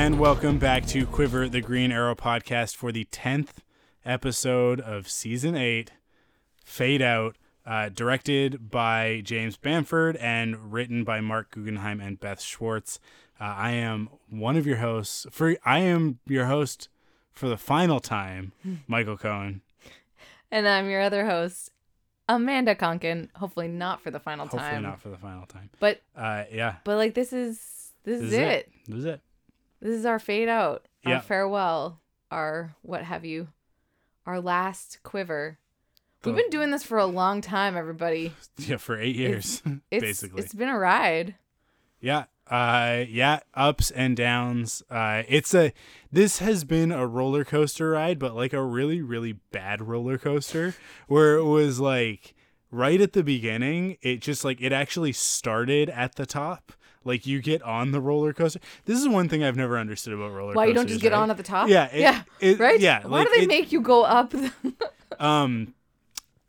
And welcome back to Quiver the Green Arrow podcast for the 10th episode of season 8, Fade Out, uh, directed by James Bamford and written by Marc Guggenheim and Beth Schwartz. Uh, I am one of your hosts for I am your host for the final time, Michael Cohen. And I'm your other host, Amanda Conkin. Hopefully not for the final Hopefully time. Hopefully not for the final time. But Uh, yeah, but like this is this, this is it. This is it. This is our fade out, Yeah. our farewell, our what have you, our last quiver. We've been doing this for a long time, everybody. Yeah, for eight years, It's, basically. it's been a ride. Yeah. Uh yeah, ups and downs. Uh it's a this has been a roller coaster ride, but like a really really bad roller coaster where it was like right at the beginning, it just like it actually started at the top. Like you get on the roller coaster. This is one thing I've never understood about roller coasters. Why you don't just get right? on at the top? Yeah, it- yeah, it- right. yeah, Why like, do they it- make you go up? Um,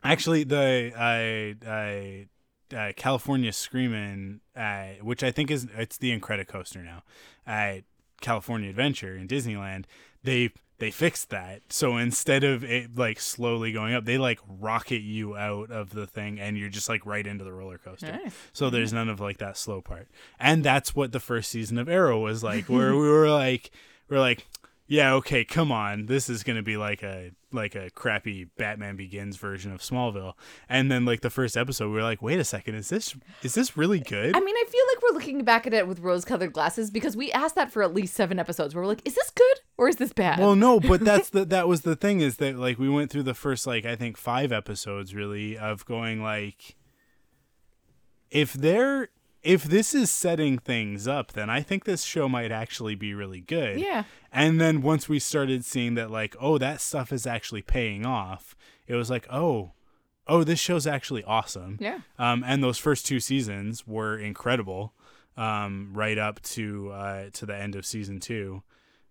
actually, the uh, uh, uh, California Screamin', uh, which I think is it's the Incredicoaster now, uh, California Adventure in Disneyland, they they fixed that. So instead of it like slowly going up, they like rocket you out of the thing, and you're just like right into the roller coaster. Nice. So there's none of like that slow part, and that's what the first season of Arrow was like, where we were like, we're like, yeah, okay, come on, this is gonna be like a like a crappy Batman Begins version of Smallville, and then like the first episode, we were like, wait a second, is this is this really good? I mean, I feel like we're looking back at it with rose-colored glasses because we asked that for at least seven episodes. Where we're like, is this good or is this bad? Well, no, but that's the that was the thing is that like we went through the first like I think five episodes really of going like if they're if this is setting things up, then I think this show might actually be really good. Yeah. And then once we started seeing that like, oh, that stuff is actually paying off, it was like, oh, oh, this show's actually awesome. Yeah. Um, and those first two seasons were incredible, um, right up to uh, to the end of season two.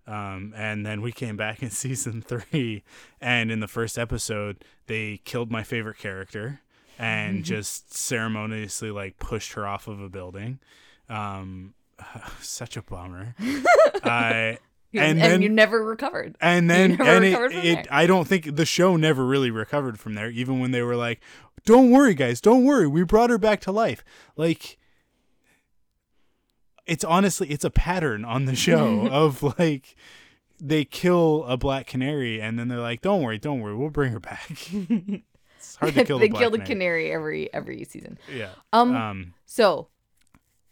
Um, and then we came back in season three, and in the first episode, they killed my favorite character and just ceremoniously like pushed her off of a building. Um, such a bummer. uh, and then you never recovered. and then and it, it. I don't think the show never really recovered from there. Even when they were like, "Don't worry, guys, don't worry, we brought her back to life." Like, it's honestly it's a pattern on the show of like they kill a black canary and then they're like, "Don't worry, don't worry, we'll bring her back." hard to kill they the kill the canary. every every season. Yeah. Um, Um. So,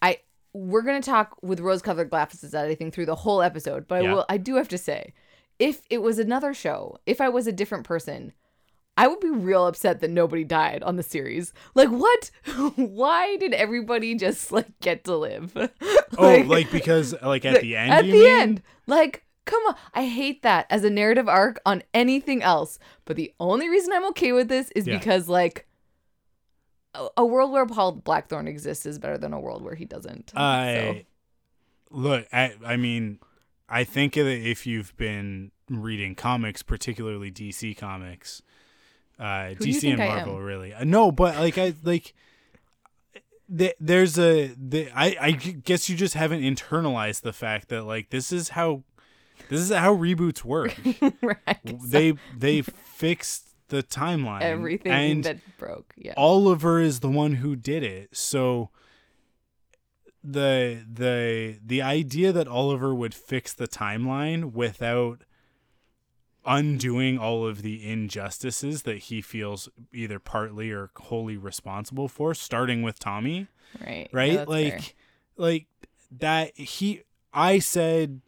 I we're gonna talk with rose-colored glasses I think through the whole episode, but Yeah. I will. I do have to say, if it was another show, if I was a different person, I would be real upset that nobody died on the series. Like, what? Why did everybody just like get to live? Oh, like because like at the end. At the mean? end, like. Come on, I hate that as a narrative arc on anything else. But the only reason I'm okay with this is Yeah. because, like, a, a world where Paul Blackthorne exists is better than a world where he doesn't. I look. I I mean, I think that if you've been reading comics, particularly DC comics, uh, Who DC and Marvel, really. Uh, No, but like I like. th- There's a, the, I, I guess you just haven't internalized the fact that like this is how, this is how reboots work. Right. They they fixed the timeline, everything and that broke. Yeah. Oliver is the one who did it. So the the the idea that Oliver would fix the timeline without undoing all of the injustices that he feels either partly or wholly responsible for starting with Tommy right. right Yeah, like fair. like that he i said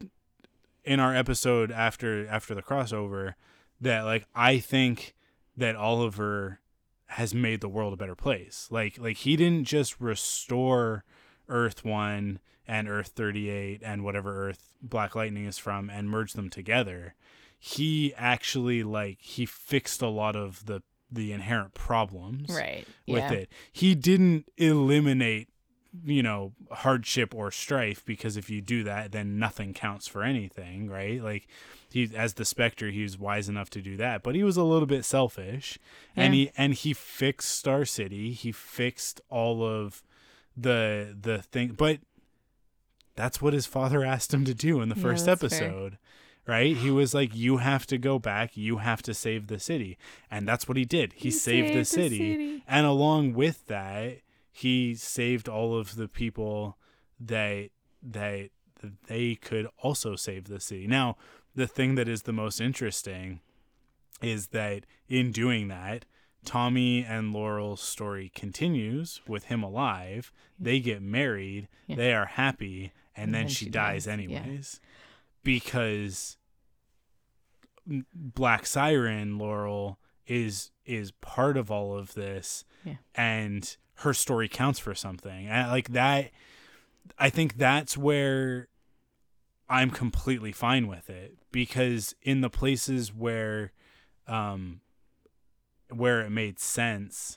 in our episode after after the crossover that like i think that oliver has made the world a better place. Like like he didn't just restore Earth 1 and Earth 38 and whatever Earth Black Lightning is from and merge them together. He actually like he fixed a lot of the the inherent problems Right. with yeah. it. He didn't eliminate, you know, hardship or strife because if you do that, then nothing counts for anything, right? Like he, as the Spectre, he was wise enough to do that, but he was a little bit selfish, and he and he fixed Star City. He fixed all of the the thing, but that's what his father asked him to do in the Yeah, first fair. episode right? He was like, "You have to go back. You have to save the city," and that's what he did. He, He saved, the, saved the city. city. and along with that, he saved all of the people that that they could also save the city. Now, the thing that is the most interesting is that in doing that. Tommy and Laurel's story continues with him alive. They get married. Yeah. They are happy, and, then, she, dies, yeah. anyways because Black Siren Laurel is is part of all of this Yeah. and her story counts for something. And like that I think that's where I'm completely fine with it because in the places where um where it made sense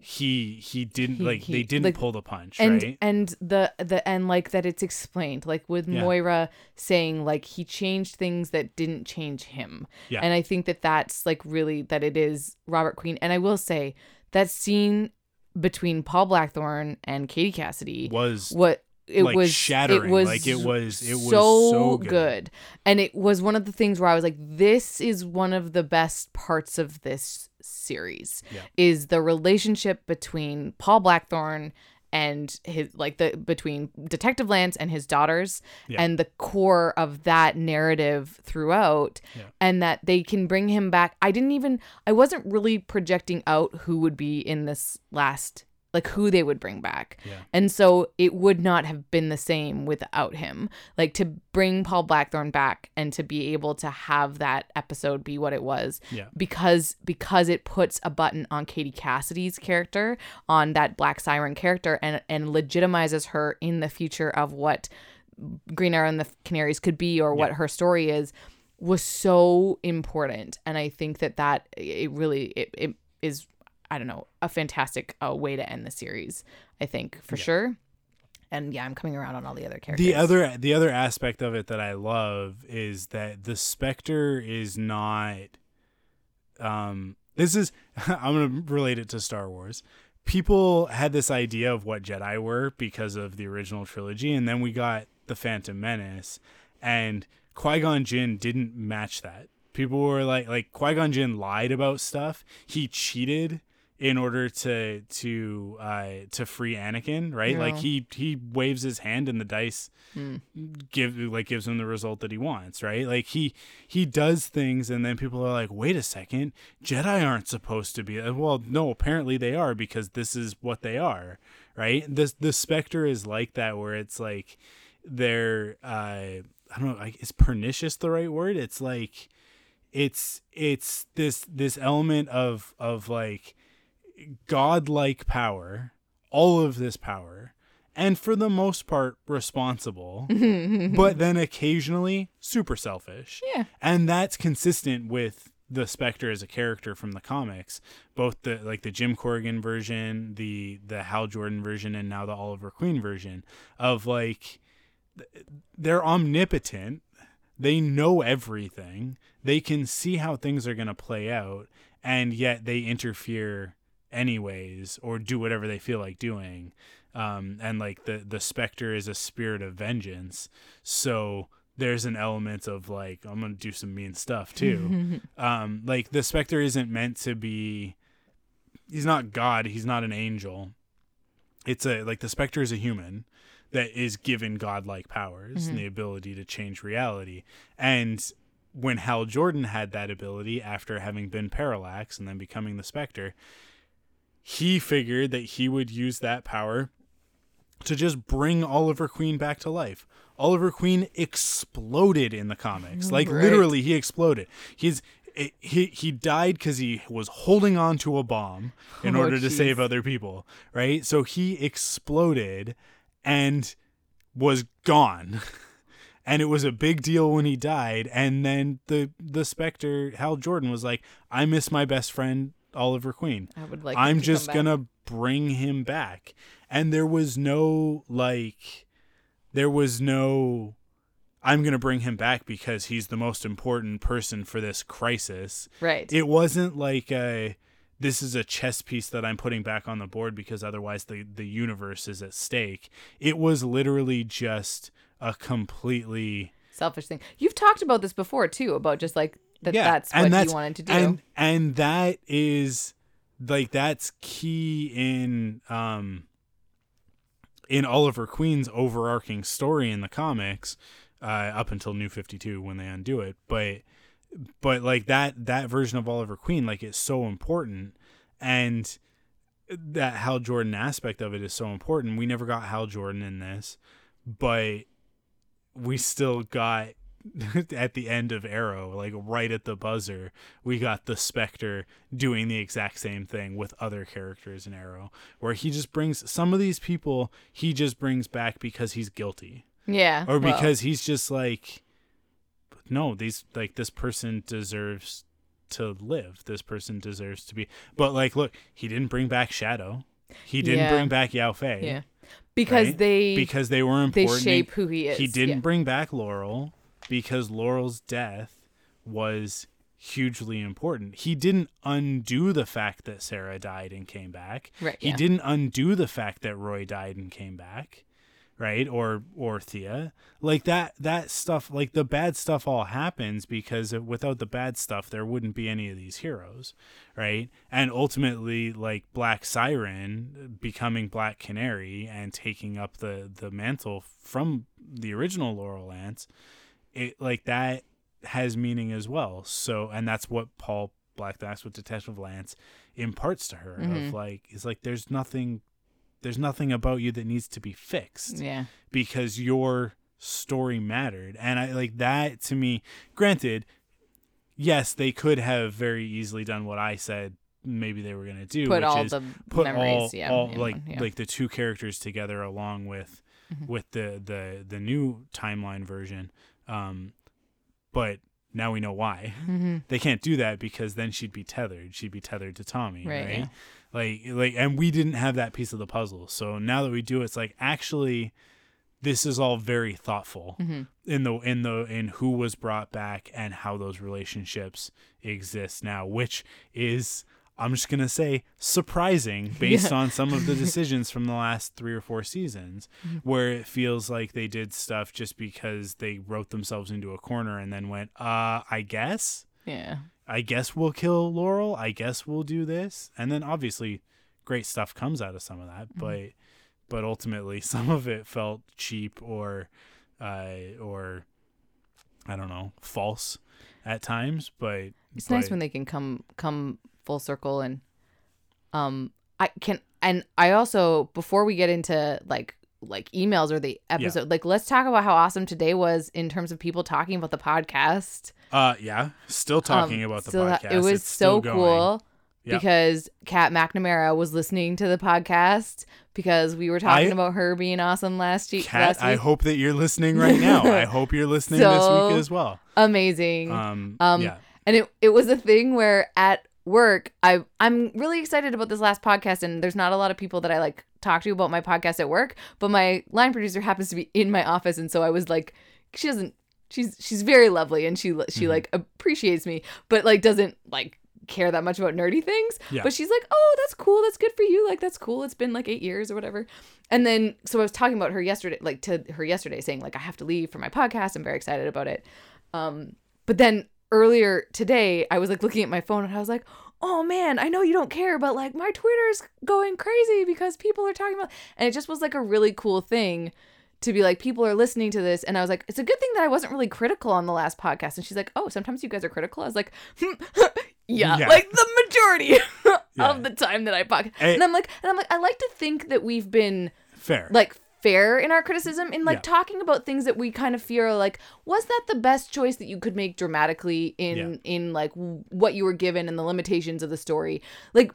he he didn't He- like he- they didn't like- pull the punch and right and the the and like that it's explained like with Yeah. Moira saying like he changed things that didn't change him Yeah. and I think that that's like really that it is Robert Queen and I will say that scene between Paul Blackthorne and Katie Cassidy was what it like, was shattering. it was Like, it was- it was so, so good. good. and it was one of the things where I was like this is one of the best parts of this series Yeah. is the relationship between Paul Blackthorne and his like the between Detective Lance and his daughters Yeah. and the core of that narrative throughout Yeah. and that they can bring him back. I didn't even I wasn't really projecting out who would be in this last like who they would bring back. Yeah. And so it would not have been the same without him. Like to bring Paul Blackthorne back and to be able to have that episode be what it was Yeah. because because it puts a button on Katie Cassidy's character, on that Black Siren character and and legitimizes her in the future of what Green Arrow and the Canaries could be or what her story is was so important and I think that that it really it, it is I don't know a fantastic uh, way to end the series I think for Yeah. sure and yeah I'm coming around on all the other characters The other the other aspect of it that I love is that the Spectre is not um this is I'm going to relate it to Star Wars. People had this idea of what Jedi were because of the original trilogy and then we got the Phantom Menace and Qui-Gon Jinn didn't match that. People were like like Qui-Gon Jinn lied about stuff. He cheated in order to to uh to free Anakin, right? Like he he waves his hand and the dice Mm. give like gives him the result that he wants, right? Like he he does things and then people are like, "Wait a second, Jedi aren't supposed to be." Well, no, apparently they are because this is what they are, right? This the Spectre is like that where it's like they're uh I don't know, like is pernicious the right word? It's like it's it's this this element of of like godlike power, all of this power, and for the most part responsible, but then occasionally super selfish. yeah And that's consistent with the Spectre as a character from the comics, both the like the Jim Corrigan version, the the Hal Jordan version, and now the Oliver Queen version of like they're omnipotent. They know everything. They can see how things are going to play out, and yet they interfere anyways or do whatever they feel like doing. Um, and like the the specter is a spirit of vengeance, so there's an element of like I'm gonna do some mean stuff too. um, like the specter isn't meant to be. He's not God. He's not an angel. It's a like the specter is a human that is given godlike powers and the ability to change reality. And when Hal Jordan had that ability after having been Parallax and then becoming the Spectre, he figured that he would use that power to just bring Oliver Queen back to life. Oliver Queen exploded in the comics. Mm, like Right. literally he exploded. He's he he died because he was holding on to a bomb in Oh, order to save other people, right? So he exploded and was gone. And it was a big deal when he died. And then the the Spectre, Hal Jordan, was like, I miss my best friend, Oliver Queen. I would like. I'm just gonna bring him back. And there was no like there was no I'm gonna bring him back because he's the most important person for this crisis. right. It wasn't like a this is a chess piece that I'm putting back on the board because otherwise the, the universe is at stake. It was literally just a completely Selfish thing. You've talked about this before too, about just like that. that's what you wanted to do. And and that is like that's key in um in Oliver Queen's overarching story in the comics, uh, up until New Fifty Two when they undo it. But but like that that version of Oliver Queen, like it's so important and that Hal Jordan aspect of it is so important. We never got Hal Jordan in this, but we still got at the end of Arrow, like right at the buzzer, we got the Spectre doing the exact same thing with other characters in Arrow, where he just brings some of these people he just brings back because he's guilty. yeah. Or well, because he's just like no, these like this person deserves to live. This person deserves to be But like look, he didn't bring back Shado. He didn't Yeah. bring back Yao Fei. yeah, because right? they because they were important. they shape who he is. He didn't Yeah. bring back Laurel because Laurel's death was hugely important. He didn't undo the fact that Sara died and came back. Right, He yeah. didn't undo the fact that Roy died and came back. Right? Or or Thea. Like that that stuff like the bad stuff all happens because without the bad stuff there wouldn't be any of these heroes. Right? And ultimately like Black Siren becoming Black Canary and taking up the the mantle from the original Laurel Lance it like that has meaning as well. So, and that's what Paul Black, that's what Detective Lance imparts to her Mm-hmm. of like, is like, there's nothing, there's nothing about you that needs to be fixed Yeah. because your story mattered. And I like that to me, granted, yes, they could have very easily done what I said maybe they were going to do, Put which all is the put memories, all, yeah, all like one, yeah. like the two characters together along with Mm-hmm. with the the the new timeline version um but now we know why Mm-hmm. they can't do that because then she'd be tethered she'd be tethered to tommy Right, right, yeah. like like and we didn't have that piece of the puzzle so now that we do it's like actually this is all very thoughtful Mm-hmm. in the in the in who was brought back and how those relationships exist now which is i'm just going to say surprising based on some of the decisions from the last 3 or 4 seasons where it feels like they did stuff just because they wrote themselves into a corner and then went uh i guess Yeah. I guess we'll kill Laurel. I guess we'll do this. And then obviously great stuff comes out of some of that, but but ultimately some of it felt cheap or uh or I don't know, false at times, but It's nice when they can come come full circle and um I can and I also before we get into like like emails or the episode like let's talk about how awesome today was in terms of people talking about the podcast. uh yeah, still talking Um, about the still ha- podcast. It was It's so cool Yep. because Kat McNamara was listening to the podcast because we were talking I- about her being awesome last week. Kat, last I hope that you're listening right now. I hope you're listening this week as well. Amazing. Um, Um, yeah. And it it was a thing where at work, I I'm really excited about this last podcast, and there's not a lot of people that I like talk to about my podcast at work, but my line producer happens to be in my office, and so I was like, she doesn't. She's she's very lovely, and she she Mm-hmm. like appreciates me, but like doesn't like care that much about nerdy things. Yeah. But she's like, oh, that's cool. That's good for you. Like that's cool. It's been like eight years or whatever. And then so I was talking about her yesterday, like to her yesterday, saying like I have to leave for my podcast. I'm very excited about it. Um, but then earlier today, I was like looking at my phone and I was like, oh man, I know you don't care, but like my Twitter's going crazy because people are talking about, and it just was like a really cool thing to be like, people are listening to this. And I was like, it's a good thing that I wasn't really critical on the last podcast. And she's like, oh, sometimes you guys are critical. I was like, yeah, Yeah. like the majority Yeah. of the time that I podcast. Eh. And I'm like, and I'm like, I like to think that we've been Fair. like fair in our criticism in like Yeah. talking about things that we kind of feel like was that the best choice that you could make dramatically in Yeah. in like w- what you were given and the limitations of the story like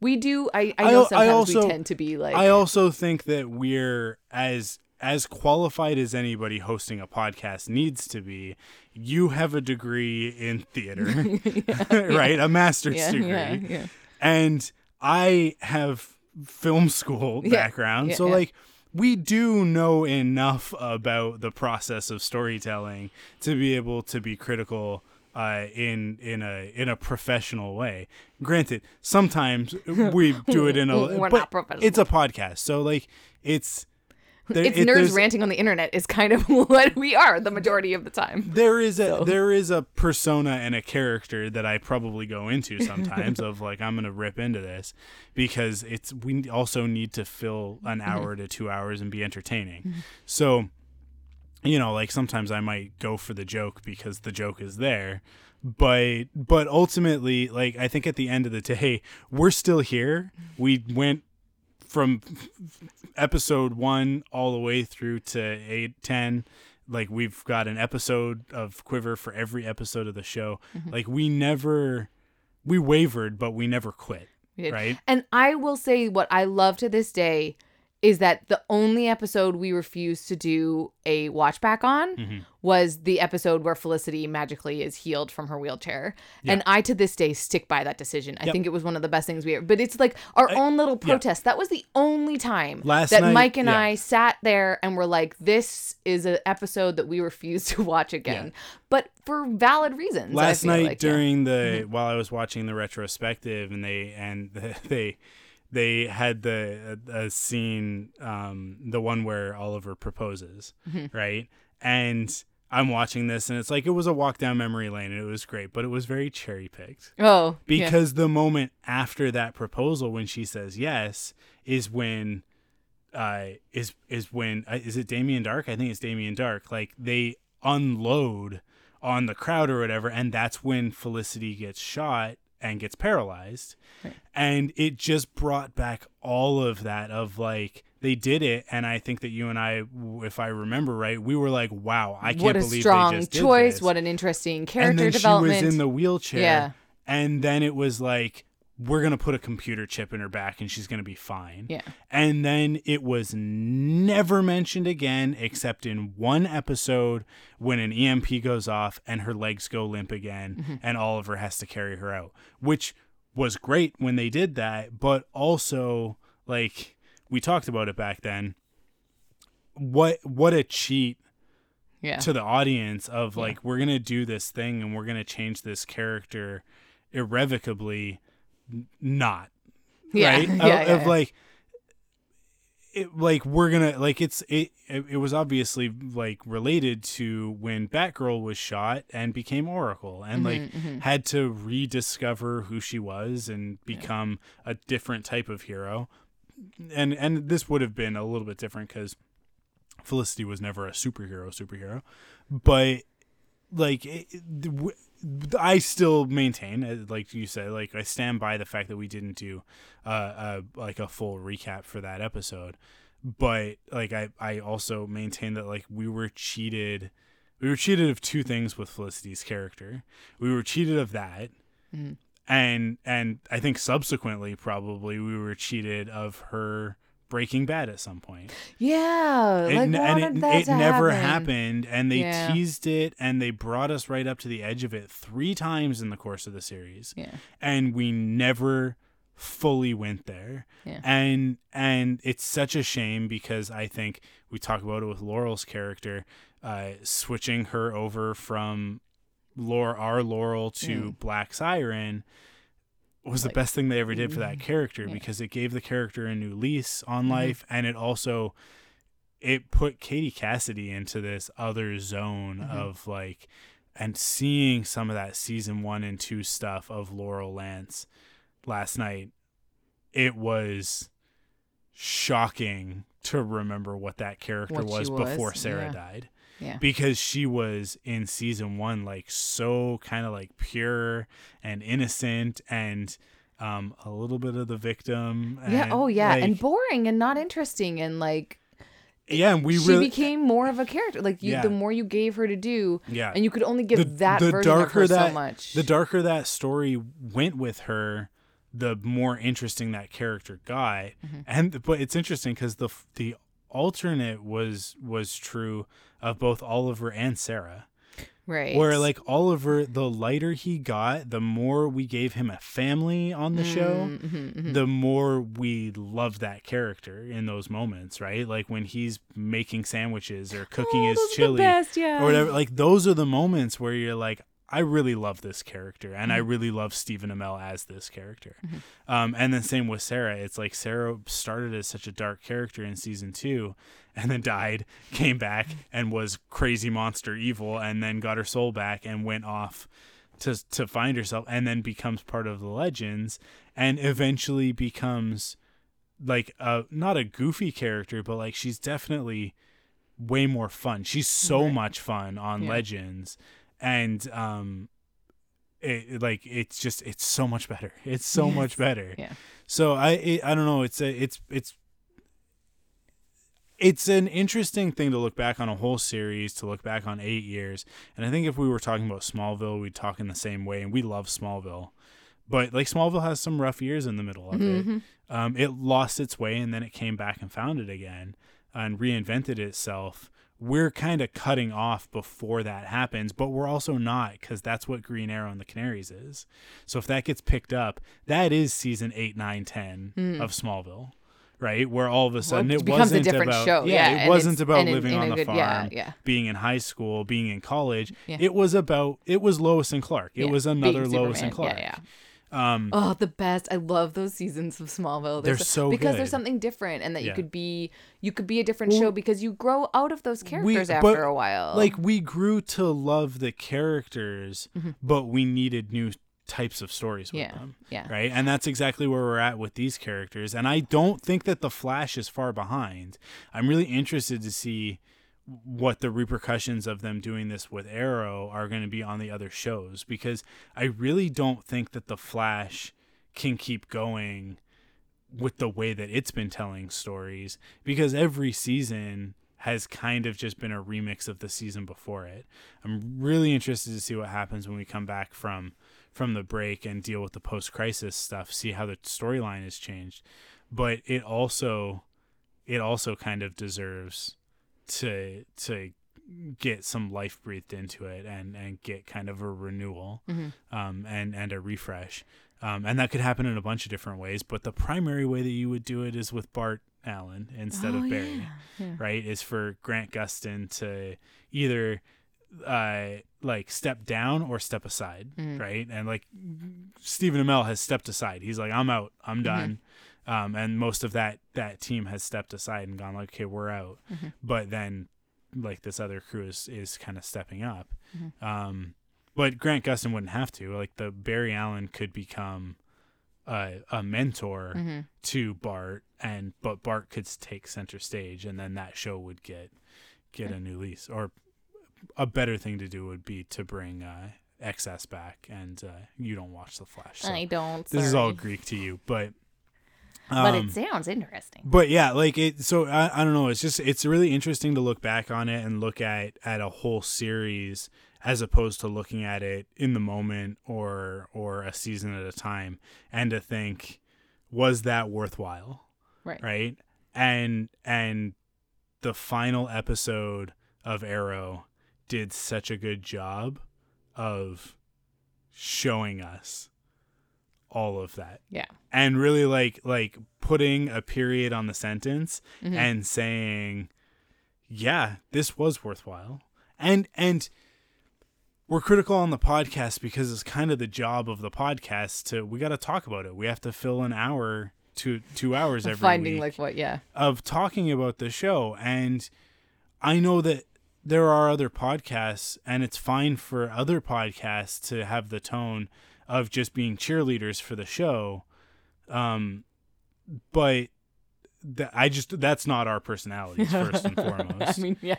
we do i i I know I sometimes also- we tend to be like I also think that we're as as qualified as anybody hosting a podcast needs to be. You have a degree in theater, right? A master's yeah, degree. yeah, yeah. and I have film school Yeah, background, yeah, so yeah. like we do know enough about the process of storytelling to be able to be critical uh, in in a in a professional way. Granted, sometimes we do it in a We're but not professional. It's a podcast, so like it's there, it's it- nerds ranting on the internet is kind of what we are the majority of the time there is a So. there is a persona and a character that I probably go into sometimes of like I'm gonna rip into this because it's we also need to fill an Mm-hmm. hour to two hours and be entertaining. So you know, like sometimes I might go for the joke because the joke is there. But but ultimately, like I think at the end of the day, we're still here. We went from episode one all the way through to eight, ten. Like we've got an episode of Quiver for every episode of the show. Mm-hmm. Like we never, we wavered, but we never quit. We. Right? And I will say what I love to this day is that the only episode we refused to do a watch back on Mm-hmm. was the episode where Felicity magically is healed from her wheelchair. And I to this day stick by that decision. I Yep. think it was one of the best things we ever but it's like our own little protest. That was the only time Last that night- Mike and yeah. I sat there and were like, this is an episode that we refuse to watch again. But for valid reasons. Last night like, yeah. Mm-hmm. during the while I was watching the retrospective and they and they they had the a, a scene um the one where Oliver proposes Mm-hmm. right and I'm watching this and it's like it was a walk down memory lane and it was great but it was very cherry picked Oh. yeah. because the moment after that proposal when she says yes is when uh is is when uh, is it Damien Darhk I think it's Damien Darhk like they unload on the crowd or whatever and that's when Felicity gets shot and gets paralyzed and it just brought back all of that of like they did it and I think that you and I if I remember right we were like wow I can't what a believe strong they just did choice. What an interesting and character then development. she was in the wheelchair. Yeah. And then it was like, we're gonna put a computer chip in her back and she's gonna be fine. Yeah. And then it was never mentioned again except in one episode when an EMP goes off and her legs go limp again Mm-hmm. and Oliver has to carry her out. Which was great when they did that, but also like we talked about it back then. What what a cheat yeah. to the audience of like we're gonna do this thing and we're gonna change this character irrevocably not yeah. right? Yeah, of, yeah, of yeah. like it like we're gonna like it's it, it it was obviously like related to when Batgirl was shot and became Oracle and like Mm-hmm, had to rediscover who she was and become a different type of hero. And and this would have been a little bit different because Felicity was never a superhero superhero, but like it, I still maintain, uh, like you said, like I stand by the fact that we didn't do uh, uh like a full recap for that episode, but like I I also maintain that like we were cheated. We were cheated of two things with Felicity's character. We were cheated of that, and and I think subsequently probably we were cheated of her Breaking Bad at some point. yeah. It- Like, and it, that it never happen. happened and they Yeah. teased it and they brought us right up to the edge of it three times in the course of the series Yeah. and we never fully went there Yeah. and and it's such a shame because i think we talk about it with laurel's character uh switching her over from Laura, our laurel to black siren was the best thing they ever did for that character yeah. because it gave the character a new lease on Mm-hmm. life and it also it put Katie Cassidy into this other zone Mm-hmm. of like and seeing some of that season 1 and 2 stuff of Laurel Lance last night it was shocking to remember what that character What was, was, before Sara yeah. died Yeah. because she was in season one like so kind of like pure and innocent and um a little bit of the victim Yeah. Oh, yeah. and boring and not interesting and like yeah, and we she really became more of a character. Like you, Yeah. the more you gave her to do, Yeah. and you could only give the, that the version darker of her that so much. the darker that story went with her, the more interesting that character got. Mm-hmm. And but it's interesting because the the alternate was was true of both Oliver and Sara. right? Where like Oliver, the lighter he got, the more we gave him a family on the show, Mm-hmm, the more we loved that character in those moments, right? Like when he's making sandwiches or cooking Oh, his chili best, yeah. or whatever. Like those are the moments where you're like, I really love this character, and Mm-hmm. I really love Stephen Amell as this character. Um, and then same with Sara. It's like Sara started as such a dark character in season two, and then died, came back, and was crazy monster evil, and then got her soul back and went off to to find herself, and then becomes part of the legends, and eventually becomes like a not a goofy character, but like she's definitely way more fun. She's so Right. much fun on Yeah. Legends, and um, it like it's just it's so much better. It's so much better. Yeah. So I it, I don't know. It's a it's it's it's an interesting thing to look back on a whole series, to look back on eight years. And I think if we were talking about Smallville, we'd talk in the same way. And we love Smallville, but like Smallville has some rough years in the middle of Mm-hmm. it. Um, it lost its way and then it came back and found it again and reinvented itself. We're kind of cutting off before that happens, but we're also not because that's what Green Arrow and the Canaries is. So if that gets picked up, that is season eight, nine, ten hmm. of Smallville, right? Where all of a sudden it it, becomes a wasn't different about show, yeah, yeah, it wasn't about and in- living in on the good- farm, yeah, yeah. being in high school, being in college. It was about it was Lois and Clark. It was being another Lois and Superman. Clark. Yeah, yeah. Um, Oh, the best! I love those seasons of Smallville. They're There's- so because good. there's something different, and that you could be you could be a different Well, show because you grow out of those characters but, after a while. Like we grew to love the characters, but we needed new types of stories with Mm-hmm. Yeah, them. yeah. Right? And that's exactly where we're at with these characters. And I don't think that the Flash is far behind. I'm really interested to see what the repercussions of them doing this with Arrow are going to be on the other shows because I really don't think that the Flash can keep going with the way that it's been telling stories because every season has kind of just been a remix of the season before it. I'm really interested to see what happens when we come back from from the break and deal with the post-crisis stuff, see how the storyline has changed. But it also it also kind of deserves to to get some life breathed into it and and get kind of a renewal um, and and a refresh. Um, and that could happen in a bunch of different ways, but the primary way that you would do it is with Bart Allen instead Oh, of Barry, yeah, yeah. right? Is for Grant Gustin to either uh like step down or step aside, Mm. right? And like Stephen Amell has stepped aside. He's like, I'm out, I'm Mm-hmm. done. Um, and most of that that team has stepped aside and gone like, okay, we're out. Mm-hmm. But then like this other crew is is kind of stepping up. Mm-hmm. Um, but Grant Gustin wouldn't have to. Like the Barry Allen could become a, a mentor Mm-hmm. to Bart, and but Bart could take center stage, and then that show would get get a new lease. Or a better thing to do would be to bring uh, XS back, and uh, you don't watch the Flash. So I don't. this is all. Greek to you, but. But um, it sounds interesting. but yeah, like it. So I, I don't know. It's just it's really interesting to look back on it and look at at a whole series as opposed to looking at it in the moment or or a season at a time, and to think, was that worthwhile? Right. Right. And and the final episode of Arrow did such a good job of showing us all of that Yeah. and really like like putting a period on the sentence Mm-hmm. and saying yeah this was worthwhile and and we're critical on the podcast because it's kind of the job of the podcast to we got to talk about it we have to fill an hour to two hours every Finding like what? Yeah. of talking about the show and i know that there are other podcasts and it's fine for other podcasts to have the tone of just being cheerleaders for the show um but th- i just that's not our personalities first and foremost I mean, yeah.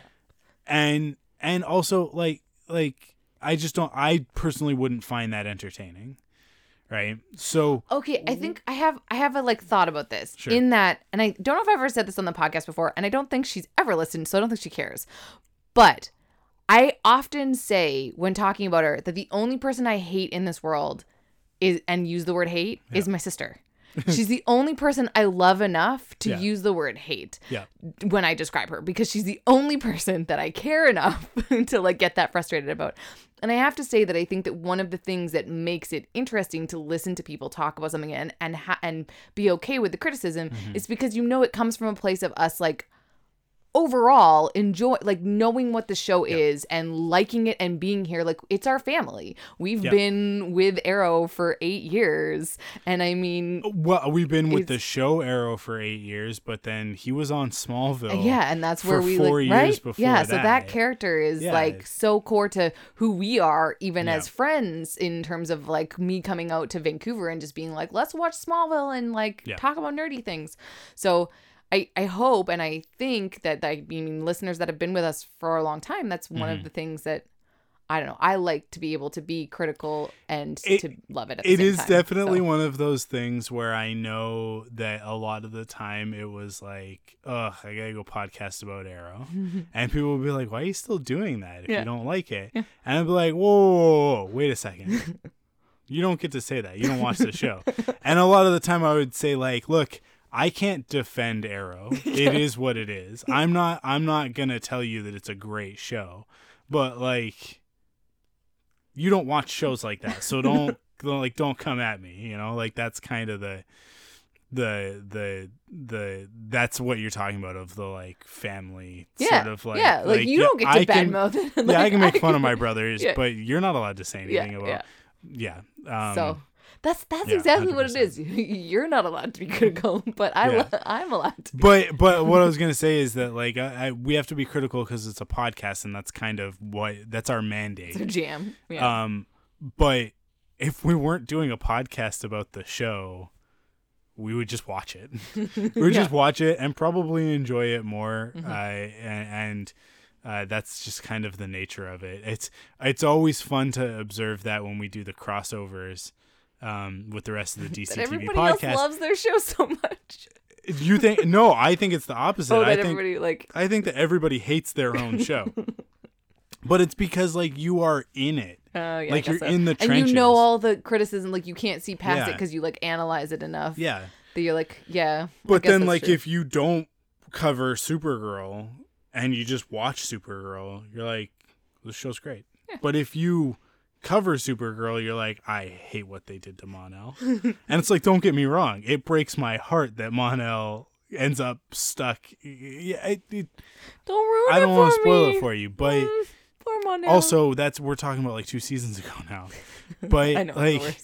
and and also like like i just don't i personally wouldn't find that entertaining right? So Okay, I think I have I have a like thought about this Sure. in that, and I don't know if I've ever said this on the podcast before, and I don't think she's ever listened, so I don't think she cares. But I often say when talking about her that the only person I hate in this world is and use the word hate is my sister. she's the only person I love enough to Yeah. use the word hate yeah, when I describe her because she's the only person that I care enough to like get that frustrated about. And I have to say that I think that one of the things that makes it interesting to listen to people talk about something and and ha- and be okay with the criticism mm-hmm. is because you know it comes from a place of us like overall enjoy like knowing what the show is and liking it and being here like it's our family. We've Yeah. been with Arrow for 8 years and I mean well, we've been with the show Arrow for eight years, but then he was on Smallville. Uh, yeah, and that's where we four like, years right? before yeah, so that. that character is Yeah. like so core to who we are, even Yeah. as friends, in terms of like me coming out to Vancouver and just being like, let's watch Smallville and like Yeah. talk about nerdy things. So I, I hope and I think that I mean listeners that have been with us for a long time, that's one Mm-hmm. of the things that I don't know. I like to be able to be critical and It- to love it. At the It is time. definitely So, one of those things where I know that a lot of the time it was like, ugh, I gotta go podcast about Arrow. and people would be like, why are you still doing that if Yeah. you don't like it? And I'd be like, whoa, whoa, whoa, whoa, wait a second. you don't get to say that. You don't watch the show. and a lot of the time I would say, like, look, I can't defend Arrow. It is what it is. I'm not I'm not gonna tell you that it's a great show. But like you don't watch shows like that. So don't don't, like don't come at me, you know? Like that's kind of the the the the that's what you're talking about of the like family yeah, sort of like yeah, like, you yeah, don't get I to can- badmouth it. yeah, I can make fun of my brothers, Yeah. but you're not allowed to say anything about yeah. Um, so that's that's yeah, exactly what it 100%. is. You're not allowed to be critical, but I Yeah. I'm allowed to. but but what I was gonna say is that like I, I, we have to be critical because it's a podcast and that's kind of what that's our mandate. It's a jam. Yeah. Um, but if we weren't doing a podcast about the show, we would just watch it. we would just watch it and probably enjoy it more. Mm-hmm. Uh, and, and uh, that's just kind of the nature of it. It's it's always fun to observe that when we do the crossovers. Um, with the rest of the that DCTV everybody podcast, else loves their show so much. you think? No, I think it's the opposite. Oh, I think everybody like. I think that everybody hates their own show. but it's because like you are in it. Oh yeah, like you're so. in the and you know all the criticism. Like you can't see past it because you like analyze it enough. Yeah. That you're like, yeah. But then like true. if you don't cover Supergirl and you just watch Supergirl, you're like, this show's great. But if you cover Supergirl, you're like, I hate what they did to Mon-El. and it's like, don't get me wrong, it breaks my heart that Mon-El ends up stuck. Yeah, it, it, don't ruin I don't want to spoil me. it for you, but Mm, poor Mon-El. also that's we're talking about like two seasons ago now. But I know like.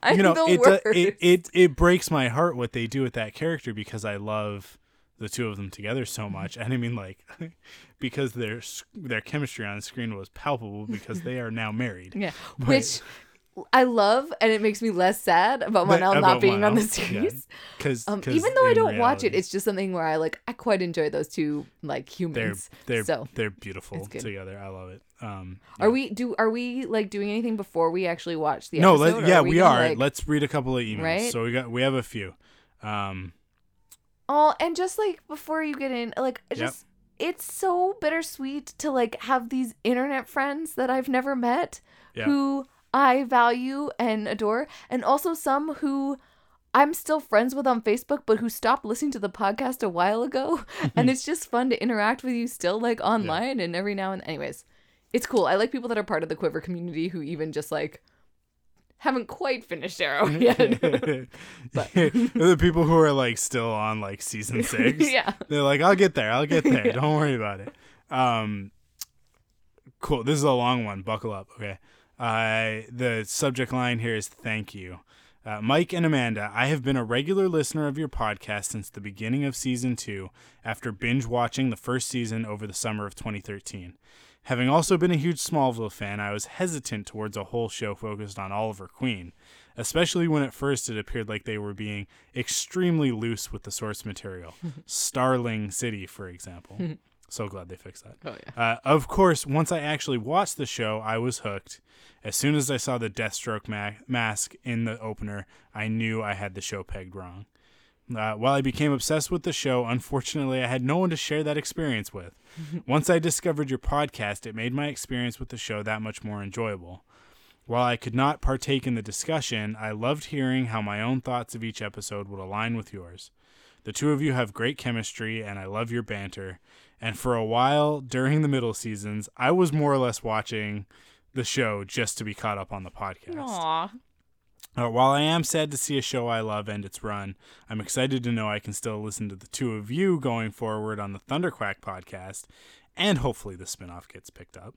I'm you know, it, it it it breaks my heart what they do with that character because I love the two of them together so much, and I mean like because their their chemistry on screen was palpable because they are now married. Yeah, But- which I love, and it makes me less sad about But- Mon-El not about being on the Mon-El, yeah. Because Um, even though I don't watch it, it's just something where I like. I quite enjoy those two like they're humans. they're so, they're beautiful together. I love it. Um, are we do? Are we like doing anything before we actually watch the No, episode? let, yeah, we we, gonna, are. like- Let's read a couple of emails. Right? So we got we have a few. Um, Oh, and just like before you get in, like it Yep. just it's so bittersweet to like have these internet friends that I've never met Yeah. who I value and adore, and also some who I'm still friends with on Facebook, but who stopped listening to the podcast a while ago. and it's just fun to interact with you still like online and every now and anyways. It's cool. I like people that are part of the Quiver community who even just like haven't quite finished Arrow yet. the people who are like still on like season six. yeah. They're like, I'll get there. I'll get there. Don't worry about it. Um, cool. This is a long one. Buckle up. Okay. Uh, the subject line here is thank you. Uh, Mike and Amanda, I have been a regular listener of your podcast since the beginning of season two after binge watching the first season over the summer of 2013. Having also been a huge Smallville fan, I was hesitant towards a whole show focused on Oliver Queen, especially when at first it appeared like they were being extremely loose with the source material. Starling City, for example. So glad they fixed that. Oh yeah. Uh, of course, once I actually watched the show, I was hooked. As soon as I saw the Deathstroke ma- mask in the opener, I knew I had the show pegged wrong. Uh, while I became obsessed with the show, unfortunately, I had no one to share that experience with. Once I discovered your podcast, it made my experience with the show that much more enjoyable. While I could not partake in the discussion, I loved hearing how my own thoughts of each episode would align with yours. The two of you have great chemistry, and I love your banter. And for a while during the middle seasons, I was more or less watching the show just to be caught up on the podcast. Aw. Uh, while I am sad to see a show I love end its run, I'm excited to know I can still listen to the two of you going forward on the Thunderquack podcast, and hopefully the spinoff gets picked up.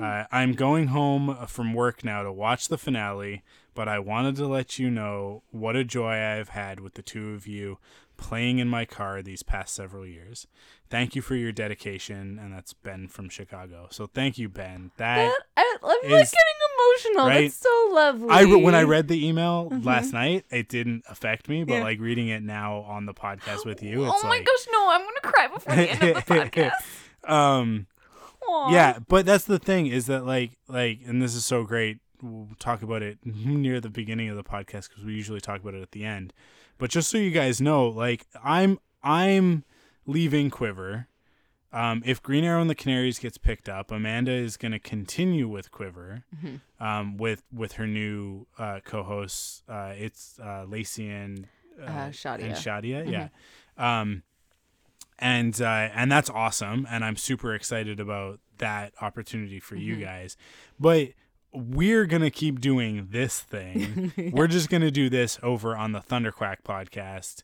Uh, I'm going home from work now to watch the finale, but I wanted to let you know what a joy I've had with the two of you playing in my car these past several years. Thank you for your dedication, and that's Ben from Chicago. So thank you, Ben. That I, I'm like getting emotional. right? That's so lovely. I when I read the email last night, it didn't affect me, but Mm-hmm. Yeah. like reading it now on the podcast with you, Oh my like, gosh, no! I'm gonna cry before the end of the podcast. um, Aw. yeah. But that's the thing is that like like, and this is so great. We'll talk about it near the beginning of the podcast because we usually talk about it at the end. But just so you guys know, like I'm I'm leaving Quiver. Um, if Green Arrow and the Canaries gets picked up, Amanda is going to continue with Quiver, um, with with her new uh, co-hosts. Uh, it's uh, Lacey and uh, Uh, Shadia. and Shadia, yeah. Um, and uh, and that's awesome, and I'm super excited about that opportunity for you guys. But we're gonna keep doing this thing. We're just gonna do this over on the Thunderquack podcast,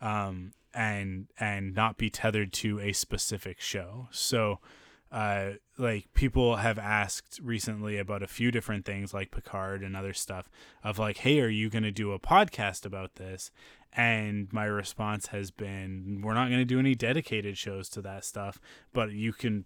um, and and not be tethered to a specific show. So, uh, like people have asked recently about a few different things, like Picard and other stuff, of like, hey, are you gonna do a podcast about this? And my response has been, we're not gonna do any dedicated shows to that stuff, but you can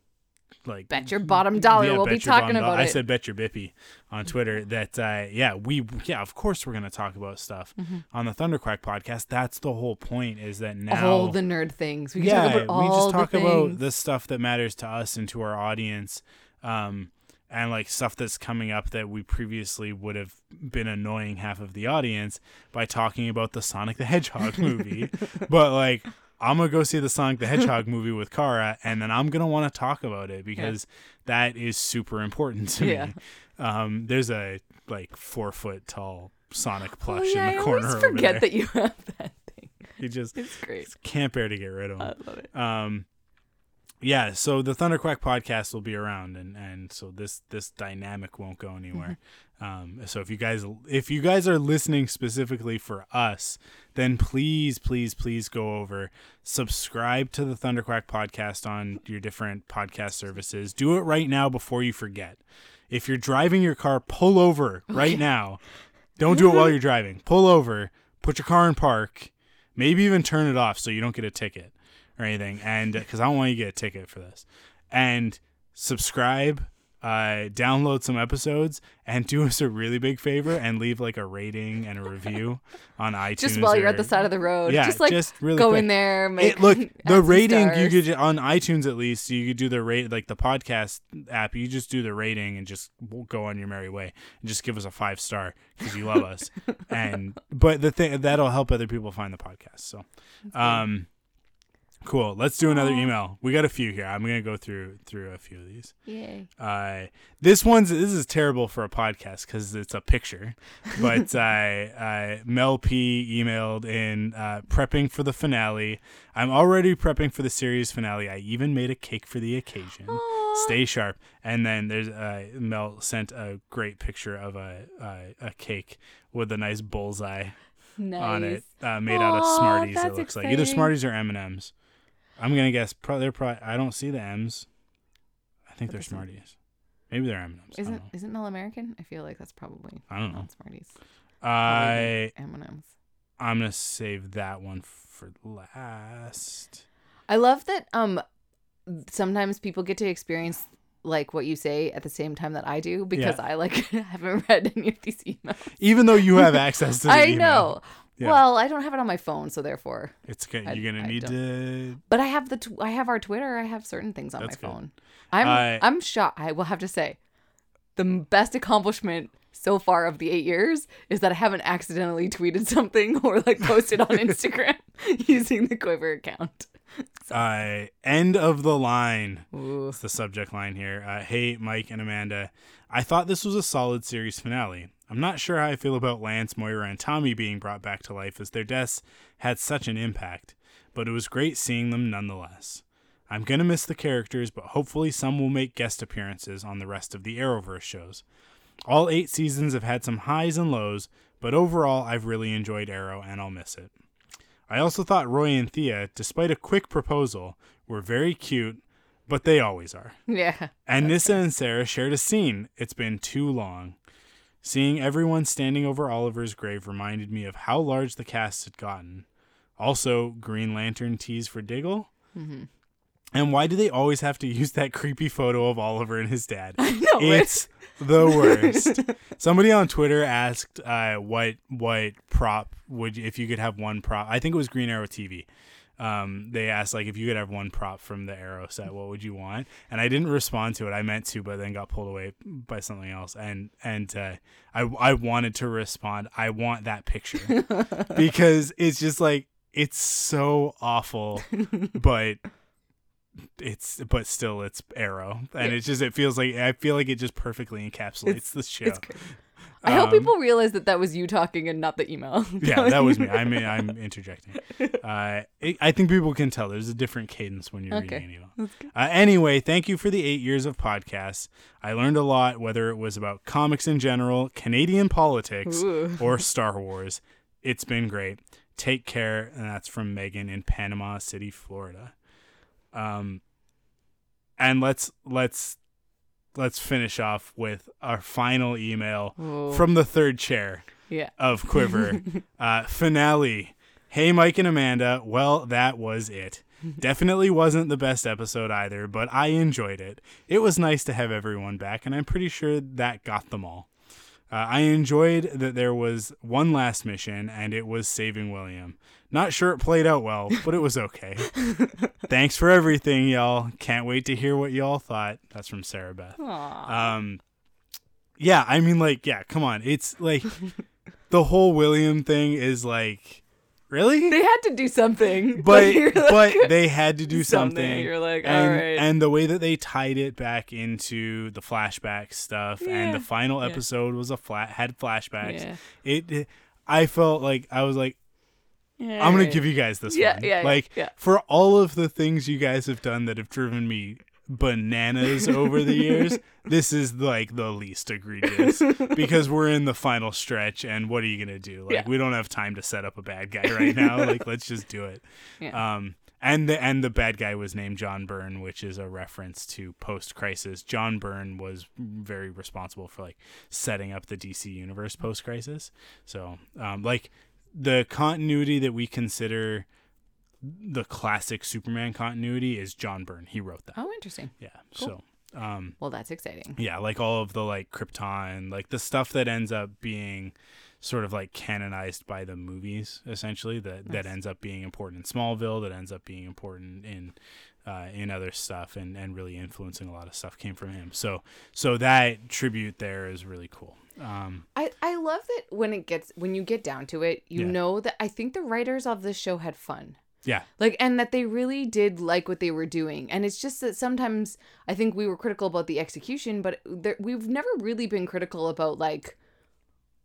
like Bet your bottom dollar yeah, we'll be talking about dollar. about I said bet your bippy on Twitter that uh, yeah we yeah of course we're gonna talk about stuff Mm-hmm. on the Thunderquack podcast. That's the whole point is that now all the nerd things. We can yeah talk about all we just talk the about the stuff that matters to us and to our audience, um, and like stuff that's coming up that we previously would have been annoying half of the audience by talking about the Sonic the Hedgehog movie, but like. I'm gonna go see the Sonic the Hedgehog movie with Kara, and then I'm gonna want to talk about it because that is super important to Yeah. me. Um, there's a like four foot tall Sonic Oh, plush yeah, in the I corner over forget that you have that thing. You just It's great. can't bear to get rid of him. I love it. Um, yeah, so the Thunderquack podcast will be around, and and so this this dynamic won't go anywhere. um, so if you guys if you guys are listening specifically for us, then please please please go over subscribe to the Thunderquack podcast on your different podcast services. Do it right now before you forget. If you're driving your car, pull over right now. Don't do it while you're driving. Pull over, put your car in park, maybe even turn it off so you don't get a ticket or anything. And because I don't want you to get a ticket for this, and subscribe, uh, download some episodes, and do us a really big favor and leave like a rating and a review on iTunes. Just while you're at the side of the road. Yeah, just like just really go quick. in there, make It, look, the rating you stars. could on iTunes at least you could do the rate like the podcast app. You just do the rating and just go on your merry way and just give us a five star because you love us. and but the thing that'll help other people find the podcast. So, um, cool. Let's do another email. We got a few here. I'm gonna go through through a few of these. Yay. Uh, this one's this is terrible for a podcast because it's a picture. But uh, uh, Mel P emailed in uh, prepping for the finale. I'm already prepping for the series finale. I even made a cake for the occasion. Aw. Stay sharp. And then there's uh, Mel sent a great picture of a a, a cake with a nice bullseye Nice. on it, uh, made out of Smarties. It looks like either. Smarties or M and M's. I'm gonna guess. Pro- they're probably. I don't see the M's. I think they're doesn't- Smarties. Maybe they're M M's. Isn't isn't Mel American? I feel like that's probably I don't know. not Smarties. I M and M's. I'm gonna save that one for last. I love that. Um, sometimes people get to experience like what you say at the same time that I do because Yeah. I like haven't read any of these emails. Even though you have access to I email. know, Yeah. Well, I don't have it on my phone, so therefore. It's. I- You're gonna I need to. But I have the tw- I have our Twitter. I have certain things on That's my good. phone. I'm I- I'm shocked. I will have to say, the best accomplishment so far of the eight years is that I haven't accidentally tweeted something or like posted on Instagram using the Quiver account. Uh, end of the line. Ooh. It's the subject line here. Uh, hey, Mike and Amanda. I thought this was a solid series finale. I'm not sure how I feel about Lance, Moira, and Tommy being brought back to life as their deaths had such an impact, but it was great seeing them nonetheless. I'm gonna miss the characters, but hopefully some will make guest appearances on the rest of the Arrowverse shows. All eight seasons have had some highs and lows, but overall I've really enjoyed Arrow and I'll miss it. I also thought Roy and Thea, despite a quick proposal, were very cute, but they always are. Yeah. And Nyssa and Sara shared a scene. It's been too long. Seeing everyone standing over Oliver's grave reminded me of how large the cast had gotten. Also, Green Lantern tease for Diggle. Mhm. And why do they always have to use that creepy photo of Oliver and his dad? know, right? it's the worst. Somebody on Twitter asked uh, what what prop would you, if you could have one prop. I think it was Green Arrow TV. Um, they asked like if you could have one prop from the Arrow set, what would you want? And I didn't respond to it. I meant to, but then got pulled away by something else. And and uh, I I wanted to respond. I want that picture because it's just like it's so awful, but it's but still it's Arrow, and Yeah. it's just it feels like I feel like it just perfectly encapsulates the show. I hope Um, people realize that that was you talking and not the email. yeah, that was me. I mean, I'm interjecting. Uh, it, I think people can tell there's a different cadence when you're Okay. reading an email. Uh, anyway, thank you for the eight years of podcasts. I learned a lot, whether it was about comics in general, Canadian politics, Ooh. or Star Wars. It's been great. Take care, and that's from Megan in Panama City, Florida. Um, and let's let's let's finish off with our final email Ooh. from the third chair yeah. of Quiver. uh, finale. Hey, Mike and Amanda. Well, that was it. Definitely wasn't the best episode either, but I enjoyed it. It was nice to have everyone back, and I'm pretty sure that got them all. Uh, I enjoyed that there was one last mission, and it was saving William. Not sure it played out well, but it was okay. Thanks for everything, y'all. Can't wait to hear what y'all thought. That's from Sarah Beth. Aw. Um, yeah, I mean, like, yeah, come on. It's like the whole William thing is like, really? they had to do something. but you're like- but they had to do Something. something. You're like, and, all right. and the way that they tied it back into the flashback stuff, and the final Yeah. episode was a flat had flashbacks. Yeah. It, I felt like I was like, Yeah, I'm gonna give you guys this Yeah, one. yeah, like yeah. for all of the things you guys have done that have driven me bananas over the years, this is like the least egregious because we're in the final stretch and what are you gonna do? Like Yeah. we don't have time to set up a bad guy right now. like let's just do it. Yeah. Um and the and the bad guy was named John Byrne, which is a reference to post crisis. John Byrne was very responsible for like setting up the DC universe post crisis. So um like the continuity that we consider the classic Superman continuity is John Byrne. He wrote that. oh, interesting. Yeah. Cool. So um Well, that's exciting. yeah, like all of the like Krypton, like the stuff that ends up being sort of like canonized by the movies, essentially that that ends up being important in Smallville, that ends up being important in uh, in other stuff, and and really influencing a lot of stuff came from him. So so that tribute there is really cool. Um, I, I love that when it gets when you get down to it, you Yeah. know that I think the writers of this show had fun. yeah, Like and that they really did like what they were doing. And it's just that sometimes I think we were critical about the execution, but there, we've never really been critical about like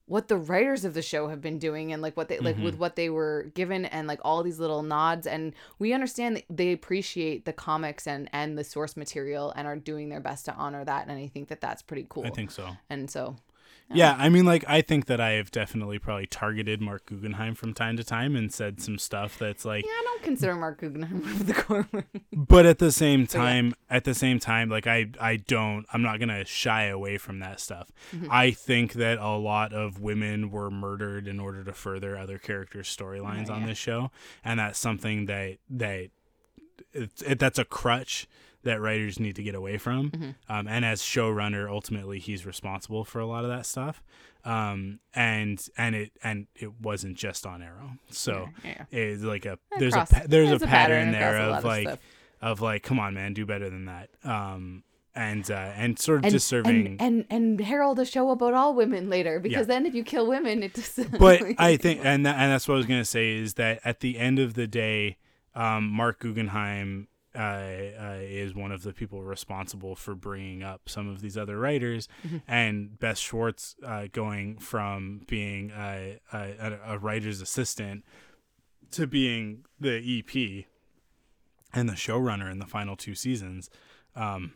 what the writers of the show have been doing and like what they like Mhm. with what they were given and like all these little nods and we understand that they appreciate the comics and and the source material and are doing their best to honor that and I think that that's pretty cool. I think so. and so Yeah, I mean, like I think that I have definitely probably targeted Marc Guggenheim from time to time and said some stuff that's like yeah, I don't consider Marc Guggenheim one of the core but at the same yeah. time at the same time like i i don't i'm not gonna shy away from that stuff Mm-hmm. i think that a lot of women were murdered in order to further other characters storylines Oh, on yeah. this show and that's something that that it's it, that's a crutch that writers need to get away from. Mm-hmm. Um, and as showrunner, ultimately, he's responsible for a lot of that stuff. Um, and and it and it wasn't just on Arrow. So Yeah, it's like a there's across- a there's, there's a pattern, pattern there across a lot of of like stuff. of like, come on, man, do better than that. Um, and uh, and sort of and, just serving. and, and and herald a show about all women later because Yeah. then if you kill women it just but I think, and that, and that's what I was gonna say is that at the end of the day, um, Marc Guggenheim uh, uh, is one of the people responsible for bringing up some of these other writers, Mm-hmm. and Beth Schwartz uh, going from being a, a, a writer's assistant to being the EP and the showrunner in the final two seasons. Um,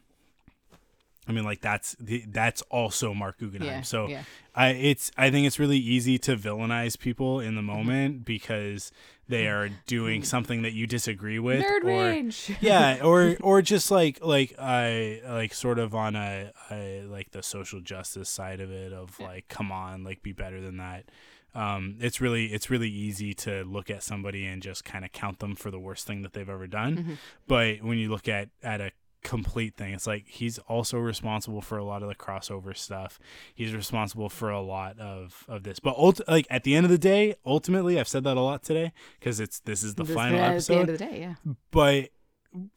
I mean, like that's the, that's also Marc Guggenheim. Yeah, so yeah. I it's I think it's really easy to villainize people in Mm-hmm. the moment because they are doing something that you disagree with nerd or yeah or or just like like I like sort of on a, a like the social justice side of it of like come on like be better than that. Um it's really it's really easy to look at somebody and just kind of count them for the worst thing that they've ever done. Mm-hmm. but when you look at at a complete thing. It's like he's also responsible for a lot of the crossover stuff. He's responsible for a lot of of this. But ult- like at the end of the day ultimately i've said that a lot today because it's this is the This- final at the episode end of the day yeah. But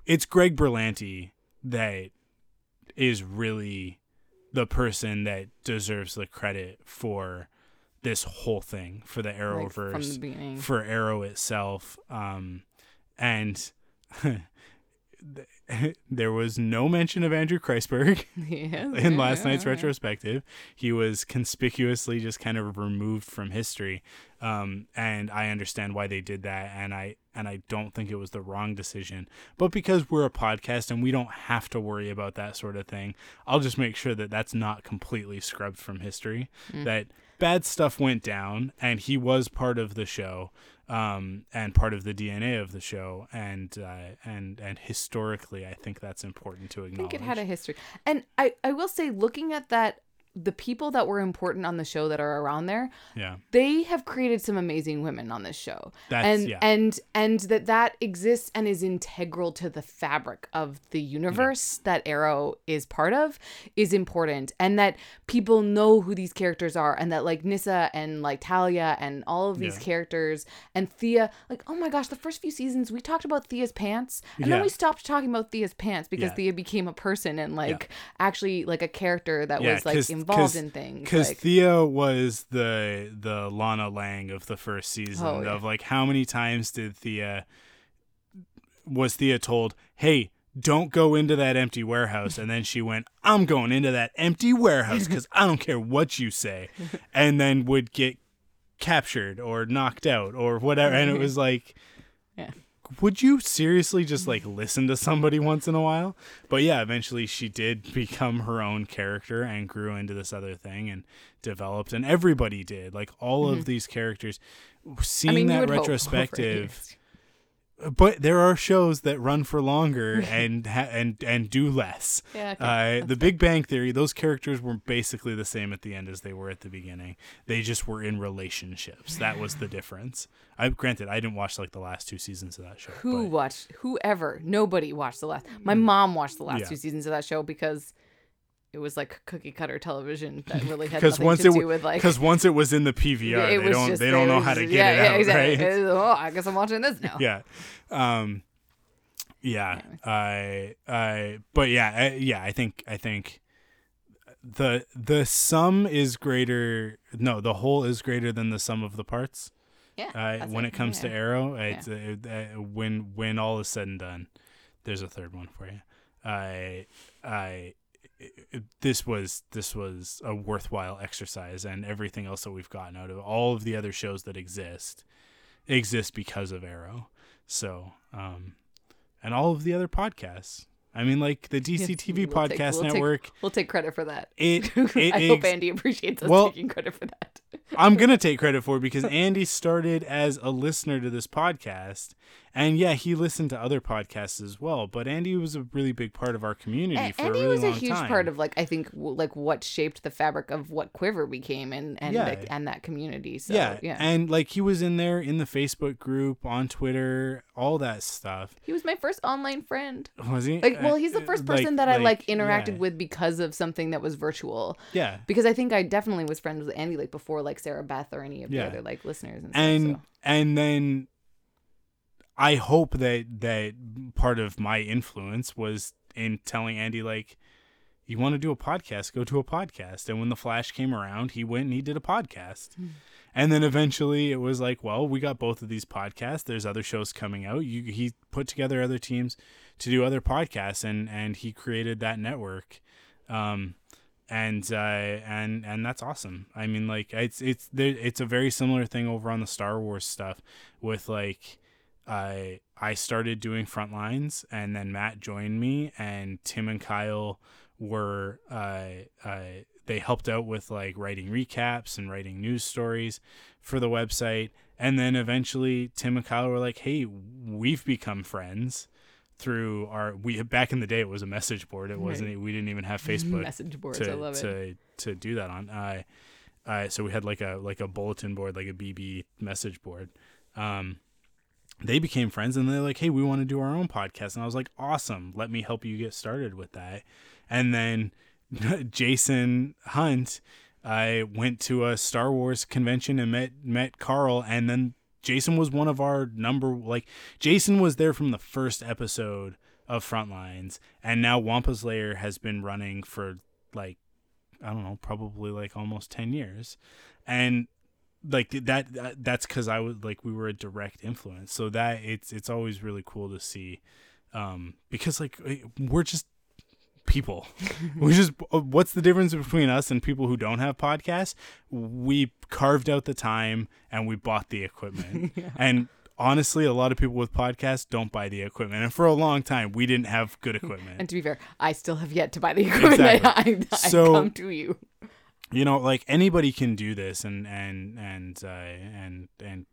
it's Greg Berlanti that is really the person that deserves the credit for this whole thing for the like, Arrowverse from the beginning. for Arrow itself. Um and there was no mention of Andrew Kreisberg yeah, in last yeah, night's yeah. retrospective. He was conspicuously just kind of removed from history, um, and I understand why they did that, and I and I don't think it was the wrong decision. But because we're a podcast and we don't have to worry about that sort of thing, I'll just make sure that that's not completely scrubbed from history. That bad stuff went down, and he was part of the show. Um, and part of the DNA of the show, and uh, and and historically, I think that's important to I acknowledge. think it had a history. And I, I will say, looking at that, the people that were important on the show that are around there, yeah, they have created some amazing women on this show. That's- and yeah. and and that that exists and is integral to the fabric of the universe that Arrow is part of is important and that people know who these characters are and that like Nyssa and like Talia and all of these Yeah. characters and Thea like oh my gosh the first few seasons we talked about Thea's pants and then we stopped talking about Thea's pants because Yeah. Thea became a person and like actually like a character that Yeah, was like involved in things Because like, Thea was the the Lana Lang of the first season Oh, yeah. of like how many times did Thea was Thea told, "Hey, don't go into that empty warehouse," and then she went, "I'm going into that empty warehouse because I don't care what you say," and then would get captured or knocked out or whatever, and it was like. Yeah. Would you seriously just like listen to somebody once in a while? But yeah, eventually she did become her own character and grew into this other thing and developed, and everybody did. Like all of these characters, seeing Mm-hmm. I mean, that retrospective. But there are shows that run for longer and ha- and and do less. Yeah, okay. Uh, the Big Bang Theory, those characters were basically the same at the end as they were at the beginning. They just were in relationships. That was the difference. I granted I didn't watch like the last two seasons of that show. Who but- Mm. watched? Whoever. Nobody watched the last. My mom watched the last Yeah. two seasons of that show because it was like cookie cutter television that really had nothing once to it do w- with like. because once it was in the PVR, they don't just- they don't know how to get yeah, it yeah, out, exactly. right? Oh, I guess I'm watching this now. yeah um yeah i i but yeah I, yeah i think i think the the sum is greater no the whole is greater than the sum of the parts Yeah. uh, when it comes to arrow it's uh, uh, when when all is said and done there's a third one for you i i it- this was this was a worthwhile exercise and everything else that we've gotten out of all of the other shows that exist exist because of arrow so um and all of the other podcasts i mean like the Yes, dctv we'll take- podcast we'll take- network We'll take credit for that. It- it I hope Andy appreciates us Well- taking credit for that. I'm gonna take credit for it because Andy started as a listener to this podcast, and yeah, he listened to other podcasts as well. But Andy was a really big part of our community A- for Andy a really was a huge time. part of like I think w- like what shaped the fabric of what Quiver became and and Yeah. like, and that community. So yeah, yeah, and like he was in there in the Facebook group, on Twitter, all that stuff. he was my first online friend. Was he? Like, well, he's the uh, first person that I like interacted yeah. with because of something that was virtual. Yeah, Because I think I definitely was friends with Andy like before like Sarah Beth or any of the other like listeners and stuff. and so. and then I hope that that part of my influence was in telling Andy like you want to do a podcast? Go to a podcast. And when the flash came around he went and he did a podcast. Hmm. and then eventually it was like well we got both of these podcasts. There's other shows coming out. You he put together other teams to do other podcasts and and he created that network. Um and uh and and that's awesome. I mean like it's it's there it's a very similar thing over on the star wars stuff with like i i started doing Frontlines and then matt joined me and tim and kyle were uh uh they helped out with like writing recaps and writing news stories for the website and then eventually tim and kyle were like hey we've become friends through our we back in the day it was a message board it wasn't we didn't even have facebook message boards. to I love it. to to do that on. Uh, uh, so we had like a like a bulletin board, like a BB message board. Um, they became friends and they're like, "Hey, we want to do our own podcast." And I was like, "Awesome! Let me help you get started with that." And then Jason Hunt, I went to a Star Wars convention and met met Carl, and then Jason was one of our number like Jason was there from the first episode of Frontlines, and now Wampa's Lair has been running for like I don't know, probably like almost ten years, and like that, that that's because I was like we were a direct influence. So that it's it's always really cool to see, um, because like we're just people. we just what's the difference between us and people who don't have podcasts? We carved out the time and we bought the equipment. And honestly, a lot of people with podcasts don't buy the equipment. And for a long time, we didn't have good equipment. And to be fair, I still have yet to buy the equipment. Exactly. I, I, So- come to you. You know like anybody can do this and and and uh, and and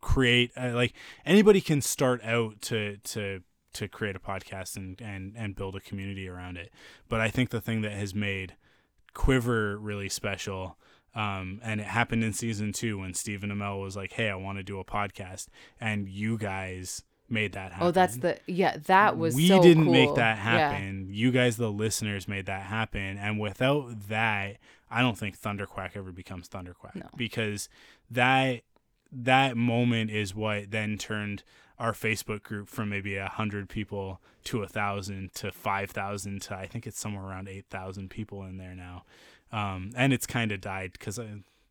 create uh, like anybody can start out to to to create a podcast and and and build a community around it. But i think the thing that has made quiver really special um, and it happened in season two when Stephen Amell was like, "Hey, I want to do a podcast," and you guys made that happen. Oh, that's the yeah. That was we so didn't cool. make that Yeah. happen. You guys, the listeners, made that happen. And without that, I don't think Thunderquack ever becomes Thunderquack No. because that that moment is what then turned our Facebook group from maybe a hundred people to a thousand to five thousand to I think it's somewhere around eight thousand people in there now, um, and it's kind of died because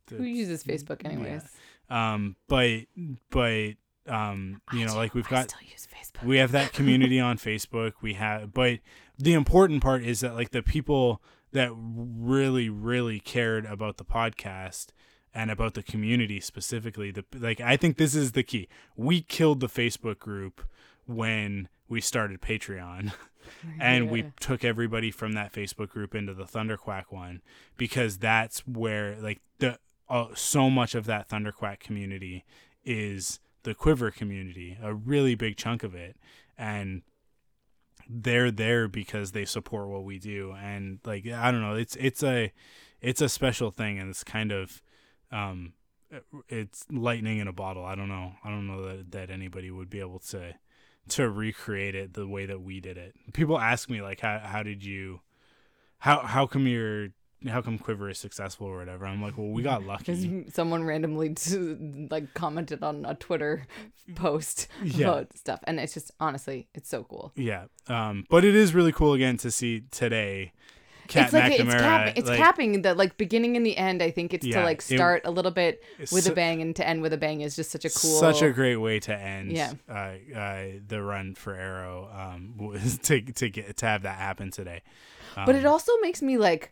Who uses Facebook anyways? um, but but um, you know, like we've I got still use Facebook. we have that community on Facebook. We have, but the important part is that like the people that really, really cared about the podcast and about the community specifically, the like, I think this is the key. We killed the Facebook group when we started Patreon. And we took everybody from that Facebook group into the Thunderquack one because that's where like the uh, so much of that Thunderquack community is the Quiver community, a really big chunk of it, and they're there because they support what we do. And like I don't know, it's it's a it's a special thing, and it's kind of um it's lightning in a bottle. I don't know. I don't know that that anybody would be able to to recreate it the way that we did it. People ask me like how how did you how how come you're how come Quiver is successful or whatever? I'm like, well, we got lucky. someone randomly t- like commented on a Twitter post Yeah. about stuff, and it's just honestly, it's so cool. Yeah. Um, but it is really cool again to see today. Kat it's like it's, McNamara, capping, it's like, capping the like beginning and the end. I think it's Yeah, to like it- start a little bit with su- a bang and to end with a bang is just such a cool. Such a great way to end. Yeah. Uh, uh, the run for Arrow. Um, was to to get to have that happen today. but it Um, also makes me like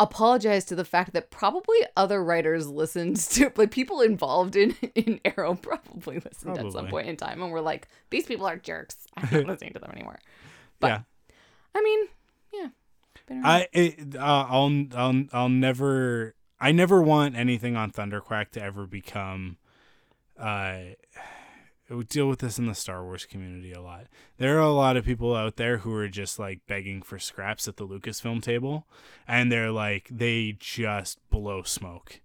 apologize to the fact that probably other writers listened to like people involved in in Arrow probably listened at some point in time and were like, these people are jerks. I'm not listening to them anymore. But yeah. I mean, yeah. I it, uh, I'll I'll I'll never I never want anything on Thunderquack to ever become uh we deal with this in the Star Wars community a lot. There are a lot of people out there who are just like begging for scraps at the Lucasfilm table, and they're like they just blow smoke,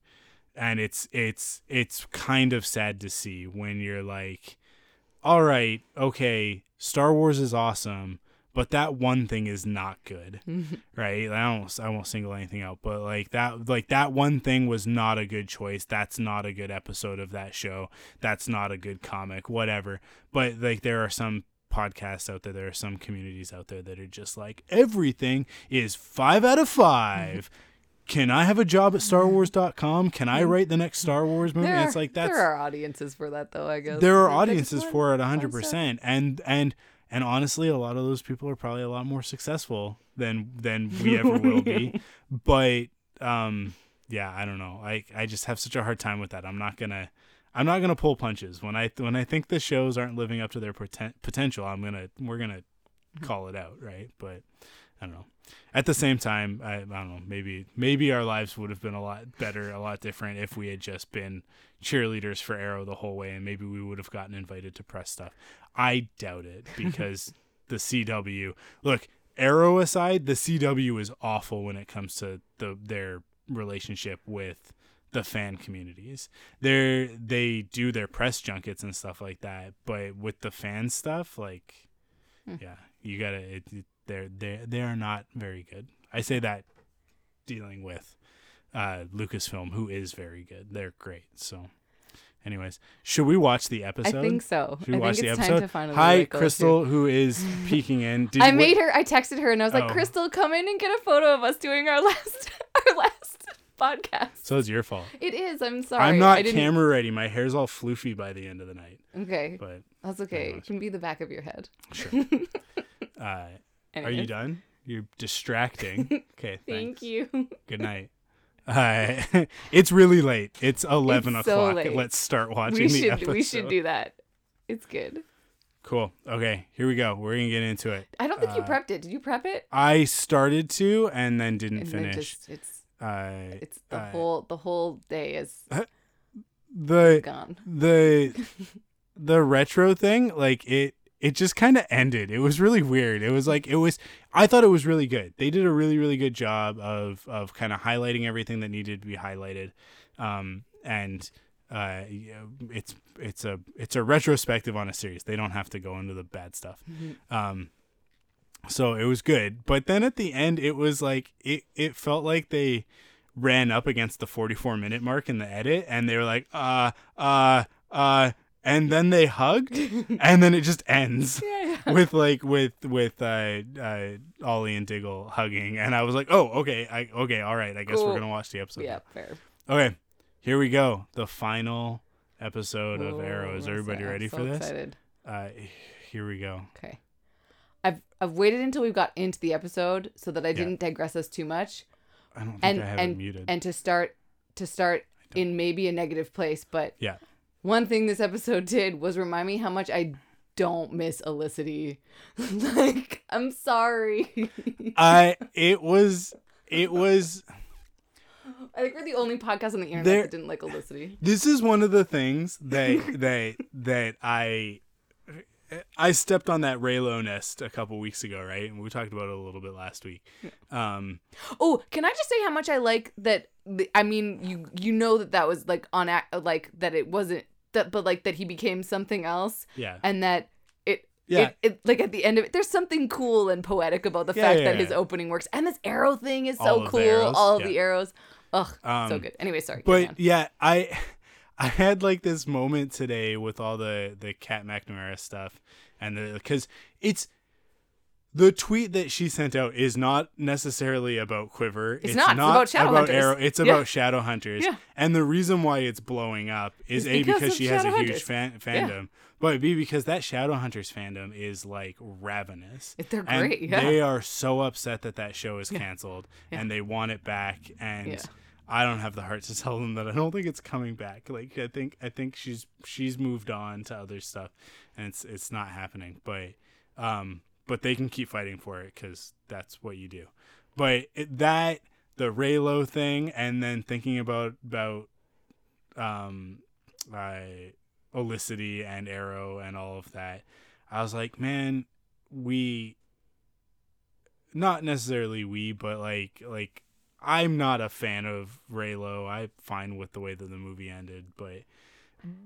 and it's it's it's kind of sad to see when you're like, all right, okay, Star Wars is awesome, but that one thing is not good mm-hmm. right? I won't i won't single anything out but like that like that one thing was not a good choice. That's not a good episode of that show. That's not a good comic whatever. But like there are some podcasts out there there are some communities out there that are just like everything is five out of five. Can I have a job at StarWars.com? Can I write the next Star Wars movie? There it's like that's there are audiences for that though. I guess. There are Like, I just audiences for it fun 100% and and and honestly a lot of those people are probably a lot more successful than than we ever will be. But um yeah i don't know. I i just have such a hard time with that. I'm not gonna i'm not gonna pull punches. When i when i think the shows aren't living up to their poten- potential i'm gonna we're gonna call it out right? But i don't know. At the same time I, I don't know maybe maybe our lives would have been a lot better a lot different if we had just been cheerleaders for arrow the whole way and maybe we would have gotten invited to press stuff. I doubt it because the cw look arrow aside the cw is awful when it comes to the their relationship with the fan communities. They're they do their press junkets and stuff like that but with the fan stuff like hmm. yeah you gotta it, it, they're they they are not very good i say that dealing with uh lucasfilm who is very good they're great so anyways should we watch the episode? I think so. should we I watch think the episode time to finally hi like, crystal who is peeking in Did I you- made her. I texted her and I was like, Oh. "Crystal, come in and get a photo of us doing our last our last podcast." so it's your fault It is. I'm sorry. i'm not camera ready my hair's all floofy by the end of the night Okay, but that's okay. It can be the back of your head. sure uh are you done you're distracting okay Thank you. Good night. Uh, it's really late. It's eleven It's so o'clock. late. Let's start watching we the should episode. we should do that. It's good. Cool. Okay, here we go. We're gonna get into it. I don't think you Uh, prepped it. Did you prep it? I started to and then didn't And finish. then just it's uh, it's the uh, whole the whole day is the gone. the the retro thing. Like it. It just kind of ended. It was really weird. It was like it was. I thought it was really good. They did a really really good job of of kind of highlighting everything that needed to be highlighted, um, and uh, it's it's a it's a retrospective on a series. They don't have to go into the bad stuff. Um, so it was good. But then at the end, it was like it it felt like they ran up against the 44 minute mark in the edit, and they were like, uh, uh, uh. And then they hugged, and then it just ends Yeah, yeah. with like with with uh, uh, Ollie and Diggle hugging, and I was like, oh, okay, I okay, all right, I guess Cool. we're gonna watch the episode. Yeah, fair. Okay, here we go. The final episode of Arrow. Is everybody so- ready I'm for so this? Excited. Uh, here we go. Okay. I've I've waited until we've got into the episode so that I Yeah. didn't digress us too much I don't think and I have and it muted. and to start to start in maybe a negative place, but yeah. One thing this episode did was remind me how much I don't miss Olicity. like, I'm sorry. I it was it was I think we're the only podcast on the internet There- that didn't like Olicity. this is one of the things that that that I I stepped on that Reylo nest a couple weeks ago, right? And we talked about it a little bit last week. Um, Oh, can I just say how much I like that? The, I mean, you you know that that was like on act like that it wasn't that, but like that he became something else, yeah, and that it Yeah. it, it like at the end of it, there's something cool and poetic about the Yeah, fact yeah, that yeah. his opening works, and this arrow thing is All so cool. arrows, All the arrows, ugh, so Um, good. Anyway, sorry. but yeah, I I had like this moment today with all the the Kat McNamara stuff, and the because it's the tweet that she sent out is not necessarily about Quiver. It's not. It's about Shadowhunters. Arrow. It's Yeah. about Shadowhunters. Yeah. And the reason why it's blowing up is It's a because she has a huge Shadowhunters. fan, Yeah. fandom, but b because that Shadowhunters fandom is like ravenous. They're And great, yeah. They are so upset that that show is canceled Yeah. and they want it back and. Yeah. I don't have the heart to tell them that I don't think it's coming back. Like I think I think she's she's moved on to other stuff, and it's it's not happening. But um, but they can keep fighting for it because that's what you do. But it, that the Raylo thing, and then thinking about about um, I Olicity and Arrow and all of that, I was like, man, we not necessarily we, but like like I'm not a fan of Reylo. I'm fine with the way that the movie ended, but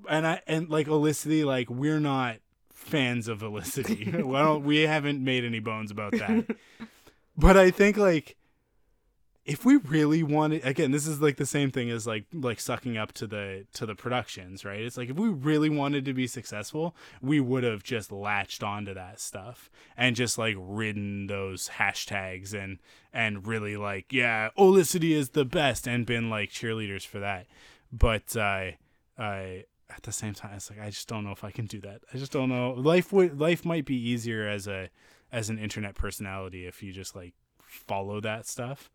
and I and like Olicity, like we're not fans of Olicity. well, we haven't made any bones about that. but I think like if we really wanted again this is like the same thing as like like sucking up to the to the productions right it's like if we really wanted to be successful we would have just latched onto that stuff and just like ridden those hashtags and and really like yeah olicity is the best and been like cheerleaders for that but uh i at the same time it's like i just don't know if i can do that i just don't know life would life might be easier as a as an internet personality if you just like follow that stuff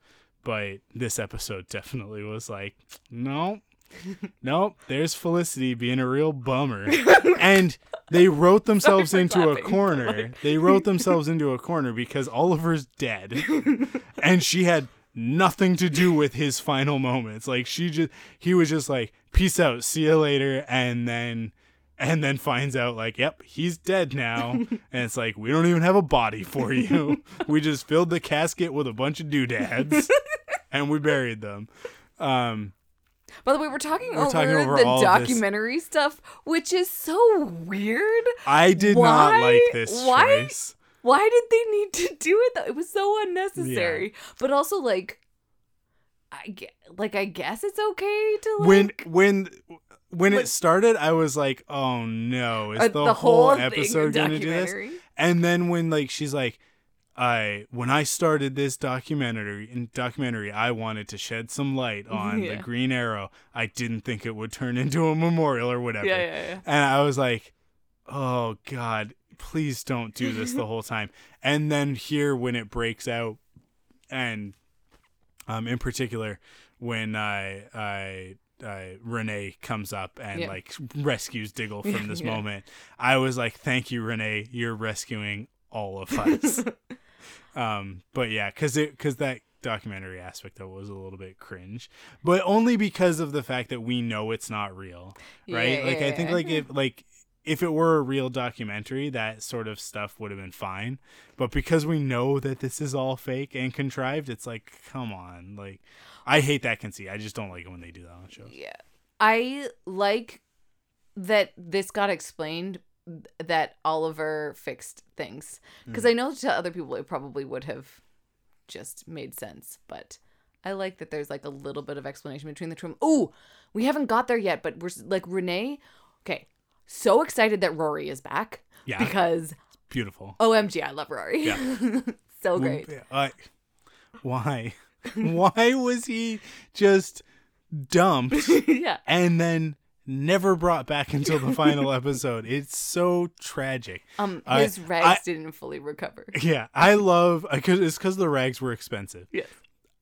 but this episode definitely was like, no, nope, there's Felicity being a real bummer. and they wrote themselves into a corner. They wrote themselves into a corner because Oliver's dead. and she had nothing to do with his final moments. Like she just he was just like, peace out, see you later, and then and then finds out like, yep, he's dead now. and it's like, we don't even have a body for you. we just filled the casket with a bunch of doodads and we buried them. Um By the way, we're talking We're over talking over the documentary stuff, which is so weird. I did not like this why- choice. Why did they need to do it? Though? It was so unnecessary. But also, like, I get, like, I guess it's okay to like when when when it started, I was like, "Oh no, is uh, the, whole, thing, episode gonna do this?" And then when like she's like, "I when I started this documentary, in documentary, I wanted to shed some light on Yeah. the Green Arrow. I didn't think it would turn into a memorial or whatever." Yeah, yeah, yeah. And I was like, "Oh God, please don't do this the whole time." And then here when it breaks out, and um, in particular when I I. Uh, Renee comes up and Yeah. like rescues Diggle from this Yeah. moment. I was like, "Thank you, Renee. You're rescuing all of us." um, but yeah, because it because that documentary aspect of it was a little bit cringe, but only because of the fact that we know it's not real, right? Yeah, like I think like if like if it were a real documentary, that sort of stuff would have been fine. But because we know that this is all fake and contrived, it's like, come on, like I hate that conceit. I just don't like it when they do that on shows. Yeah. I like that this got explained that Oliver fixed things. Hmm. Because I know to other people it probably would have just made sense. But I like that there's like a little bit of explanation between the two. Ooh, we haven't got there yet, but we're like Renee. Okay. So excited that Rory is back. Yeah. Because Beautiful. OMG, I love Rory. Yeah. so great. I, why? why was he just dumped yeah. and then never brought back until the final episode? It's so tragic. Um, I- his rags I- didn't fully recover. Yeah, I love I because it's because the rags were expensive. Yes.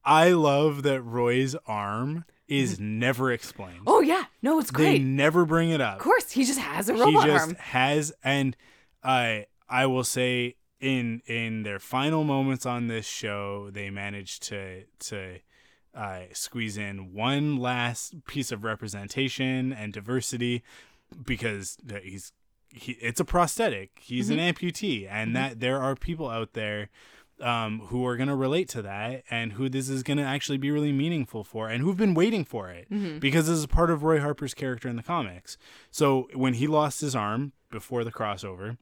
I love that Roy's arm is never explained. Oh yeah, no, it's great. they never bring it up. Of course, he just has a robot he just arm. has and i i will say in in their final moments on this show they managed to to uh, squeeze in one last piece of representation and diversity because he's he, it's a prosthetic he's an amputee and that there are people out there um, who are going to relate to that and who this is going to actually be really meaningful for and who've been waiting for it because this is part of Roy Harper's character in the comics. So when he lost his arm before the crossover,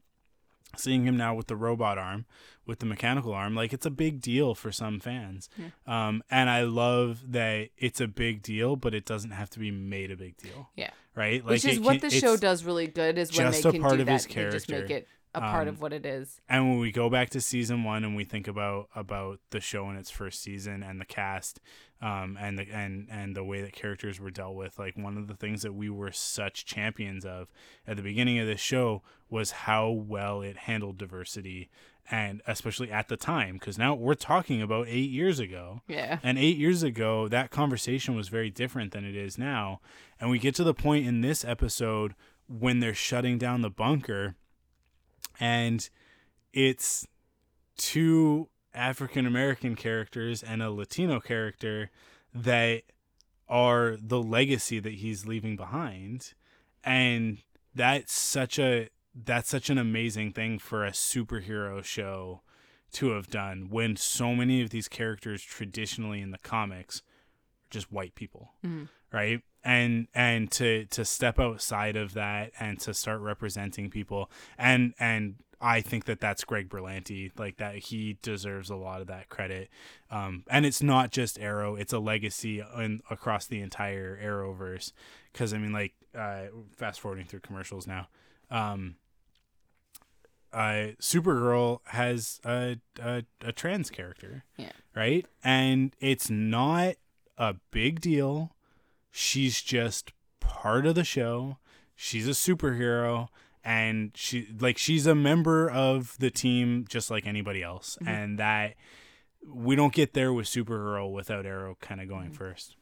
seeing him now with the robot arm, with the mechanical arm, like it's a big deal for some fans. Um, and I love that it's a big deal, but it doesn't have to be made a big deal, Yeah, right? which is what can- the show does really good is when just they a can part do of that. his They just make character. it a part Um, of what it is. and when we go back to season one and we think about about the show in its first season and the cast um and the and and the way that characters were dealt with like one of the things that we were such champions of at the beginning of this show was how well it handled diversity and especially at the time because now we're talking about eight years ago Yeah, and eight years ago, that conversation was very different than it is now. And we get to the point in this episode when they're shutting down the bunker, and it's two African American characters and a Latino character that are the legacy that he's leaving behind. And that's such a that's such an amazing thing for a superhero show to have done when so many of these characters traditionally in the comics are just white people Mhm. right and and to to step outside of that and to start representing people. And and I think that that's Greg Berlanti like that he deserves a lot of that credit. Um and it's not just Arrow it's a legacy in, across the entire Arrowverse. Cuz I mean like uh fast forwarding through commercials now um uh Supergirl has a a, a trans character Yeah. right? And it's not a big deal she's just part of the show she's a superhero and she like she's a member of the team just like anybody else and that we don't get there with supergirl without arrow kind of going first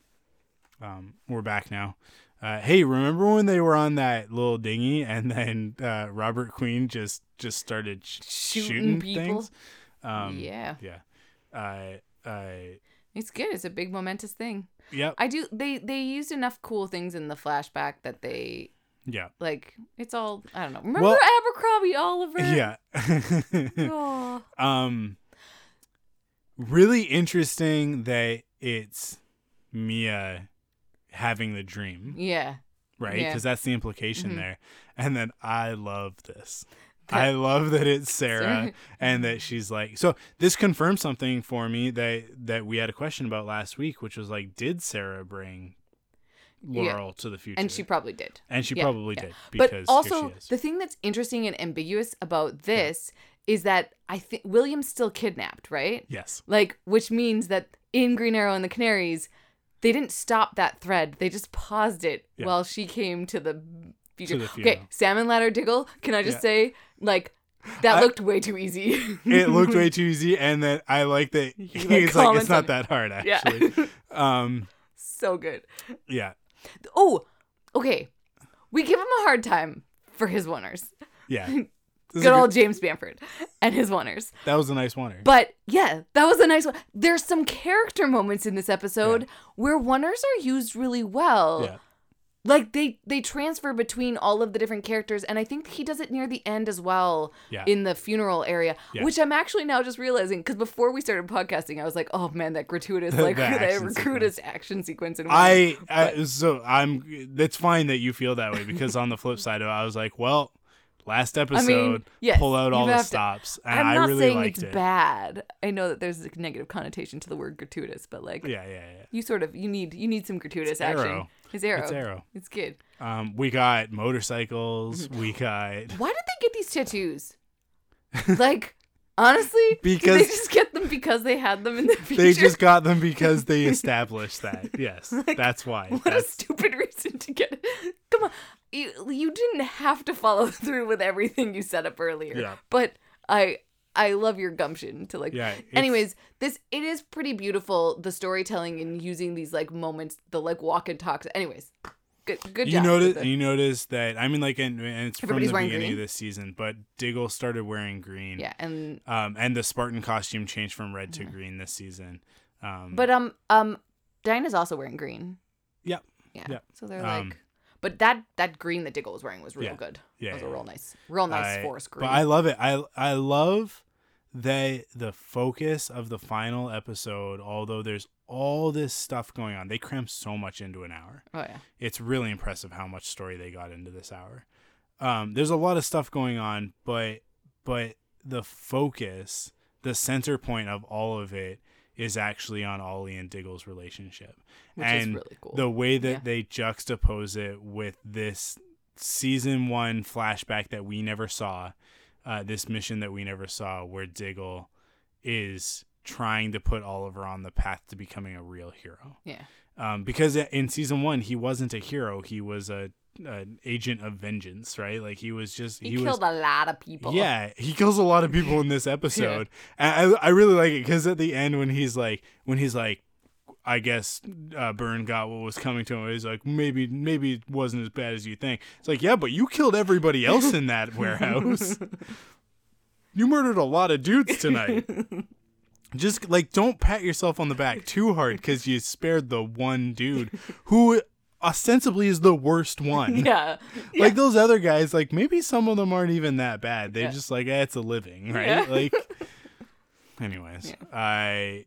um we're back now uh, hey, remember when they were on that little dinghy and then uh, Robert Queen just just started sh- Shooting shooting, people? things? Um, yeah. yeah. Uh, uh, It's good. It's a big momentous thing. Yep. I do they they used enough cool things in the flashback that they Yeah. like it's all I don't know. Remember Well- Abercrombie Oliver? Yeah. Oh. um really interesting that it's Mia having the dream, Yeah. right? Yeah. Because that's the implication Mhm. there. And then I love this. I love that it's Sara Sara. and that she's like so this confirms something for me that that we had a question about last week which was like did Sara bring Yeah. Laurel to the future And she probably did. and she yeah, probably yeah. did But also, here she is. the thing that's interesting and ambiguous about this is that I think William's still kidnapped, right? yes Like, which means that in Green Arrow and the Canaries, they didn't stop that thread. They just paused it Yeah. while she came to the future. Okay. Salmon Ladder Diggle. Can I just Yeah. say, like, that I- looked way too easy. it looked way too easy and then I like that He, he's like, like it's not that hard Yeah. actually um so good. yeah Oh, okay. We give him a hard time for his oneers. yeah Good a old James Bamford and his oneers. that was a nice one But yeah, that was a nice one. There's some character moments in this episode where oneers are used really well. yeah Like they they transfer between all of the different characters, and I think he does it near the end as well Yeah. in the funeral area, Yeah. which I'm actually now just realizing because before we started podcasting, I was like, oh man, that gratuitous like The that action gratuitous action sequence. In I. I so I'm it's fine that you feel that way because on the flip side of it I was like well last episode yes, pull out all the have to- stops and I'm I not really saying it's it bad. I know that there's a negative connotation to the word gratuitous, but like yeah yeah yeah you sort of you need you need some gratuitous It's action. Arrow. It's arrow. it's arrow It's good. um we got motorcycles Mm-hmm. we got Why did they get these tattoos? like, honestly, did Because- they just get them because they had them in the future. they just got them because they established that yes that's why what a stupid reason to get it. Come on, you you didn't have to follow through with everything you set up earlier. Yeah. But I I love your gumption to like. yeah Anyways, this it is pretty beautiful the storytelling and using these like moments, the like walk and talks. Anyways, good good you notice you notice that I mean like and, and it's Everybody's from the beginning green. of this season but Diggle started wearing green yeah, and um and the Spartan costume changed from red to green this season um But um um Dinah's also wearing green. Yep. Yeah. Yep. So they're Um, like but that that green that Diggle was wearing was real Yeah. good. Yeah, That was yeah, a real nice real nice I- forest green. But I love it. I I love that the focus of the final episode, although there's all this stuff going on, they cram so much into an hour. oh yeah. It's really impressive how much story they got into this hour. Um, there's a lot of stuff going on, but but the focus, the center point of all of it is actually on Ollie and Diggle's relationship. Which and really cool. the way that Yeah. they juxtapose it with this season one flashback that we never saw, uh, this mission that we never saw, where Diggle is trying to put Oliver on the path to becoming a real hero. yeah. Um, because in season one, he wasn't a hero; he was a an agent of vengeance, right? Like he was just He, he, was killed a lot of people. yeah, he kills a lot of people in this episode, and I I really like it because at the end when he's like when he's like, I guess uh, Byrne got what was coming to him. He's like maybe maybe it wasn't as bad as you think. It's like yeah, but you killed everybody else in that warehouse. You murdered a lot of dudes tonight. Just like don't pat yourself on the back too hard because you spared the one dude who ostensibly is the worst one. yeah. Like those other guys, like maybe some of them aren't even that bad. They Yeah. just like, eh, it's a living, right? Yeah. Like, anyways, I,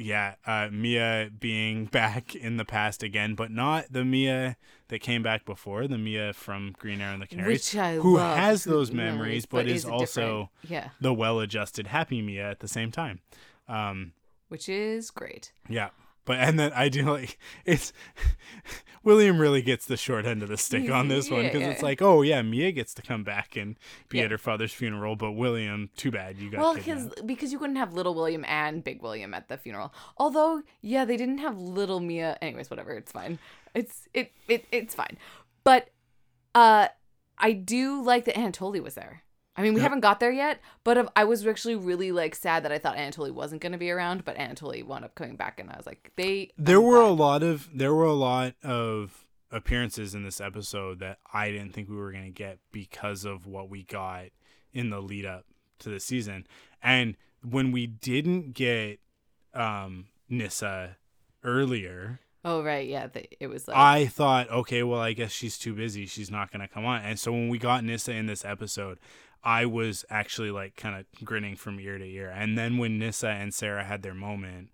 yeah, uh, Mia being back in the past again, but not the Mia that came back before, the Mia from Green Arrow and the Canaries, Which I who love. has those Memories, but but, is is also yeah. the well-adjusted happy Mia at the same time. Um, Which is great. yeah. But and then I do like it's William really gets the short end of the stick on this one because yeah. it's like oh yeah Mia gets to come back and be Yeah. at her father's funeral but William too bad you got Well, because because you couldn't have little William and big William at the funeral. Although, yeah, they didn't have little Mia. Anyways, whatever. It's fine. It's it it it's fine. But uh, I do like that Anatoly was there. I mean, we Yep. haven't got there yet, but I was actually really like sad that I thought Anatoly wasn't going to be around, but Anatoly wound up coming back, and I was like, they. there I'm were a lot of there were a lot of appearances in this episode that I didn't think we were gonna get because of what we got in the lead up to the season and when we didn't get um Nyssa earlier Oh right, yeah. They, it was like I thought, okay, well, I guess she's too busy. She's not going to come on. And so when we got Nyssa in this episode, I was actually like kind of grinning from ear to ear. And then when Nyssa and Sara had their moment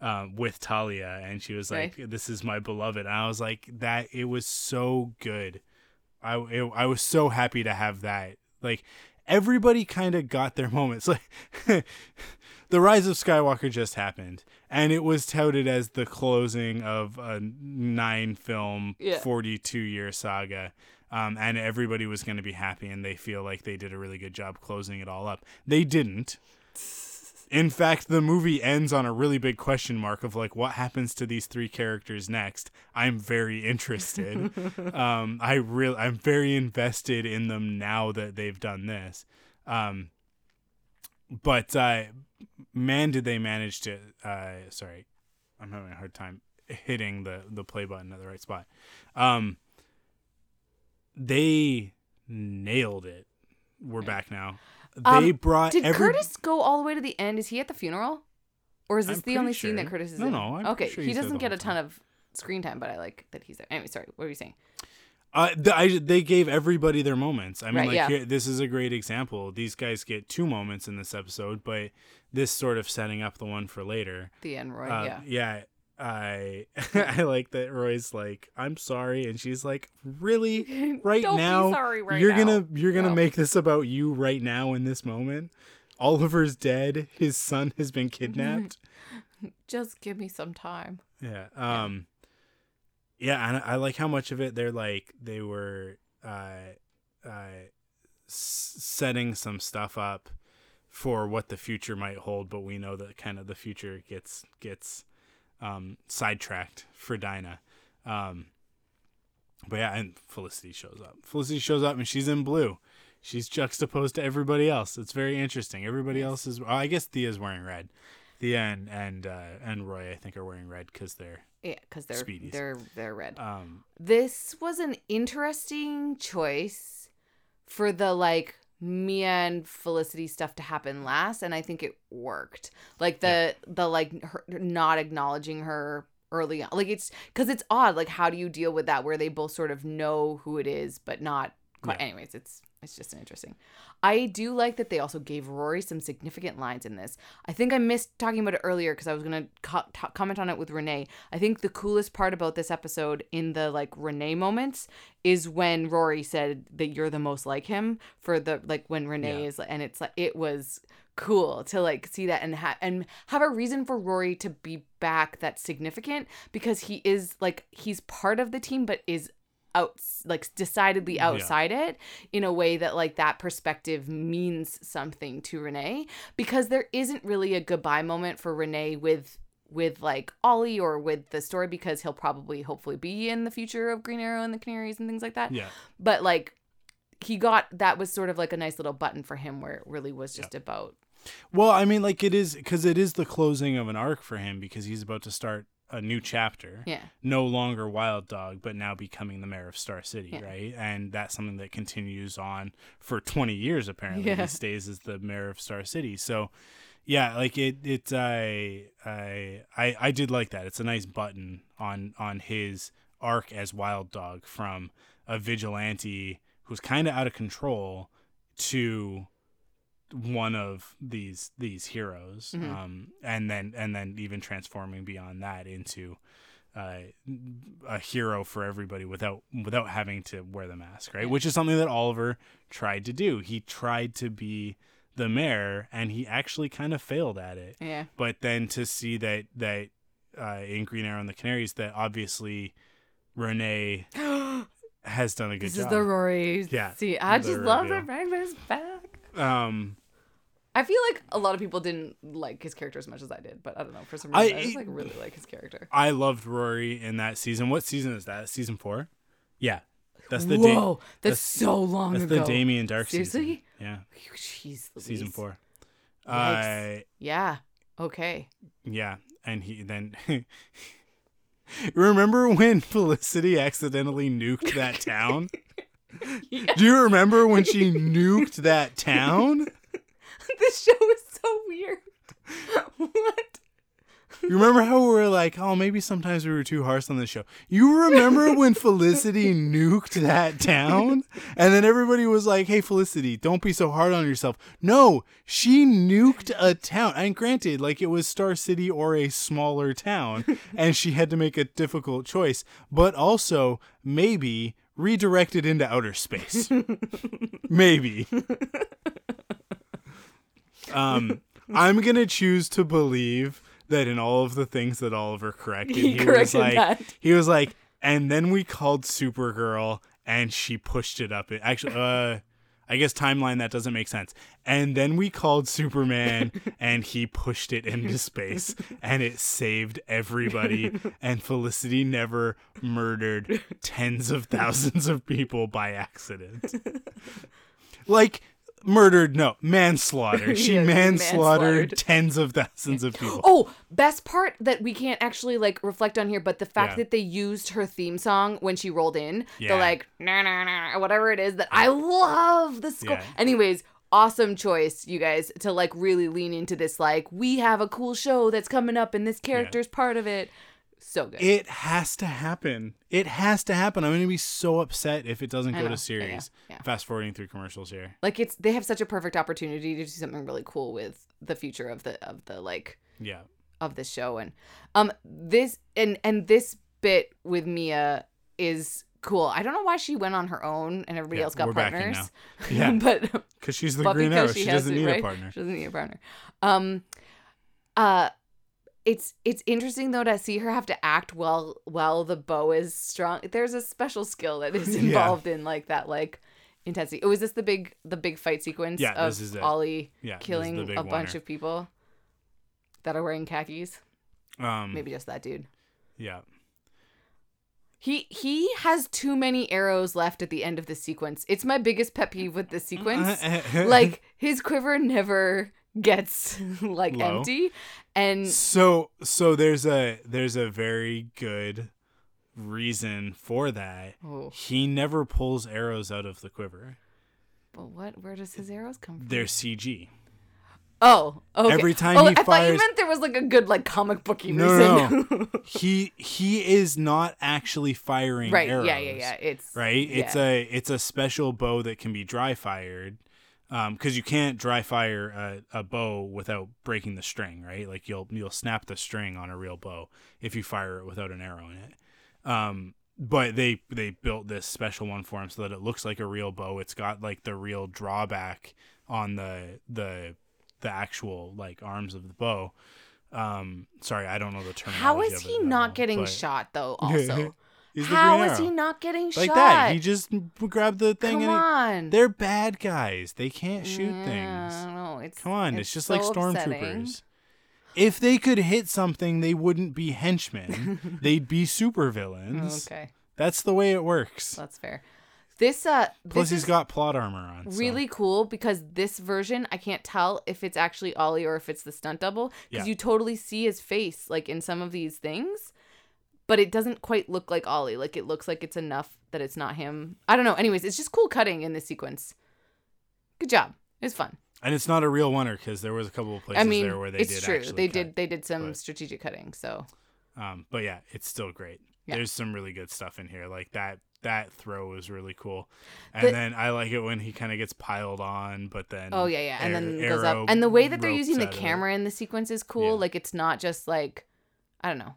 um, with Talia, and she was like, "This is my beloved," and I was like, "That it was so good." I it, I was so happy to have that. Like everybody kind of got their moments. Like the rise of Skywalker just happened, and it was touted as the closing of a nine film, Yeah. forty two year saga. Um, and everybody was going to be happy, and they feel like they did a really good job closing it all up. They didn't. In fact, the movie ends on a really big question mark of like what happens to these three characters next. I'm very interested. um, I really, I'm very invested in them now that they've done this. Um, but uh, man, did they manage to? Uh, sorry, I'm having a hard time hitting the the play button at the right spot. Um, they nailed it. We're back now. They Um, brought Did every- Curtis go all the way to the end? Is he at the funeral, or is this I'm the only scene that. Curtis is No, in? no, I'm okay, sure he doesn't get a ton of screen time, but I like that he's there. Anyway, sorry. What were you saying? Uh, the, I, they gave everybody their moments. I mean, Right, like yeah. here, this is a great example. These guys get two moments in this episode, but this sort of setting up the one for later. The Enroy, Uh, yeah. yeah. I I like that Roy's like I'm sorry, and she's like really right Don't be now sorry right you're now." gonna you're gonna No. make this about you right now in this moment. Oliver's dead. His son has been kidnapped. Just give me some time. Yeah. Um yeah, and I I like how much of it they're like they were uh uh setting some stuff up for what the future might hold, but we know that kind of the future gets gets um sidetracked for Dinah. Um but yeah, and Felicity shows up. Felicity shows up and she's in blue. She's juxtaposed to everybody else. It's very interesting. Everybody else is. Oh, I guess Thea's wearing red. Thea and and uh, and Roy, I think, are wearing red because they're Yeah, because they're Speedies. they're they're red. um this was an interesting choice for the like Mia and Felicity stuff to happen last, and I think it worked. Like the the like her, not acknowledging her early on, like it's because it's odd. Like how do you deal with that where they both sort of know who it is, but not quite. Yeah. Anyways, it's it's just interesting. I do like that they also gave Rory some significant lines in this. I think I missed talking about it earlier because I was gonna co- t- comment on it with Renee. I think the coolest part about this episode in the like Renee moments is when Rory said that you're the most like him for the like when Renee Yeah. is and it's like it was cool to like see that and ha- and have a reason for Rory to be back that's significant because he is like he's part of the team but is out like decidedly Yeah. outside it in a way that like that perspective means something to Renee because there isn't really a goodbye moment for Renee with with like Ollie or with the story because he'll probably hopefully be in the future of Green Arrow and the Canaries and things like that. yeah But like he got that was sort of like a nice little button for him where it really was just about well i mean like it is because it is the closing of an arc for him because he's about to start a new chapter yeah. no longer wild dog but now becoming the mayor of star city Yeah. right and that's something that continues on for 20 years apparently Yeah. he stays as the mayor of star city so yeah like it it i i i, I did like that it's a nice button on on his arc as Wild Dog from a vigilante who's kind of out of control to one of these these heroes Mhm. um and then and then even transforming beyond that into uh, a hero for everybody without without having to wear the mask, right? Yeah. Which is something that Oliver tried to do. He tried to be the mayor, and he actually kind of failed at it. Yeah. But then to see that that uh, in Green Arrow and the Canaries, that obviously Renee has done a good this job. This is the Rory. Yeah, See, I just love reveal. that Ragman's back. Um, I feel like a lot of people didn't like his character as much as I did, but I don't know. For some reason, I, just like really like his character. I loved Rory in that season. What season is that? Season four? Yeah, that's the Da- Whoa, that's, that's- so long that's ago. the Damien Darhk season. Seriously? Yeah, Jeez, season four. Yikes. Uh, Yeah. Okay. Yeah, and he then remember when Felicity accidentally nuked that town? Do you remember when she nuked that town? this show is so weird. what? You remember how we were like, oh, maybe sometimes we were too harsh on the show. You remember when Felicity nuked that town? And then everybody was like, hey, Felicity, don't be so hard on yourself. No, she nuked a town. And granted, like it was Star City or a smaller town, and she had to make a difficult choice, but also maybe redirected into outer space. maybe. Um, I'm gonna choose to believe that in all of the things that Oliver corrected, He he, was like, that. he was like, and then we called Supergirl, and she pushed it up. It actually, uh, I guess timeline that doesn't make sense. And then we called Superman, and he pushed it into space, and it saved everybody. And Felicity never murdered tens of thousands of people by accident. Like murdered, no manslaughter. She Yeah, manslaughtered manslaughtered. tens of thousands of people. Oh, best part that we can't actually like reflect on here, but the fact Yeah. that they used her theme song when she rolled in, Yeah. the like na na na or whatever it is that I love the score. Yeah. Anyways, awesome choice, you guys, to like really lean into this. Like we have a cool show that's coming up, and this character's part of it. So good. It has to happen. It has to happen. I'm going to be so upset if it doesn't I go know. to series. yeah, yeah. Fast forwarding through commercials here. like it's they have such a perfect opportunity to do something really cool with the future of the of the like Yeah. of the show and um this and and this bit with Mia is cool. I don't know why she went on her own and everybody Yeah, else got partners. Yeah. but Because she's the but Green Arrow. she She, doesn't it, need right? a partner. She doesn't need a partner. Um uh it's it's interesting though to see her have to act while while the bow is strong. There's a special skill that is Yeah. involved in like that like intensity. Oh, is this the big the big fight sequence Yeah, of this is it. Ollie Yeah. killing a bunch winner. of people that are wearing khakis? Um, Maybe just that dude. Yeah. He he has too many arrows left at the end of the sequence. It's my biggest pet peeve with the sequence. like his quiver never gets like Low. empty and so so there's a there's a very good reason for that. oh, He never pulls arrows out of the quiver. but what where does his arrows come from? They're CG. Oh, okay. Every time oh, he I thought you meant there was like a good like comic booky No, reason. no, He he is not actually firing right, arrows. yeah, yeah, yeah. It's right? It's a it's a special bow that can be dry fired, because you can't dry fire a, a bow without breaking the string, right? Like you'll you'll snap the string on a real bow if you fire it without an arrow in it. Um, but they they built this special one for him so that it looks like a real bow. It's got like the real drawback on the the the actual like arms of the bow. Um, sorry, I don't know the term. How is he not getting but- shot though? Also, He's how is he not getting like shot? Like that? He just grabbed the thing Come and he, on. they're bad guys. They can't shoot Yeah, things. don't. It's Come on, it's, just like so upsetting. stormtroopers. If they could hit something, they wouldn't be henchmen. They'd be supervillains. Okay, That's the way it works. that's fair. This uh, Plus, this he's got plot armor on. so- really cool because this version I can't tell if it's actually Ollie or if it's the stunt double because Yeah. you totally see his face like in some of these things, but it doesn't quite look like Ollie. Like it looks like it's enough that it's not him. I don't know. Anyways, it's just cool cutting in this sequence. Good job. It was fun. and it's not a real winner because there was a couple of places I mean, there where they it's did true. They cut. did. They did some but- strategic cutting. So Um, but yeah, it's still great. Yeah. there's some really good stuff in here. Like that that throw was really cool, and The- then I like it when he kind of gets piled on, but then Oh yeah, yeah, and then goes up. And the way that they're using the out of it. camera in the sequence is cool. Yeah. Like it's not just like I don't know.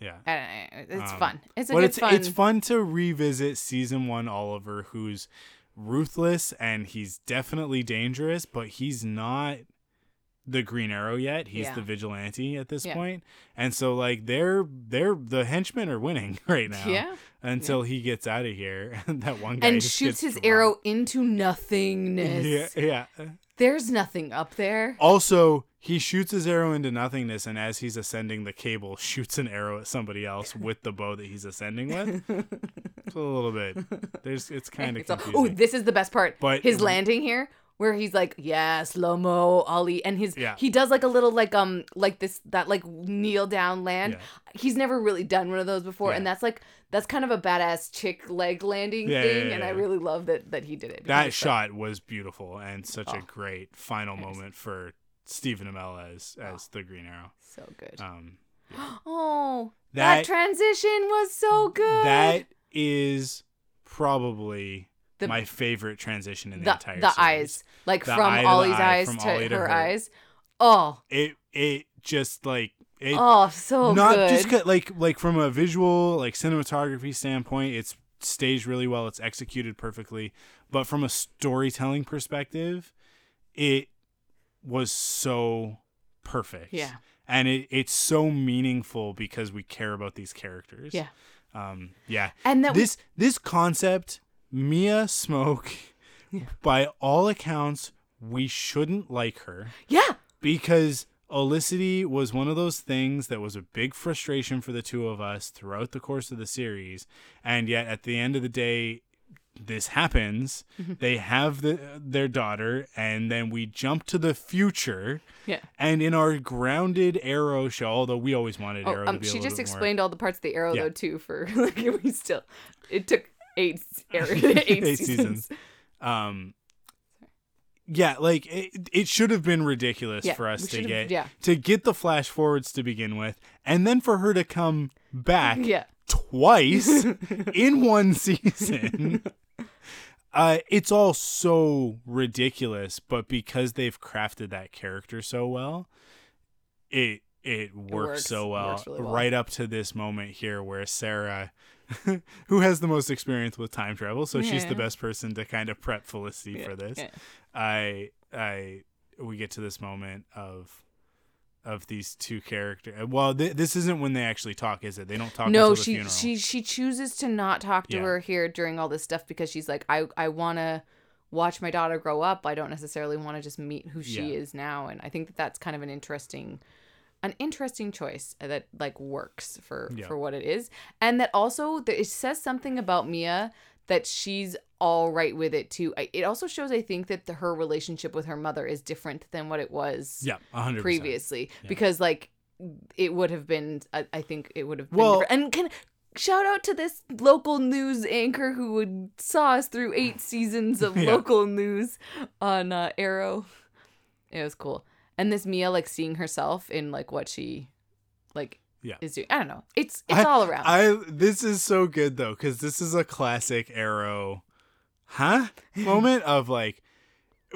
Yeah. I don't know. It's Um, fun. It's a but good it's fun. it's fun to revisit season one Oliver, who's ruthless and he's definitely dangerous, but he's not the Green Arrow yet. He's Yeah. the vigilante at this Yeah. point. and so like they're they're the henchmen are winning right now. Yeah. until he gets out of here. that one guy and shoots his arrow into nothingness. Yeah, yeah. There's nothing up there. Also, he shoots his arrow into nothingness, and as he's ascending the cable, shoots an arrow at somebody else with the bow that he's ascending with. it's a little bit. There's. It's kind of confusing. oh, this is the best part. But- his landing here, where he's like, "Yeah, slow mo, Ollie," and his Yeah. he does like a little like um like this that like kneel down land. Yeah. He's never really done one of those before, Yeah. and that's like that's kind of a badass chick leg landing thing, and I really love that that he did it. that like, shot was beautiful and such a Oh. great final moment for Stephen Amell as as the Green Arrow. so good. Um, oh, that, that transition was so good. that is probably The- my favorite transition in the, the entire the series. eyes, like The from eye Ollie's eye, eyes from to, Ollie to her her. eyes. Oh, It it just like it oh, so not good. just like like from a visual like cinematography standpoint it's staged really well it's executed perfectly but from a storytelling perspective it was so perfect Yeah. and it, it's so meaningful because we care about these characters Yeah. um yeah and that we- this this concept mia Smoak by all accounts we shouldn't like her yeah, because Olicity was one of those things that was a big frustration for the two of us throughout the course of the series, and yet at the end of the day, this happens. Mm-hmm. they have the, their daughter, and then we jump to the future. yeah. And in our grounded Arrow show, although we always wanted Oh, Arrow to um, be a she little just bit more- explained all the parts of the arrow Yeah. though too. For like we still, it took eight arrow, eight, Eight seasons. seasons. um yeah like it, it should have been ridiculous Yeah, for us to get yeah. to get the flash forwards to begin with and then for her to come back Yeah, twice in one season uh it's all so ridiculous but because they've crafted that character so well it it works, works. so well, Works really well. right up to this moment here where Sara who has the most experience with time travel so she's the best person to kind of prep Felicity Yeah, for this yeah. I I we get to this moment of of these two characters. Uh, well, th- this isn't when they actually talk, is it? They don't talk. no, she funeral. she she chooses to not talk to Yeah. her here during all this stuff because she's like, I I want to watch my daughter grow up. I don't necessarily want to just meet who she Yeah. is now, and I think that that's kind of an interesting an interesting choice that like works for Yeah. for what it is and that also that it says something about mia that she's all right with it too it also shows i think that the, her relationship with her mother is different than what it was yeah, hundred previously Yeah. because like it would have been I, I think it would have been Well- different. and can shout out to this local news anchor who would saw us through eight seasons of Yeah. local news on uh, arrow it was cool and this mia like seeing herself in like what she like Yeah. is doing i don't know it's it's all around I this is so good though because this is a classic Arrow, huh? Moment of like.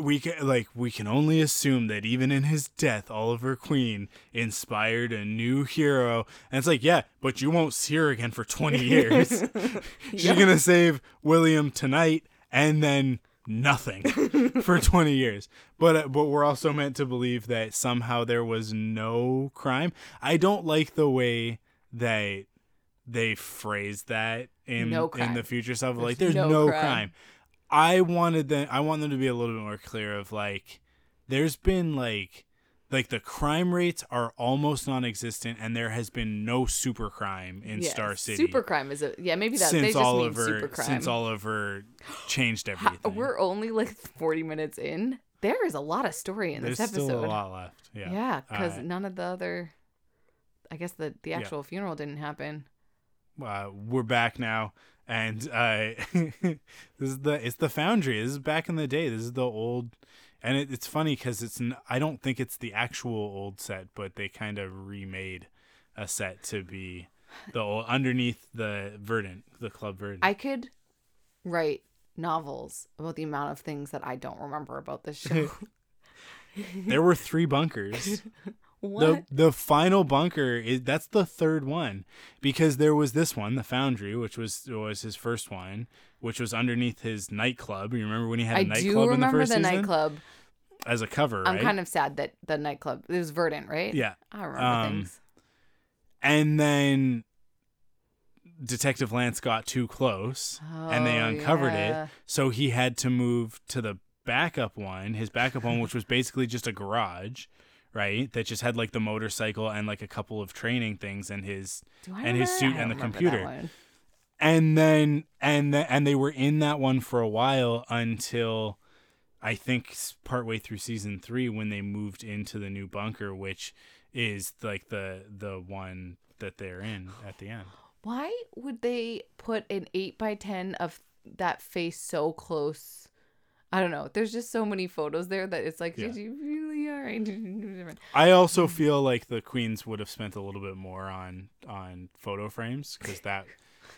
We can like we can only assume that even in his death, Oliver Queen inspired a new hero, and it's like, yeah, but you won't see her again for twenty years. She's Yeah. gonna save William tonight and then nothing for 20 years. But uh, but we're also meant to believe that somehow there was no crime. I don't like the way that they phrased that in No in the future stuff. Like There's there's no no, crime. crime. I wanted them I want them to be a little bit more clear of like there's been like like the crime rates are almost non-existent and there has been no super crime in Yeah, Star City super crime is a yeah maybe that they since just Oliver mean super crime since Oliver changed Ha- everything. we're only like 40 minutes in there is a lot of story in There's this episode There's still a lot left. Yeah. Yeah, because Uh, none of the other, I guess the the Yeah. actual funeral didn't happen. uh, we're back now, and uh, this is the it's the Foundry. This is back in the day. This is the old, and it, it's funny because it's n- I don't think it's the actual old set, but they kind of remade a set to be the old, underneath the Verdant, the Club Verdant. I could write novels about the amount of things that I don't remember about this show. there were three bunkers. what? the the final bunker is that's the third one because there was this one the foundry which was was his first one which was underneath his nightclub you remember when he had a I nightclub do in the remember first the season nightclub. as a cover I'm right kind of sad that the nightclub it was Verdant, right? yeah I remember Um, things. and then detective lance got too close and they Oh, uncovered yeah. it so he had to move to the backup one his backup one which was basically just a garage right that just had like the motorcycle and like a couple of training things and his and his suit and the don't remember that computer. and then and the, and they were in that one for a while until I think partway through season three when they moved into the new bunker, which is like the the one that they're in at the end. Why would they put an eight by ten of that face so close? I don't know. There's just so many photos there that it's like, Yeah. did you really all right? I also feel like the queens would have spent a little bit more on on photo frames because that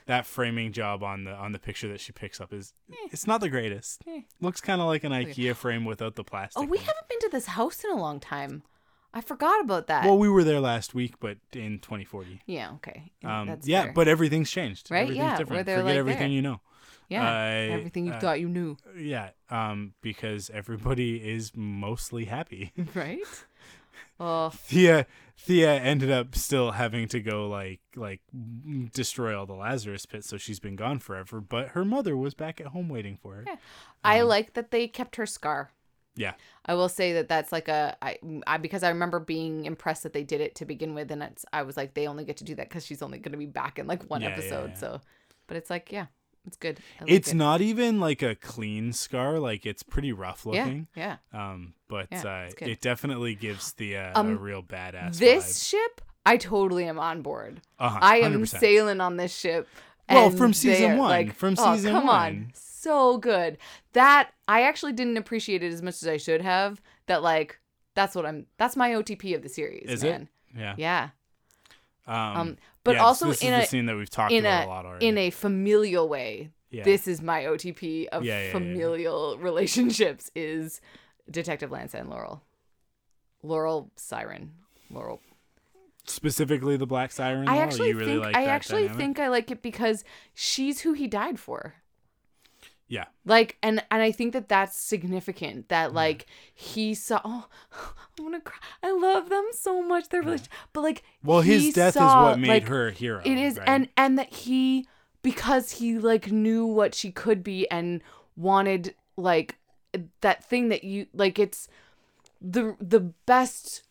that framing job on the on the picture that she picks up is it's not the greatest. Eh. Looks kind of like an IKEA frame without the plastic. Oh, we one. haven't been to this house in a long time. I forgot about that. Well, we were there last week, but in 2040. yeah, okay. Um, That's yeah, fair. but everything's changed. Right? Everything's Yeah, different. Forget like, everything there. you know. Yeah, uh, everything you uh, thought you knew, Yeah, um, because everybody is mostly happy. right? Oh, Thea, Thea ended up still having to go like like destroy all the Lazarus pits, so she's been gone forever. But her mother was back at home waiting for her. Yeah. I Um, like that they kept her scar. Yeah, I will say that that's like a I, I because I remember being impressed that they did it to begin with, and it's I was like they only get to do that because she's only going to be back in like one yeah, episode. yeah. So, but it's like yeah, it's good. Like it's it. not even like a clean scar; like it's pretty rough looking. yeah. Um, but Yeah, uh, it definitely gives the uh, a Um, real badass. This ship, I totally am on board. Uh-huh, I am sailing on this ship. Well, from season one, Like, from oh, season come one. on, so good. That I actually didn't appreciate it as much as I should have. That like that's what I'm. That's my OTP of the series. Is man. it? Yeah. Yeah. Um, Um, but yeah, also in a scene that we've talked in about a, a, lot already. in a familial way. yeah. This is my OTP of Yeah, familial relationships is Detective Lance and Laurel. Laurel Siren. Laurel. specifically the Black Siren. I actually you really think like I actually dynamic? think I like it because she's who he died for. Yeah. Like and and I think that that's significant that like he saw oh I'm gonna cry I love them so much their relationship but like Well, his death saw, is what made like, her a hero. it is right? and and that he because he like knew what she could be and wanted like that thing that you like it's the the best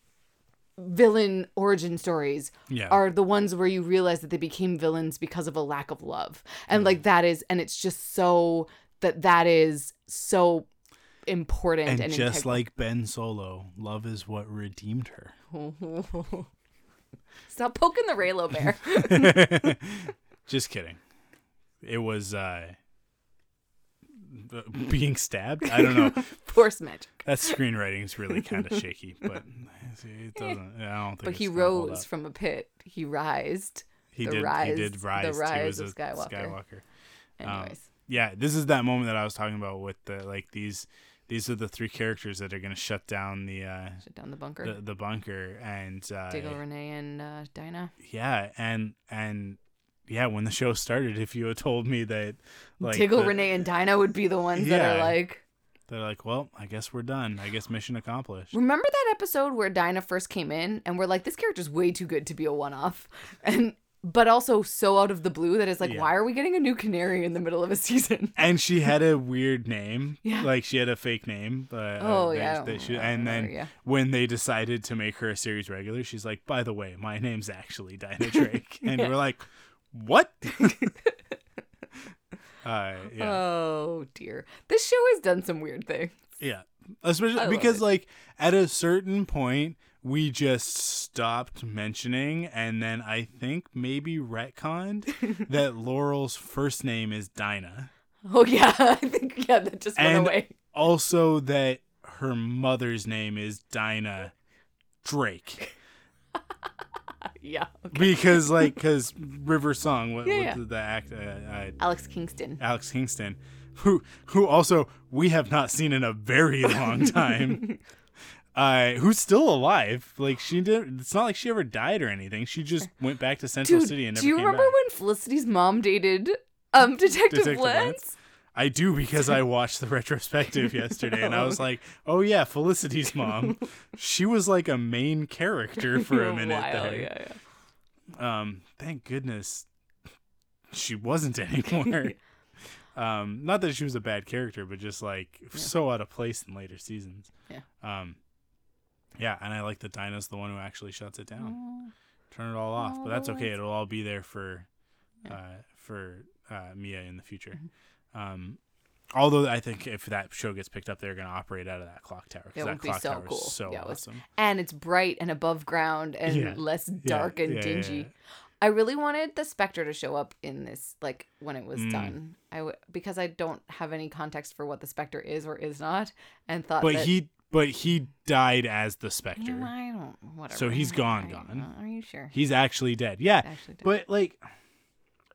villain origin stories yeah. are the ones where you realize that they became villains because of a lack of love and Mm-hmm. like that is and it's just so that that is so important and, and, just like Ben Solo, love is what redeemed her. stop poking the Reylo bear just kidding. It was uh being stabbed. I don't know. force magic that screenwriting is really kind of shaky, but it doesn't. I don't think. but he it's gonna hold rose from a pit he rised He the did. rise- he did rise. the rise. to of Skywalker. Skywalker. Um, anyways yeah this is that moment that i was talking about with the like these these are the three characters that are going to shut down the uh shut down the bunker the, the bunker and uh Diggle, Renee, and uh, Dinah. yeah and and yeah when the show started if you had told me that like Diggle, the- Renee, and Dinah would be the ones that are like. they're like well i guess we're done i guess mission accomplished Remember that episode where Dinah first came in, and we're like, this character's way too good to be a one-off, and but also so out of the blue that it's like, Yeah. why are we getting a new canary in the middle of a season? and she had a weird name Yeah. like she had a fake name uh, Oh, yeah, that she- and then yeah. when they decided to make her a series regular she's like by the way my name's actually dinah drake and Yeah. we're like what uh yeah Oh dear, this show has done some weird things. yeah especially because it. like at a certain point we just stopped mentioning and then i think maybe retconned that laurel's first name is dinah Oh yeah, I think yeah, that just went And- away. also that her mother's name is dinah drake yeah. because like because River Song, what, Yeah, yeah. the, the act, uh, uh, Alex Kingston. Alex Kingston, who who also we have not seen in a very long time. Uh, who's still alive? Like she did. It's not like she ever died or anything. She just went back to Central Dude, City and never do you remember back. when Felicity's mom dated um Detective, Detective Lance? Lance? I do because I watched the retrospective yesterday and I was like, oh yeah, Felicity's mom. She was like a main character for a minute while, there. Yeah, yeah. Um, thank goodness she wasn't anymore. um, not that she was a bad character, but just like so out of place in later seasons. Yeah. Um, yeah, and I like that Dinah's the one who actually shuts it down. Turn it all off, but that's okay. It'll all be there for, uh, for uh, Mia in the future. Mm-hmm. Um, although I think if that show gets picked up, they're going to operate out of that clock tower. It that would be clock so tower cool. is so Yeah, awesome. And it's bright and above ground and Yeah. less Yeah, dark and yeah, yeah, dingy. yeah. I really wanted the Spectre to show up in this, like when it was Mm. done. I w- because I don't have any context for what the Spectre is or is not, and thought. But that, he, but he died as the Spectre. No, I don't. Whatever. So he's gone, I- gone. Are you sure? He's actually dead. Yeah, Actually dead. but like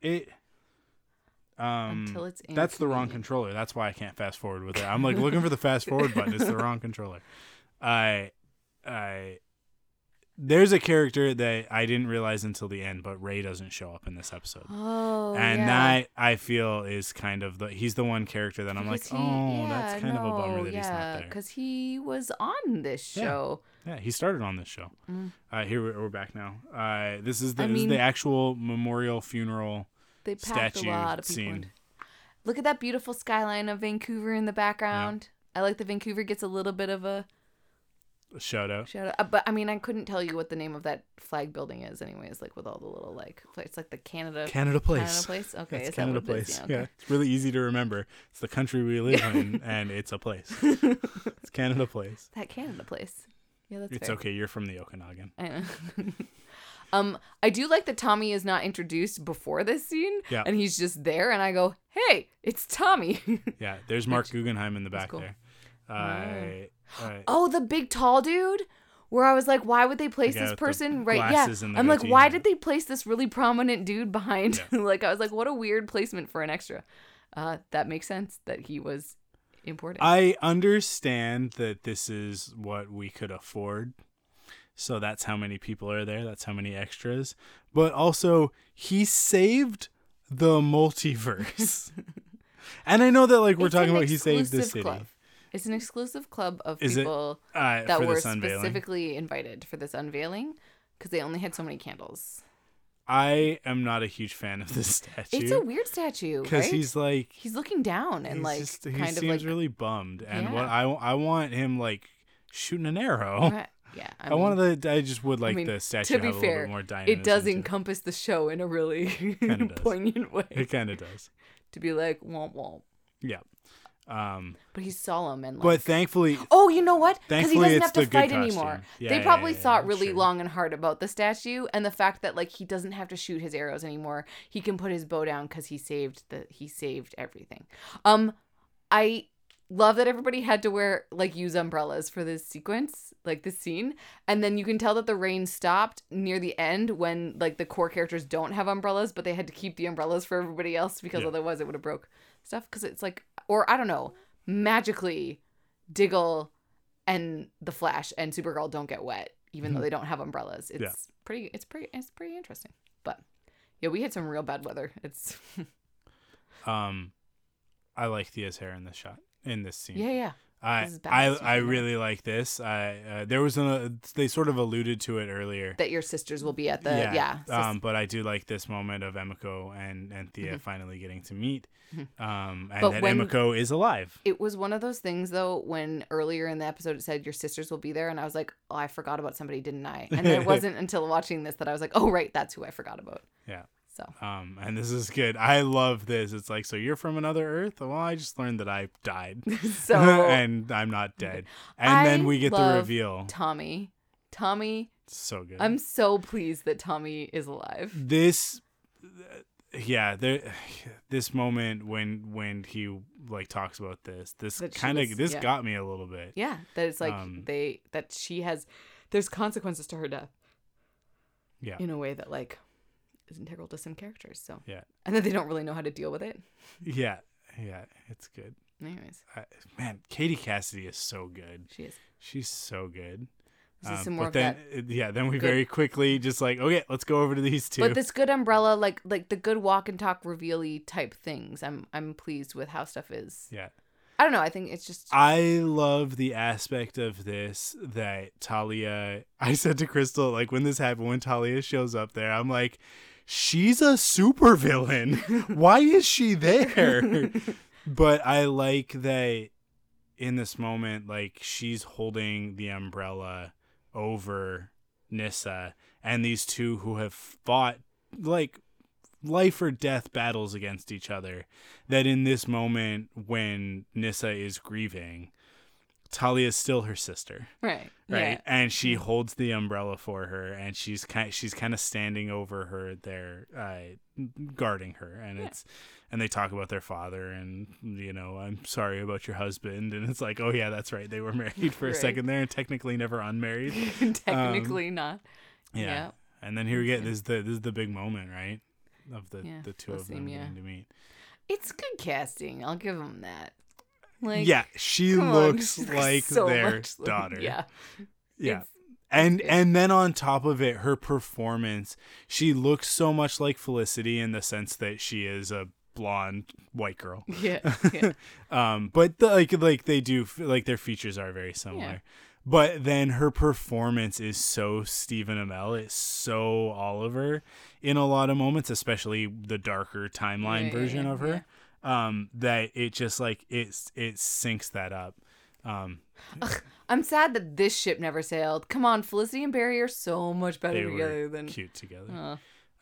it. Um, Until it's that's the wrong controller. That's why I can't fast forward with it. I'm like looking for the fast forward button. It's the wrong controller. I, I. There's a character that I didn't realize until the end, but Ray doesn't show up in this episode. Oh, and yeah. that I feel is kind of the he's the one character that I'm like, he- oh, that's yeah, kind of a bummer that yeah, he's not there. Because he was on this show. Yeah, he started on this show. Mm. Uh, here we're, we're back now. Uh, this is the I this is the actual memorial funeral. They packed a statue lot of people. scene. Look at that beautiful skyline of Vancouver in the background. I like that Vancouver gets a little bit of a Shout out. shout out. Uh, but I mean, I couldn't tell you what the name of that flag building is, anyways. Like with all the little like, it's like the Canada Canada Place. Canada Place. Okay, It's Canada what it? Place. Yeah, Yeah, okay. it's really easy to remember. It's the country we live in, and it's a place. It's Canada Place. That Canada Place. Yeah, that's It's fair. okay. You're from the Okanagan. I know. um, I do like that Tommy is not introduced before this scene, Yeah. and he's just there, and I go, "Hey, it's Tommy." Yeah, there's Marc Guggenheim in the back cool. there. Uh, uh, oh, the big tall dude. Where I was like, why would they place guy this the person right? Yeah, the I'm like, why did they place this really prominent dude behind? like, I was like, what a weird placement for an extra. Uh, that makes sense that he was important. I understand that this is what we could afford. So that's how many people are there. That's how many extras. But also, he saved the multiverse. and I know that like we're It's talking about he saved the city. club. It's an exclusive club of Is it, people Uh, that were specifically invited for this unveiling because they only had so many candles. I am not a huge fan of this statue. It's a weird statue, because right? he's like he's looking down and like just, he kind of seems like really bummed. And Yeah. what I I want him like shooting an arrow. Right. yeah. I, I, mean, wanted the I just would like I mean, the statue to be have a fair, little bit more dynamism. it does it. encompass the show in a really poignant way It kind of does. to be like womp womp. Yeah. Um, But he's solemn and like. but thankfully, Oh, you know what? Because he doesn't have to fight anymore. Yeah, they probably yeah, thought really sure. long and hard about the statue and the fact that like he doesn't have to shoot his arrows anymore. He can put his bow down because he saved the he saved everything. Um, I love that everybody had to wear like use umbrellas for this sequence, like this scene, and then you can tell that the rain stopped near the end when like the core characters don't have umbrellas, but they had to keep the umbrellas for everybody else because Yeah. otherwise it would have broke stuff. Because it's like, or I don't know, magically Diggle and the Flash and Supergirl don't get wet, even though they don't have umbrellas. It's Yeah. pretty. It's pretty. It's pretty interesting. But yeah, we had some real bad weather. It's um, I like Thea's hair in this shot in this scene. yeah, yeah. I I. I really like this. I uh, there was a they sort of alluded to it earlier. That your sisters will be at the yeah. sis- Um, but I do like this moment of Emiko and and Thea finally getting to meet. Um, and Mm-hmm. But that when- Emiko is alive. it was one of those things though when earlier in the episode it said your sisters will be there and I was like, oh, I forgot about somebody, didn't I? And it wasn't until watching this that I was like, oh right, that's who I forgot about. Yeah. So Um, and this is good. I love this. It's like, so you're from another Earth? Well, I just learned that I died, so and I'm not dead. And then we get the reveal. Tommy, Tommy, So good. I'm so pleased that Tommy is alive. this yeah there this moment when when he like talks about this this kind of this yeah. got me a little bit Yeah, that it's like Um, they that she has there's consequences to her death. Yeah. in a way that like is integral to some characters. So Yeah. and then they don't really know how to deal with it. Yeah. Yeah. It's good. Anyways, Uh, man, Katie Cassidy is so good. she is. She's so good. Um, but then, uh, yeah, then we good- very quickly just like, okay, let's go over to these two. But this good umbrella, like like the good walk and talk reveal type things, I'm I'm pleased with how stuff is. yeah. I don't know. I think it's just I love the aspect of this that Talia. I said to Crystal, like when this happened, when Talia shows up there, I'm like, she's a supervillain. Why is she there? but I like that in this moment, like she's holding the umbrella over Nyssa and these two who have fought like life or death battles against each other. That in this moment when Nyssa is grieving, Talia is still her sister, right. right? Yeah. And she holds the umbrella for her, and she's kind she's kind of standing over her there, uh, guarding her, and it's and they talk about their father, and you know, I'm sorry about your husband, and it's like, oh yeah, that's right, they were married for a second there, and technically never unmarried, Technically not. Um, yeah. Yeah. And then here we get this is the this is the big moment, right? Of the Yeah, the two of them getting to meet. It's good casting. I'll give them that. Like yeah, she come on, looks like so their much like- daughter. Yeah. Yeah. It's- and good. and then on top of it, her performance, she looks so much like Felicity in the sense that she is a blonde white girl. Yeah. Yeah. Um, but the, like like they do like their features are very similar. Yeah. But then her performance is so Stephen Amell. It's so Oliver in a lot of moments, especially the darker timeline Yeah, version of her. Um, that it just like it's it syncs that up. Um, I'm sad that this ship never sailed. Come on, Felicity and Barry are so much better together than. cute together. Uh,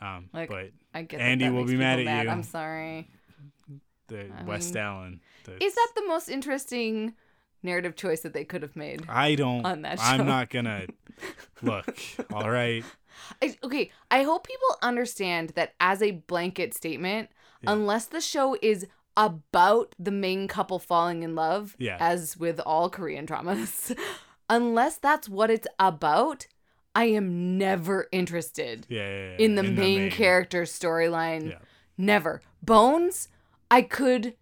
Um, like, but I get Andy that, will be mad at you. I'm sorry. the I West mean, Allen. the- Is that the most interesting narrative choice that they could have made? I don't. on that show? I'm not gonna look. All right. I, okay, I hope people understand that as a blanket statement, Yeah. unless the show is about the main couple falling in love, Yeah. as with all Korean dramas, unless that's what it's about, I am never interested Yeah. yeah, yeah, in the main character storyline. Never. Bones, I could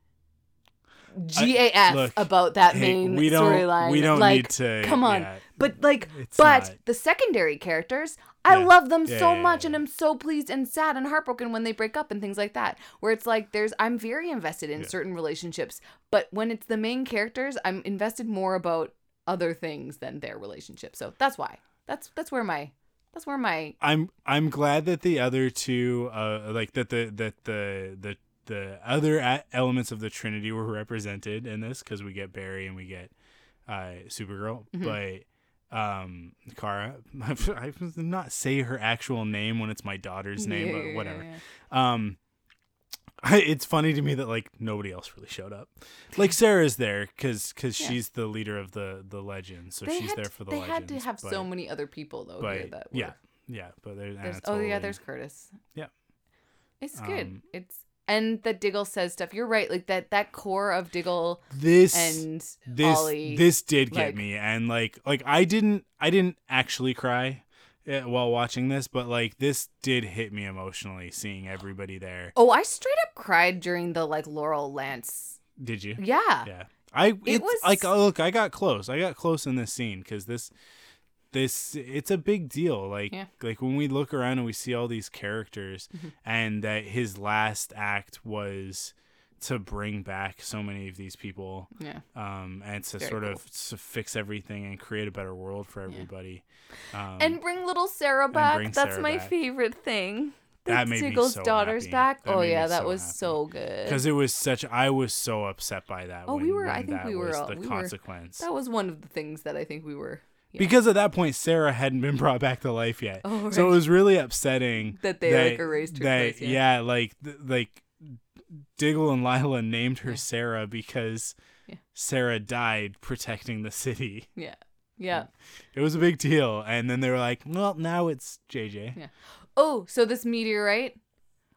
GAF about that Hey, main we don't. storyline. We don't like, need to. come on. But like, It's but not- the secondary characters, I Yeah. love them Yeah, so yeah, much, and I'm so pleased and sad and heartbroken when they break up and things like that. Where it's like, there's, I'm very invested in certain relationships, but when it's the main characters, I'm invested more about other things than their relationship. So that's why. That's that's where my, that's where my I'm I'm glad that the other two, uh, like that the that the the the other elements of the Trinity were represented in this because we get Barry and we get uh Supergirl, Mhm. but um Kara, I not say her actual name when it's my daughter's name, Yeah, but whatever. yeah. Um, it's funny to me that like nobody else really showed up. Like Sara's there because because she's the leader of the the legends, so They she's there for the They legends. had to have so many other people though here that were, yeah, yeah, but there, There's, oh yeah, there's Curtis. Yeah. It's good. Um, it's and that Diggle says stuff. You're right. Like that that core of Diggle this and this Ollie. this did get like- me and like like I didn't I didn't actually cry uh, while watching this, but like this did hit me emotionally seeing everybody there. oh, I straight up cried during the like Laurel Lance. Did you? Yeah. Yeah. I it's was- like oh, look, I got close. I got close in this scene because this this it's a big deal. Like Yeah. like when we look around and we see all these characters Mhm. and that his last act was to bring back so many of these people Yeah. um and to Very sort cool. of to fix everything and create a better world for everybody. Um and bring little Sara back. That's Sara my back. favorite thing. That made me so daughter's happy. back. That oh yeah, that so was happy. so good. because it was such I was so upset by that Oh, when, we were- I think we were all- the we were- consequence. that was one of the things that I think we were yeah. because at that point Sara hadn't been brought back to life yet. Oh, So it was really upsetting That they, like, erased her that, place, yeah. like th- like Diggle and Lyla named her Yeah. Sara because Yeah. Sara died protecting the city. yeah. Yeah. It was a big deal, and then they were like, "Well, now it's JJ." Yeah. Oh, so this meteorite.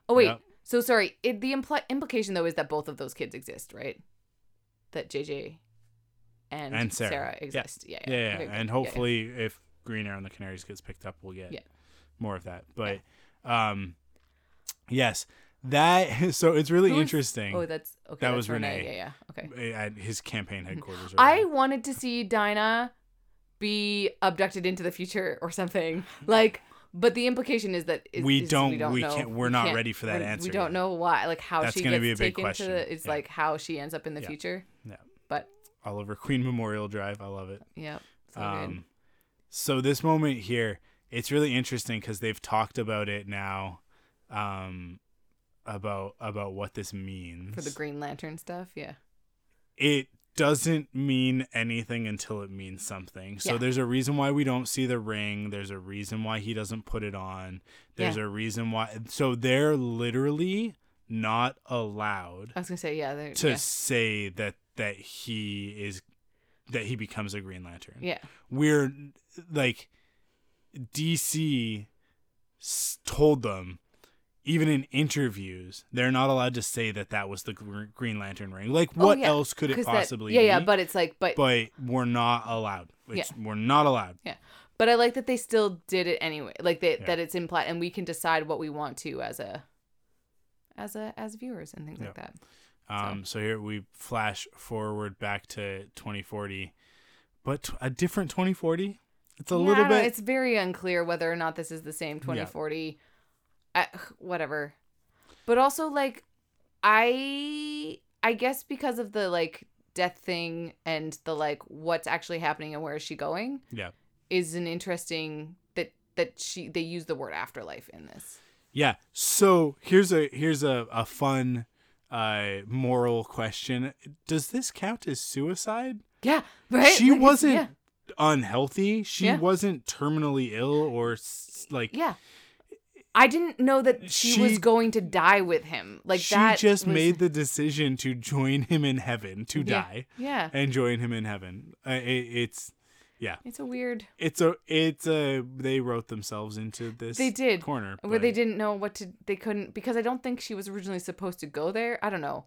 Oh wait. Yep. So sorry. It, the impl- implication though is that both of those kids exist, right? That JJ and, And Sara. Sara Yeah. exist. Yeah. Yeah, yeah, Okay, good. and Yeah, hopefully, if Green Arrow and the Canaries gets picked up, we'll get Yeah. more of that. But um, yes, that so it's really Who is- interesting. Oh, that's okay. That that's was Renee. Yeah, yeah. Okay. at his campaign headquarters. or I wanted to see Dinah be abducted into the future or something. Like, but the implication is that is, We is don't- We don't we know. can't- we're not ready for that we- answer We don't yet. know why. Like how That's she gets be a big taken question. to the. It's Yeah. like how she ends up in the Yeah. future. Yeah. But all over Queen Memorial Drive. I love it. yeah. So. Um, so this moment here, it's really interesting because they've talked about it now, um, about about what this means. For the Green Lantern stuff, yeah. it doesn't mean anything until it means something. So Yeah. there's a reason why we don't see the ring. There's a reason why he doesn't put it on. There's Yeah. a reason why. So they're literally not allowed I was gonna say yeah. to yeah. say that that he is that he becomes a Green Lantern. Yeah. We're like DC told them even in interviews they're not allowed to say that that was the Green Lantern ring. Like Oh, what yeah, else could it 'cause that- possibly yeah, be? yeah, but it's like, but but we're not allowed. It's, We're not allowed. Yeah. But I like that they still did it anyway. Like that Yeah. that it's implied, and we can decide what we want to as a, as a as viewers and things Yeah. like that. Um, so here we flash forward back to 2040, but t- a different 2040. It's a Yeah, little bit. It's very unclear whether or not this is the same 2040. I, whatever. But also like I I guess because of the like death thing and the like what's actually happening and where is she going yeah, is an interesting that that she they use the word afterlife in this. yeah. So here's a here's a a fun uh moral question. Does this count as suicide? Yeah, right. She Like, wasn't Yeah, unhealthy. She Yeah. wasn't terminally ill or like yeah. I didn't know that she, was going to die with him. Like she that. just was- made the decision to join him in heaven to Yeah. die Yeah, and join him in heaven. Uh, it, it's yeah. it's a weird. it's a it's a they wrote themselves into this They did. corner where they didn't know what to they couldn't because I don't think she was originally supposed to go there. I don't know.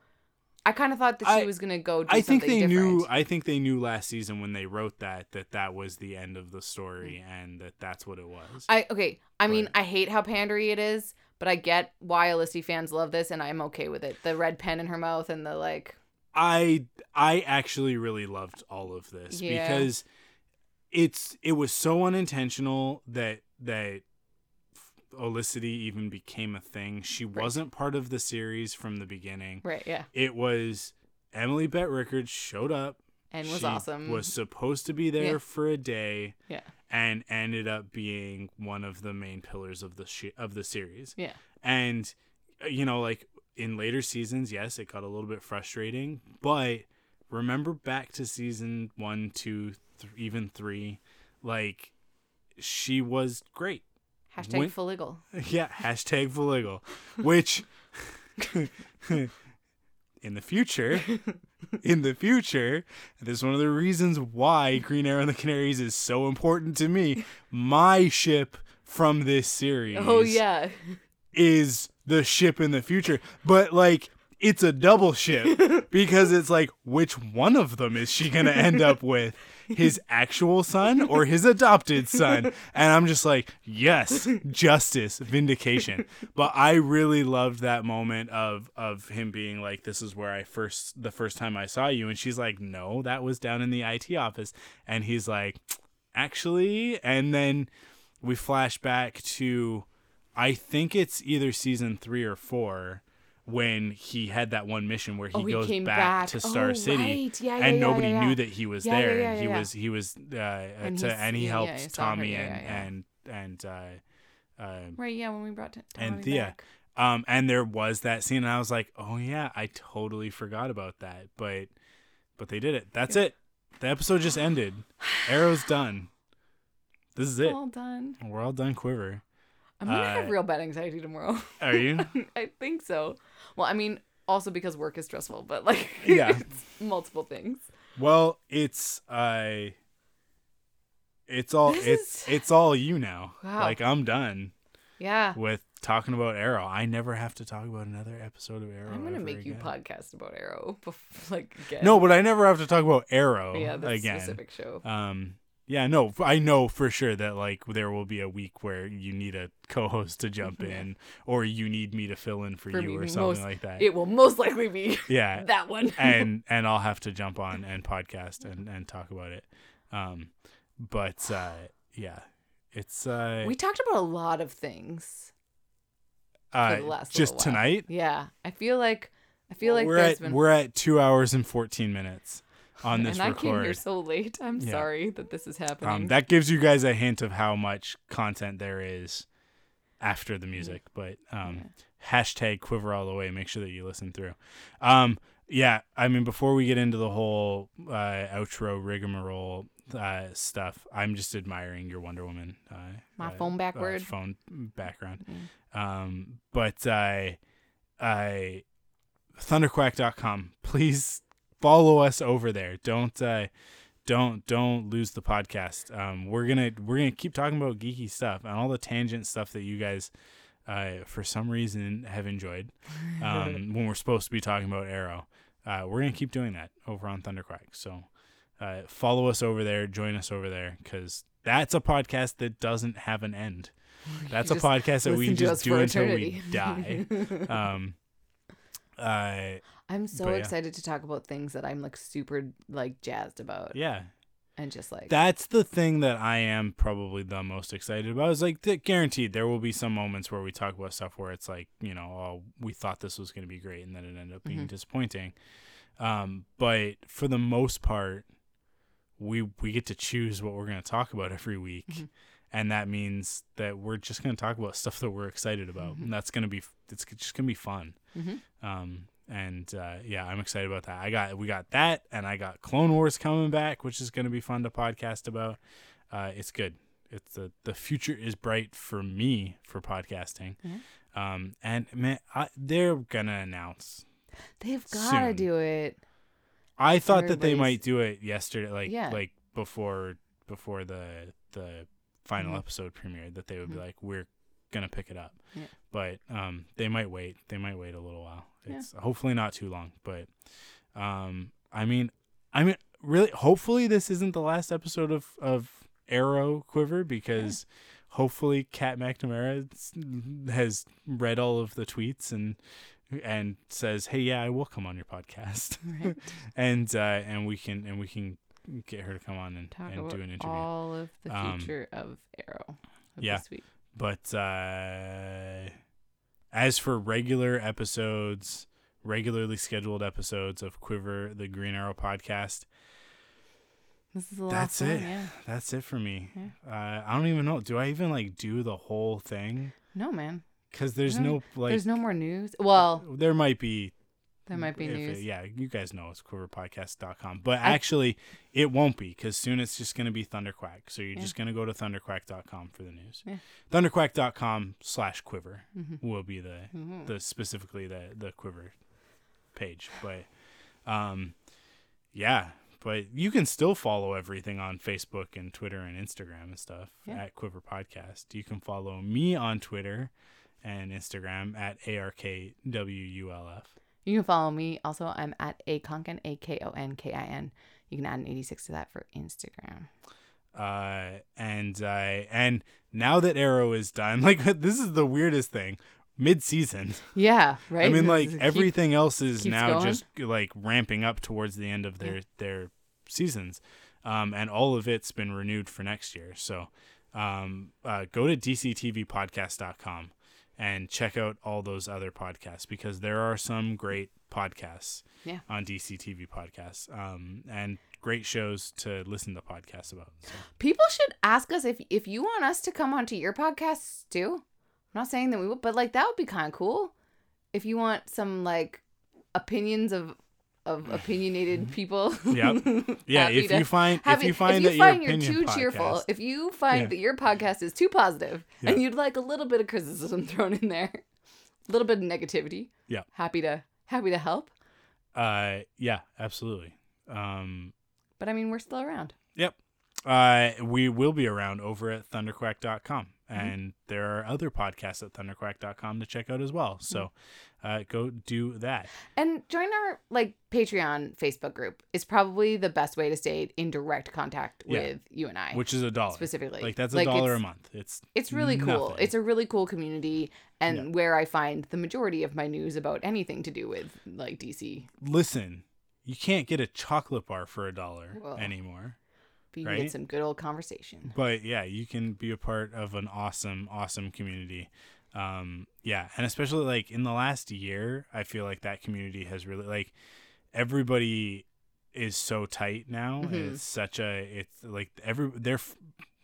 I kind of thought that she I- was gonna go. Do I think they knew. I think they knew last season when they wrote that that that was the end of the story mm. and that that's what it was. I okay. I mean, I hate how pandery it is, but I get why Olicity fans love this, and I'm okay with it. The red pen in her mouth and the like. I I actually really loved all of this Yeah. because it's it was so unintentional that that Olicity even became a thing. She Right. wasn't part of the series from the beginning. Right. Yeah. It was Emily Bett Rickards showed up And was She awesome. Was supposed to be there Yeah. for a day Yeah. and ended up being one of the main pillars of the sh- of the series. Yeah. And uh, you know, like in later seasons, yes, it got a little bit frustrating, but remember back to season 1, 2, th- even 3, like she was great. Hashtag when-. Yeah, hashtag Valigal, which in the future, in the future, this is one of the reasons why Green Arrow and the Canaries is so important to me. My ship from this series Oh yeah. is the ship in the future, but like it's a double ship because it's like which one of them is she going to end up with? His actual son or his adopted son? And I'm just like, yes, justice, vindication. But I really loved that moment of of him being like this is where I first the first time I saw you and she's like, "No, that was down in the IT office." And he's like, "Actually?" And then we flash back to I think it's either season three or four when he had that one mission where he Oh, he goes back, back. to Star Oh, City right. Yeah, yeah, and yeah, nobody knew that he was there. and he was he was uh, And to, and he helped yeah, I her, Tommy and and and uh, uh, Right. Yeah. When we brought t- and Thea. Um, and there was that scene, and I was like, "Oh yeah, I totally forgot about that." But, but they did it. That's it. The episode just ended. Arrow's done. This is it. All done. We're all done. Quiver. I'm gonna Uh, have real bad anxiety tomorrow. Are you? I think so. Well, I mean, also because work is stressful, but like, Yeah. it's multiple things. Well, it's uh, it's all This it's is- it's all you now. Wow. Like I'm done Yeah. with talking about Arrow. I never have to talk about another episode of Arrow. I'm gonna make you podcast about Arrow, bef- like again. No, but I never have to talk about Arrow yeah, the again. specific show. Um, Yeah, no, I know for sure that like there will be a week where you need a co-host to jump Yeah. in, or you need me to fill in for, For you or most- something like that. It will most likely be yeah, that one. and and I'll have to jump on and podcast and and talk about it. Um, but uh, yeah, it's uh, we talked about a lot of things uh for the last just tonight. Yeah, I feel like I feel like we're at been. we're at two hours and fourteen minutes on this and I came here record. so late. I'm Yeah. sorry that this is happening. Um, that gives you guys a hint of how much content there is after the music. But um, hashtag Quiver all the way. Make sure that you listen through. Um, yeah, I mean, before we get into the whole uh, outro rigmarole uh, stuff, I'm just admiring your Wonder Woman. Uh, My uh, phone uh, backward. phone background. Mm. Um, but I, I, thunderquack.com. Please follow us over there. Don't uh, don't don't lose the podcast. Um, we're gonna we're gonna keep talking about geeky stuff and all the tangent stuff that you guys, uh, for some reason have enjoyed. Um, when we're supposed to be talking about Arrow, uh, we're gonna keep doing that over on Thunderquack. So, uh, follow us over there. Join us over there because that's a podcast that doesn't have an end. That's a podcast that we just do for until we die. Um, uh, I'm so but yeah. excited to talk about things that I'm like super like jazzed about yeah, and just like that's the thing that I am probably the most excited about. Is like th- guaranteed there will be some moments where we talk about stuff where it's like you know, oh, we thought this was going to be great, and then it ended up being Mhm. disappointing. Um, but for the most part, we we get to choose what we're going to talk about every week. Mhm. And that means that we're just going to talk about stuff that we're excited about, and that's going to be it's just going to be fun. Mhm. Um, and uh, yeah, I'm excited about that. I got we got that, and I got Clone Wars coming back, which is going to be fun to podcast about. Uh, it's good. It's the the future is bright for me for podcasting. Um, and man, I, they're gonna announce. they've got to do it. I thought that they might do it yesterday, like Yeah. like before before the the final Mhm. episode premiered, that they would be Mhm. like, we're gonna pick it up. Yeah. But um, they might wait. They might wait a little while. Yeah. It's hopefully not too long. But um, I mean, I mean, really, hopefully this isn't the last episode of of Arrow Quiver because. Hopefully, Kat McNamara has read all of the tweets and and says, "Hey, yeah, I will come on your podcast." Right. and uh, and we can and we can get her to come on and, Talk and about do an interview. all of the Um, future of Arrow. of yeah. But uh, as for regular episodes, regularly scheduled episodes of Quiver, the Green Arrow podcast, This is the that's last it. yeah. That's it for me. Yeah. Uh, I don't even know. Do I even like do the whole thing? No, man. Because there's No, no like. There's no more news. Well, there might be there might be if it- news. yeah, you guys know it's quiverpodcast.com. But I- actually, it won't be because soon it's just going to be Thunderquack. So you're Yeah. just going to go to thunderquack.com for the news. Yeah. Thunderquack.com slash quiver Mhm. will be the, Mhm. the specifically the, the quiver page. But um, yeah, but you can still follow everything on Facebook and Twitter and Instagram and stuff Yeah. at Quiver Podcast. You can follow me on Twitter and Instagram at ARKWULF. You can follow me. Also, I'm at akonkin, A K O N K I N. You can add an 86 to that for Instagram. uh and uh and now that arrow is done like this is the weirdest thing mid-season Yeah, right. i mean like keep- everything else is now going. just like ramping up towards the end of their their seasons um and all of it's been renewed for next year so um uh go to dctvpodcast.com and check out all those other podcasts because there are some great podcasts Yeah. on dctv podcasts um and great shows to listen to podcasts about so. People should ask us if if you want us to come onto your podcasts too. I'm not saying that we would, but like that would be kind of cool. If you want some like opinions of of opinionated people. Yep. Yeah, if to- you find if you find if that you find your you're opinion too cheerful, if you find Yeah. that your podcast is too positive Yeah. and you'd like a little bit of criticism thrown in there, a little bit of negativity, Yeah. happy to happy to help. uh, yeah, absolutely. Um, But I mean, we're still around. yep. Uh, we will be around over at thunderquack.com. Mm-hmm. And there are other podcasts at thunderquack.com to check out as well. So uh, go do that. And join our like Patreon Facebook group is probably the best way to stay in direct contact Yeah. with you and I. Which is a dollar. Specifically. Like that's a Like, dollar a month. It's it's really cool. It's a really cool community and Yeah. where I find the majority of my news about anything to do with like DC. listen, you can't get a chocolate bar for a dollar anymore. But you can get some good old conversation. But yeah, you can be a part of an awesome, awesome community. Um, yeah, and especially like in the last year, I feel like that community has really like everybody is so tight now. Mhm. It's such a it's like every they're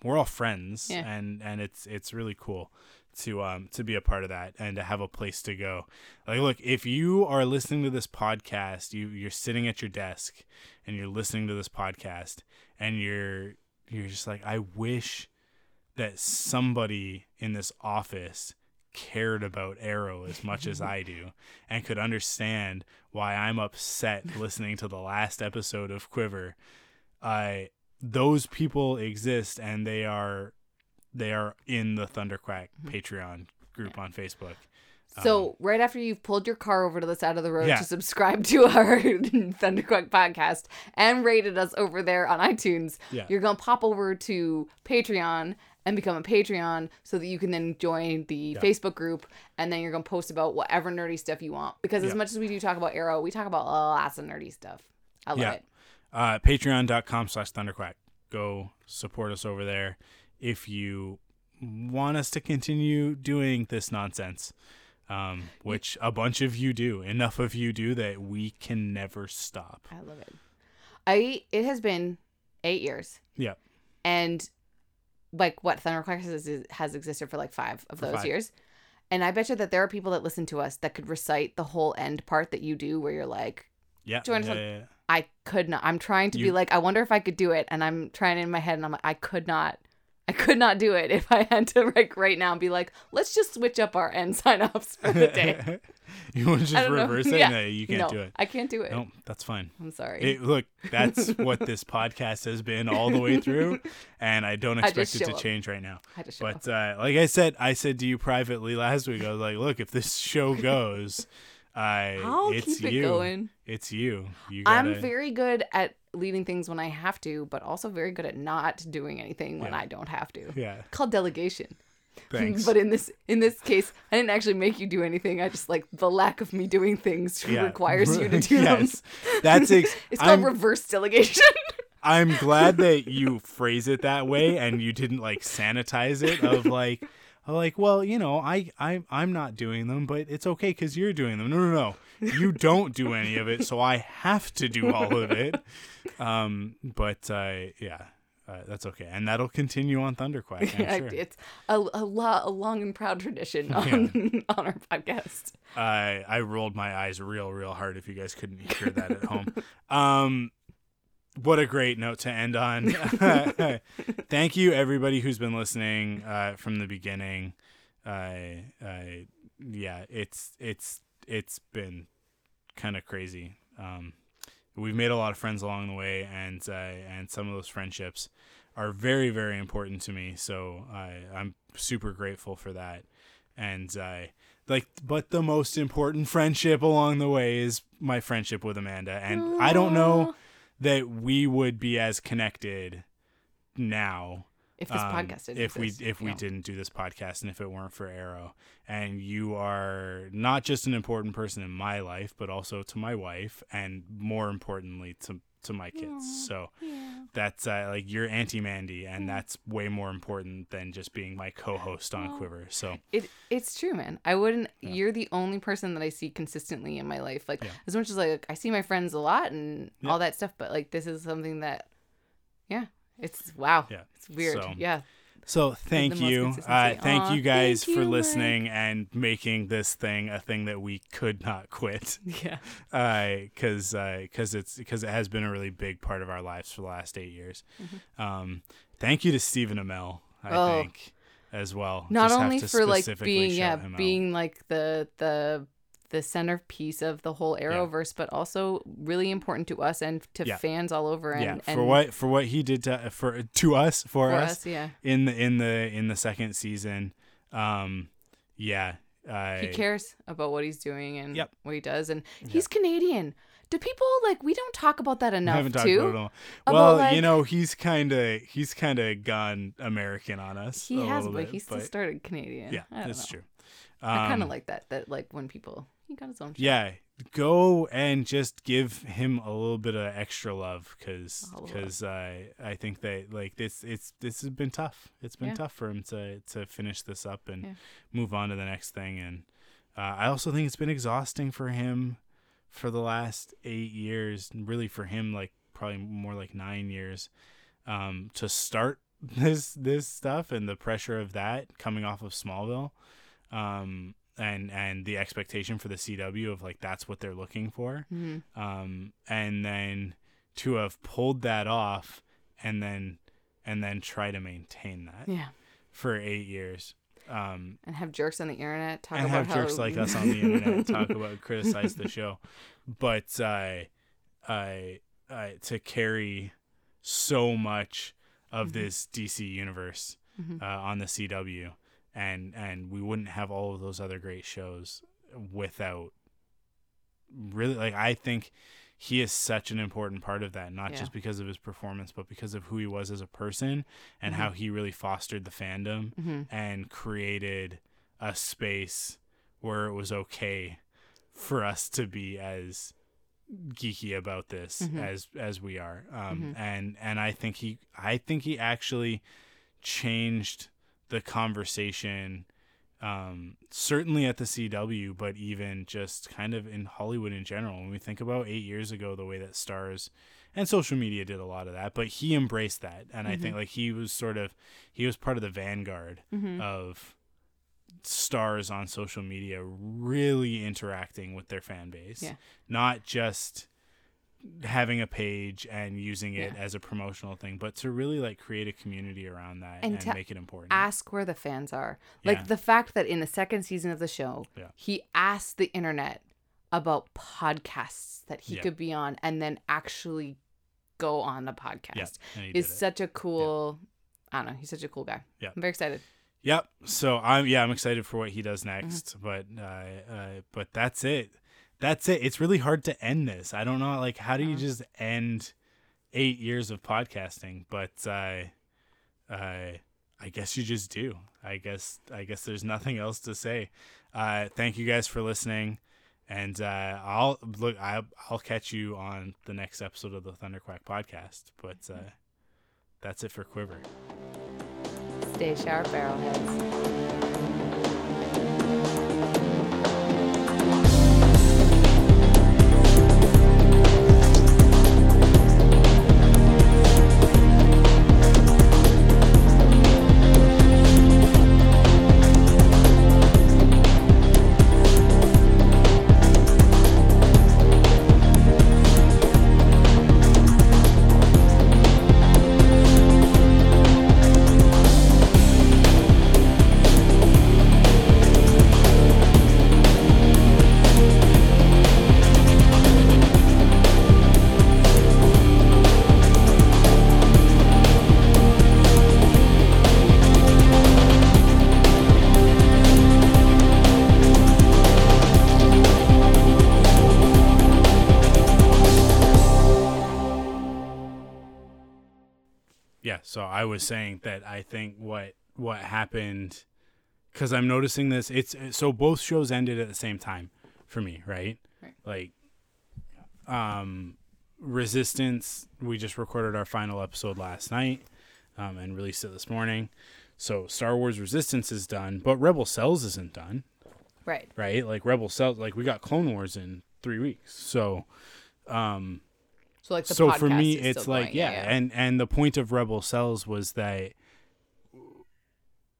we're all friends, Yeah. and and it's it's really cool to um to be a part of that and to have a place to go. Like, look, if you are listening to this podcast, you you're sitting at your desk and you're listening to this podcast, and you're you're just like, I wish that somebody in this office cared about Arrow as much as I do and could understand why I'm upset listening to the last episode of Quiver. I those people exist and they are they are in the Thunderquack Patreon group on Facebook. So right after you've pulled your car over to the side of the road Um, Yeah. to subscribe to our Thunderquack podcast and rated us over there on iTunes, Yeah. you're gonna pop over to Patreon and become a Patreon so that you can then join the Facebook group and then you're gonna post about whatever nerdy stuff you want. Because as Yeah. much as we do talk about Arrow, we talk about lots of nerdy stuff. I love Yeah. it. uh, patreon.com slash thunderquack go support us over there if you want us to continue doing this nonsense um, which a bunch of you do enough of you do that we can never stop I love it. I it has been eight years. yeah and like what Thunderquack has, has existed for like five of For those five. years. And I bet you that there are people that listen to us that could recite the whole end part that you do, where you're like, yeah, Join us yeah, yeah, yeah. I could not. I'm trying to be like, I wonder if I could do it. And I'm trying in my head, and I'm like, I could not. I could not do it if I had to like right now and be like, let's just switch up our end sign offs for the day. you want to just don't know. reverse it Yeah. no you can't no, do it I can't do it. no that's fine I'm sorry. it, look that's what this podcast has been all the way through and i don't expect just it to up. change right now I But uh, like I said, I said to you privately last week, I was like, "Look, if this show goes, I I'll it's keep it you. going. It's you. You gotta, I'm very good at leading things when I have to, but also very good at not doing anything when Yeah. I don't have to. yeah. Called delegation. Thanks. But in this in this case, I didn't actually make you do anything. I just like the lack of me doing things yeah. requires you to do yes, them. that's ex- It's called I'm, reverse delegation. I'm glad that you phrase it that way and you didn't like sanitize it of like. Like, well, you know, I, I, I'm not doing them, but it's okay because you're doing them. No, no, no, you don't do any of it, so I have to do all of it. Um, but uh, yeah, uh, that's okay, and that'll continue on Thunderquack. I'm sure. it's a, a, lo- a long and proud tradition on, on our podcast. I I rolled my eyes real real hard if you guys couldn't hear that at home. Um what a great note to end on. Thank you everybody who's been listening uh from the beginning. Uh uh yeah, it's it's it's been kind of crazy. Um we've made a lot of friends along the way and uh and some of those friendships are very very important to me. So I I'm super grateful for that. And uh like but the most important friendship along the way is my friendship with Amanda and I don't know that we would be as connected now If this um, podcast didn't if we if we know. didn't do this podcast and if it weren't for Arrow and you are not just an important person in my life but also to my wife and more importantly to to my kids so that's uh, like you're Auntie Mandy and that's way more important than just being my co-host on Quiver so It it's true, man. I wouldn't. You're the only person that I see consistently in my life. Like Yeah. as much as like I see my friends a lot and Yeah. all that stuff, but like this is something that, yeah, it's wow. Yeah. it's weird. So- yeah, So thank you, uh, thank Aw, you guys thank for you, listening and making this thing a thing that we could not quit. yeah. because because it's because it has been a really big part of our lives for the last eight years. Um, thank you to Stephen Amell, I Mm-hmm. Oh. think, as well. Not Just have only to for like being yeah shout him out. being like the the the centerpiece of the whole Arrowverse, but also really important to us and to Yeah. fans all over. And, yeah, and for what for what he did to for to us for, for us, us, yeah. in the in the in the second season. Um, yeah, uh, He cares about what he's doing and Yep. what he does, and he's Canadian. Do people like we don't talk about that we enough haven't talked too? about it all. Well, like- you know, he's kind of he's kind of gone American on us. He a has, but bit, he still but started Canadian. yeah, that's know. true. I kind Um, of like that. That like when people he got his own. Show. Yeah, go and just give him a little bit of extra love because because I I think that like this it's this has been tough. It's been Yeah. tough for him to to finish this up and Yeah. move on to the next thing. And uh, I also think it's been exhausting for him for the last eight years. Really for him, like probably more like nine years um, to start this this stuff and the pressure of that coming off of Smallville, um, and and the expectation for the CW of like that's what they're looking for, Mhm. um, and then to have pulled that off and then and then try to maintain that Yeah, for eight years. Um, and have jerks on the internet talk and about have jerks like us on the internet talk about criticize the show but uh, I, I to carry so much of this dc universe Mhm. uh, on the cw and and we wouldn't have all of those other great shows without really like i think he is such an important part of that not Yeah. just because of his performance but because of who he was as a person and Mm-hmm. how he really fostered the fandom Mhm. and created a space where it was okay for us to be as geeky about this Mhm. as as we are um Mhm. and and I think he I think he actually changed the conversation um certainly at the CW but even just kind of in Hollywood in general when we think about 8 years ago the way that stars and social media did a lot of that but he embraced that and I think like he was sort of he was part of the vanguard Mhm. of stars on social media really interacting with their fan base Yeah. not just having a page and using it Yeah. as a promotional thing but to really like create a community around that And and, make it important ask where the fans are. Like Yeah. the fact that in the second season of the show, Yeah. he asked the internet about podcasts that he could be on and then actually go on the podcast is such a cool I don't know, he's such a cool guy. Yeah. I'm very excited. Yep. So I'm yeah I'm excited for what he does Mm-hmm. next, but uh, uh, but that's it. That's it. It's really hard to end this. I don't know like how do you just end eight years of podcasting? But uh, uh, I guess you just do. I guess I guess there's nothing else to say. Uh, thank you guys for listening, and uh, I'll look. I, I'll catch you on the next episode of the Thunderquack podcast. But uh, that's it for Quiver. Stay sharp, arrowheads. I was saying that I think what what happened cuz I'm noticing this it's so both shows ended at the same time for me, right? Right. Like um Resistance, we just recorded our final episode last night um, and released it this morning. So Star Wars Resistance is done, but Rebel Cells isn't done Right. right? Like Rebel Cells, like we got Clone Wars in three weeks. So, um, So like the so for me, it's like going. yeah, and and the point of Rebel Cells was that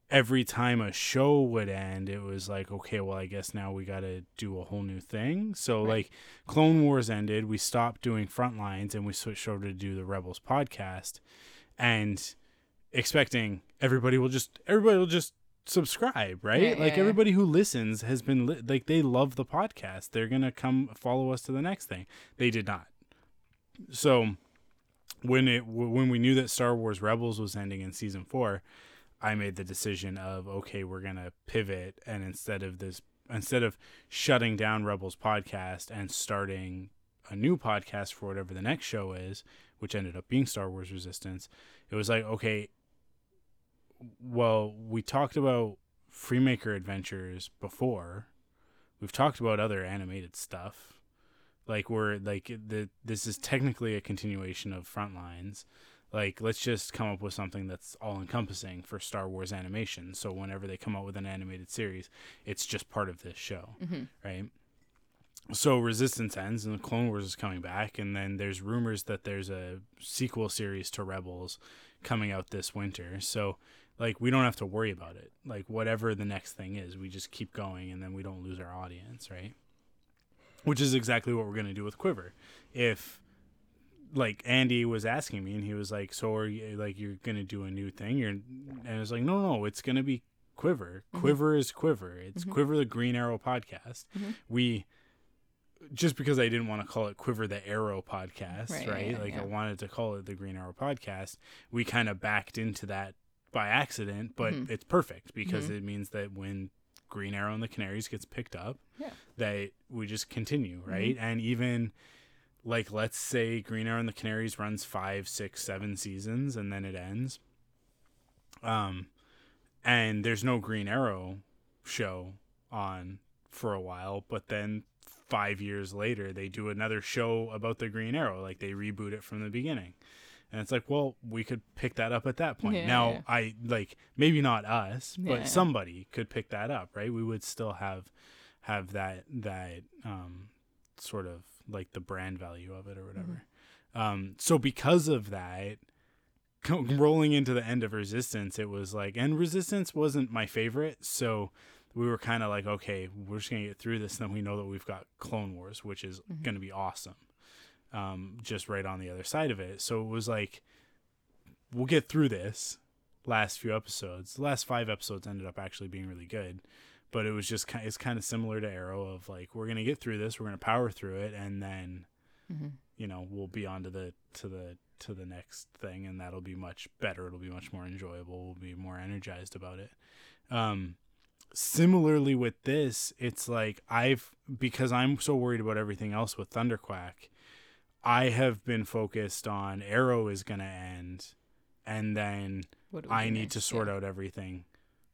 every time a show would end, it was like okay, well, I guess now we got to do a whole new thing. So Right. like Clone Wars ended, we stopped doing Frontlines and we switched over to do the Rebels podcast, and expecting everybody will just everybody will just subscribe, right? Yeah, like yeah, yeah. everybody who listens has been li- like they love the podcast. They're gonna come follow us to the next thing. They did not. So when it when we knew that Star Wars Rebels was ending in season four, I made the decision of okay, we're gonna pivot and instead of this, instead of shutting down Rebels podcast and starting a new podcast for whatever the next show is, which ended up being Star Wars Resistance, it was like okay, well, we talked about Freemaker Adventures before. We've talked about other animated stuff. Like we're like the this is technically a continuation of Frontlines. Like let's just come up with something that's all encompassing for Star Wars animation. So whenever they come out with an animated series, it's just part of this show, mm-hmm. right? So Resistance ends and the Clone Wars is coming back, and then there's rumors that there's a sequel series to Rebels coming out this winter. So like we don't have to worry about it. Like whatever the next thing is, we just keep going, and then we don't lose our audience, right? Which is exactly what we're gonna do with Quiver. If like Andy was asking me, and he was like, "So are you like you're gonna do a new thing?" You're, and I was like, "No, no, it's gonna be Quiver. Mm-hmm. Quiver is Quiver. It's mm-hmm. Quiver the Green Arrow podcast. Mm-hmm. We." Just because I didn't want to call it Quiver the Arrow podcast, Right, right? yeah, like yeah. I wanted to call it the Green Arrow podcast. We kind of backed into that by accident, but Mm-hmm. it's perfect because it means that when Green Arrow and the Canaries gets picked up, Yeah. that we just continue, Mm-hmm. right? And even like let's say Green Arrow and the Canaries runs five, six, seven seasons and then it ends. Um and there's no Green Arrow show on for a while, but then five years later they do another show about the Green Arrow, like they reboot it from the beginning. And it's like, well, we could pick that up at that point. Yeah, now, yeah. I like maybe not us, but Yeah. somebody could pick that up, right? We would still have have that that um sort of like the brand value of it or whatever. Um so because of that rolling into the end of resistance it was like and resistance wasn't my favorite so we were kind of like okay we're just gonna get through this and then we know that we've got clone wars which is gonna be awesome um just right on the other side of it. So it was like we'll get through this last few episodes. The last five episodes ended up actually being really good but it was just kind it's kind of similar to arrow of like we're gonna get through this we're gonna power through it and then you know we'll be on to the to the to the next thing and that'll be much better it'll be much more enjoyable we'll be more energized about it. Um similarly with this it's like i've because i'm so worried about everything else with thunderquack i have been focused on arrow is going to end and then What do we i need next? to sort Yeah. out everything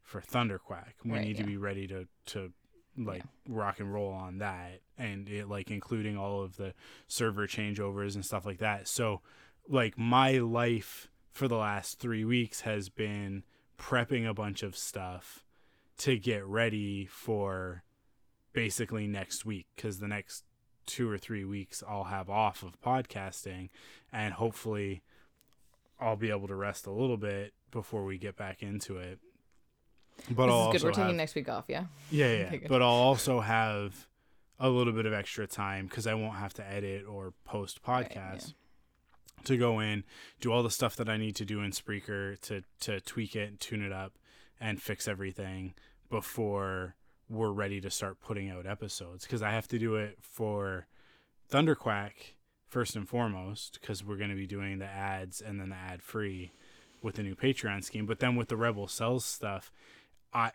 for thunderquack we Right, need to be ready to to like rock and roll on that and it like including all of the server changeovers and stuff like that so like my life for the last three weeks has been prepping a bunch of stuff to get ready for basically next week because the next two or three weeks I'll have off of podcasting and hopefully I'll be able to rest a little bit before we get back into it. But This I'll is good. also We're taking have- next week off. Yeah. yeah, yeah. Okay, but I'll also have a little bit of extra time because I won't have to edit or post Right, podcasts to go in, do all the stuff that I need to do in Spreaker to to tweak it, tune it up, and fix everything before we're ready to start putting out episodes. Because I have to do it for Thunderquack first and foremost, because we're going to be doing the ads and then the ad free with the new Patreon scheme. But then with the Rebel Cells stuff, I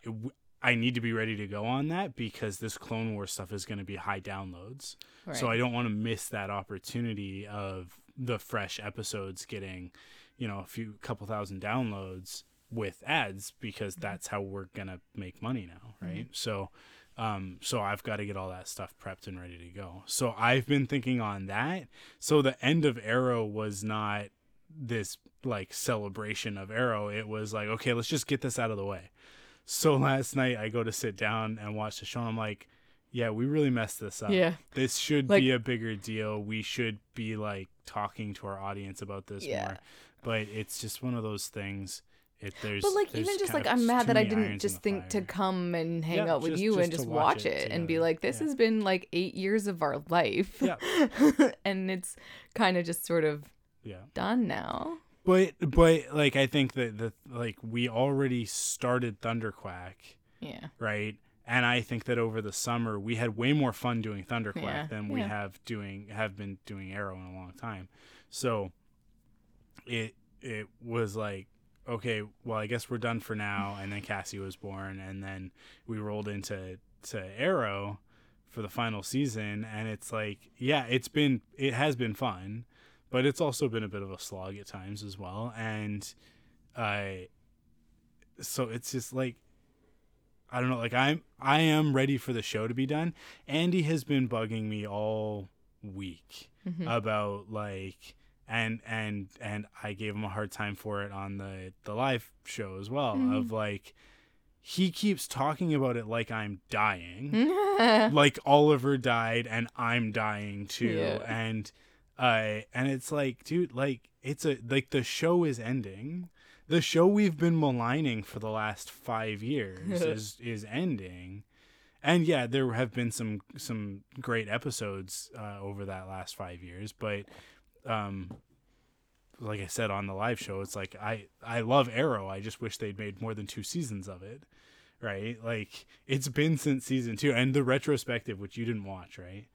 I need to be ready to go on that because this Clone War stuff is going to be high downloads. So I don't want to miss that opportunity of the fresh episodes getting, you know, a few couple thousand downloads with ads because Mm-hmm. that's how we're to make money now, right? So um so I've got to get all that stuff prepped and ready to go. So I've been thinking on that. So the end of Arrow was not this like celebration of Arrow. It was like, okay, let's just get this out of the way. So last night I go to sit down and watch the show and I'm like, yeah, we really messed this up. Yeah. This should Like- be a bigger deal. We should be like talking to our audience about this Yeah. more. But it's just one of those things. It there's But like even just like I'm mad that I didn't just think to come and hang Yeah, out with just- you and just just watch watch it and be like, this Yeah. has been like eight years of our life. Yeah. and it's kind of just sort of Yeah. done now. but but like I think that the like we already started Thunderquack, Yeah. right? And I think that over the summer we had way more fun doing Thunderquack Yeah, than we have doing have been doing Arrow in a long time. So it it was like okay, well I guess we're done for now. And then Cassie was born, and then we rolled into to Arrow for the final season, and it's like yeah, it's been it has been fun, but it's also been a bit of a slog at times as well, and I so it's just like I don't know, like I'm I am ready for the show to be done. Andy has been bugging me all week Mhm. about like and and and I gave him a hard time for it on the the live show as well Mhm. of like he keeps talking about it like I'm dying. Mm-hmm. like Oliver died and I'm dying too. Yeah. And uh and it's like, dude, like it's a like the show is ending. The show we've been maligning for the last five years is is ending. And yeah, there have been some some great episodes uh, over that last five years, but um like I said on the live show, it's like I I love Arrow. I just wish they'd made more than two seasons of it. Right? Like it's been since season 2 and the retrospective which you didn't watch, right?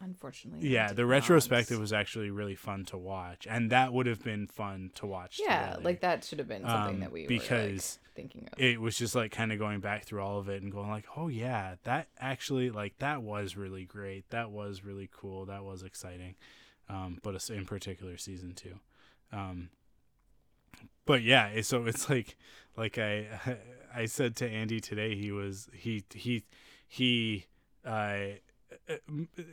Unfortunately. Yeah, the not. retrospective was actually really fun to watch and that would have been fun to watch Yeah, together. like that should have been something Um, that we because were like, thinking of. it was just like kind of going back through all of it and going like, "Oh yeah, that actually like that was really great. That was really cool. That was exciting." Um, but in particular season 2. Um, but yeah, so it's like like I I said to Andy today he was he he he uh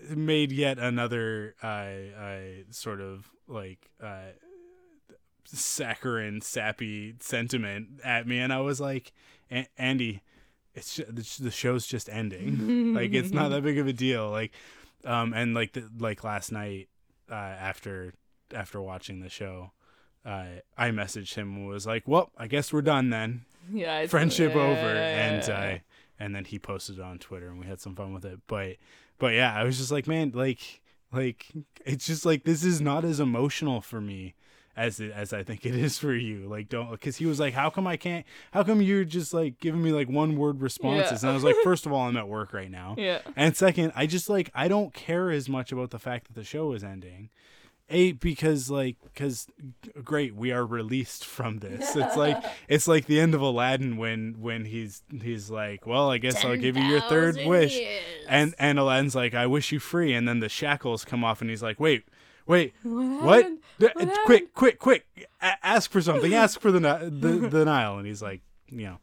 made yet another uh, uh sort of like uh saccharine sappy sentiment at me. And I was like "A- Andy it's ju- the the show's just ending. Like it's not that big of a deal. Like um and like the, like last night uh after after watching the show uh I messaged him and was like well I guess we're done then. Yeah, friendship yeah, over and uh and then he posted it on Twitter and we had some fun with it. But but yeah I was just like man like like it's just like this is not as emotional for me as it, as I think it is for you like don't because he was like how come I can't how come you're just like giving me like one word responses Yeah. and I was like first of all I'm at work right now yeah. and second, I just like I don't care as much about the fact that the show is ending. A because like because great we are released from this. It's like it's like the end of Aladdin when when he's he's like, well, I guess I'll give you your third wish, years. and and Aladdin's like, I wish you free, and then the shackles come off, and he's like, wait, wait, What? what? What quick, quick, quick! A- ask for something. Ask for the the the Nile, and he's like, you know,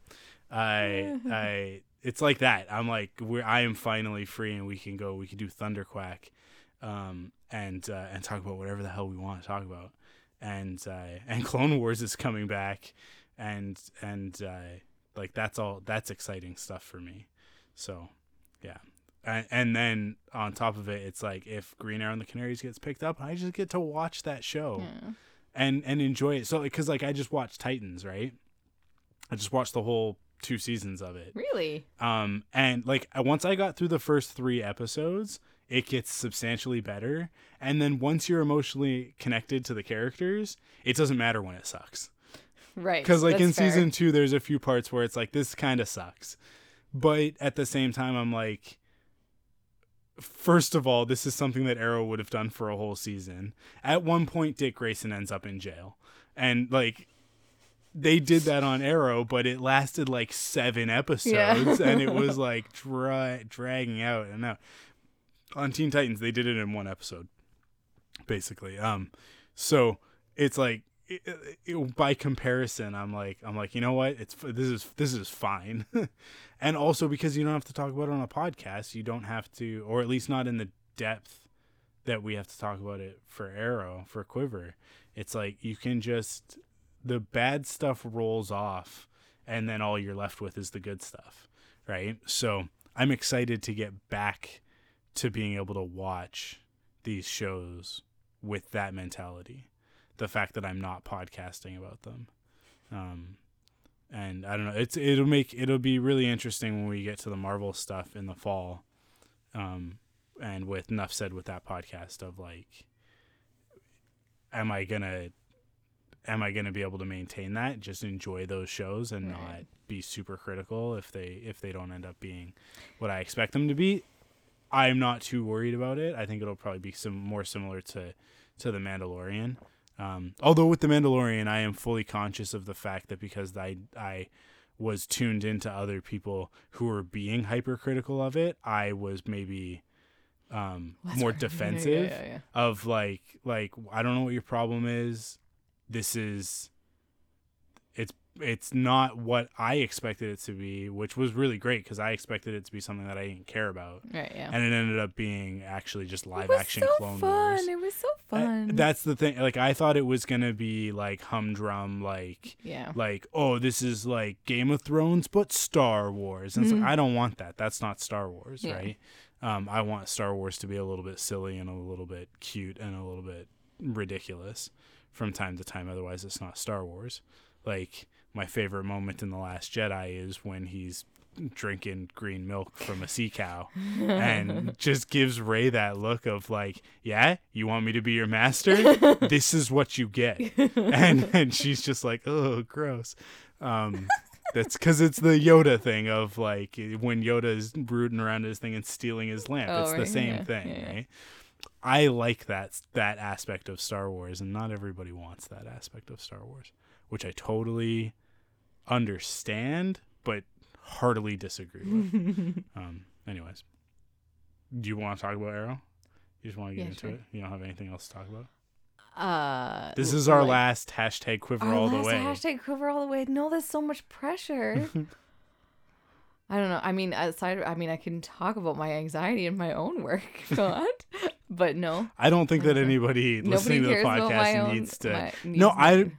I I. It's like that. I'm like, we're I am finally free, and we can go. We can do Thunderquack, um, and uh, and talk about whatever the hell we want to talk about. And uh, and Clone Wars is coming back, and and uh, like that's all. That's exciting stuff for me. So, yeah. And, and then on top of it, it's like if Green Arrow and the Canaries gets picked up, I just get to watch that show Yeah. and and enjoy it. So because like I just watched Titans, right? I just watched the whole two seasons of it. Really? Um, and like once I got through the first three episodes, it gets substantially better. And then once you're emotionally connected to the characters, it doesn't matter when it sucks. Right. Because like in fair. season two, there's a few parts where it's like this kind of sucks, but at the same time, I'm like, first of all, this is something that Arrow would have done for a whole season. At one point, Dick Grayson ends up in jail, and like. They did that on Arrow, but it lasted like seven episodes, Yeah. and it was like dra- dragging out and out. On Teen Titans, they did it in one episode, basically. Um, so it's like it, it- by comparison i'm like i'm like you know what it's this is this is fine and also because you don't have to talk about it on a podcast you don't have to or at least not in the depth that we have to talk about it for arrow for quiver. It's like you can just the bad stuff rolls off and then all you're left with is the good stuff right? So i'm excited to get back to being able to watch these shows with that mentality. The fact that I'm not podcasting about them. Um, and I don't know. It's it'll make it'll be really interesting when we get to the Marvel stuff in the fall. Um, and with enough said with that podcast of like, am I gonna am I going to be able to maintain that? Just enjoy those shows and Right. not be super critical if they if they don't end up being what I expect them to be. I'm not too worried about it. I think it'll probably be some more similar to to the Mandalorian. Um, although with the Mandalorian, I am fully conscious of the fact that because I I was tuned into other people who were being hypercritical of it, I was maybe um, more right. Yeah, yeah, defensive yeah, yeah. of like like I don't know what your problem is. This is it's not what I expected it to be, which was really great because I expected it to be something that I didn't care about, Right, yeah. and it ended up being actually just live it was action so Clone fun. Wars. It was so I- fun. that's the thing. Like I thought it was gonna be like humdrum, like yeah. like oh this is like Game of Thrones but Star Wars. And Mhm. like I don't want that. That's not Star Wars, Yeah. right? Um, I want Star Wars to be a little bit silly and a little bit cute and a little bit ridiculous from time to time. Otherwise, it's not Star Wars. Like my favorite moment in the Last Jedi is when he's drinking green milk from a sea cow and just gives Rey that look of like, yeah, you want me to be your master? this is what you get. And and she's just like, oh, gross. Um, that's because it's the Yoda thing of like when Yoda is rooting around his thing and stealing his lamp. Oh, it's the same yeah, thing, yeah. right? I like that that aspect of Star Wars, and not everybody wants that aspect of Star Wars, which I totally understand, but heartily disagree with. um, anyways, do you want to talk about Arrow? You just want to get Yeah, into sure. it? You don't have anything else to talk about? Uh, This is our like- last hashtag quiver all the way. Hashtag quiver all the way. No, there's so much pressure. I don't know. I mean, aside, I mean, I can talk about my anxiety in my own work want, but no. I don't think that anybody Nobody listening to the podcast own. needs to. my- no, needs I.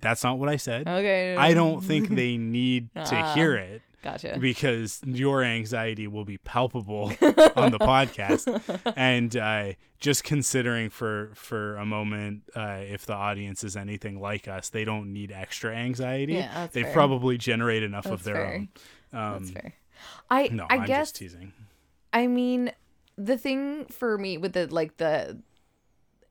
That's not what I said. Okay. I don't think they need to Ah. hear it Gotcha. because your anxiety will be palpable on the podcast. And uh, just considering for for a moment, uh, if the audience is anything like us, they don't need extra anxiety. Yeah, that's they fair. probably generate enough of their fair. own. Um, That's fair. I No, I am guess just teasing. I mean, the thing for me with the like the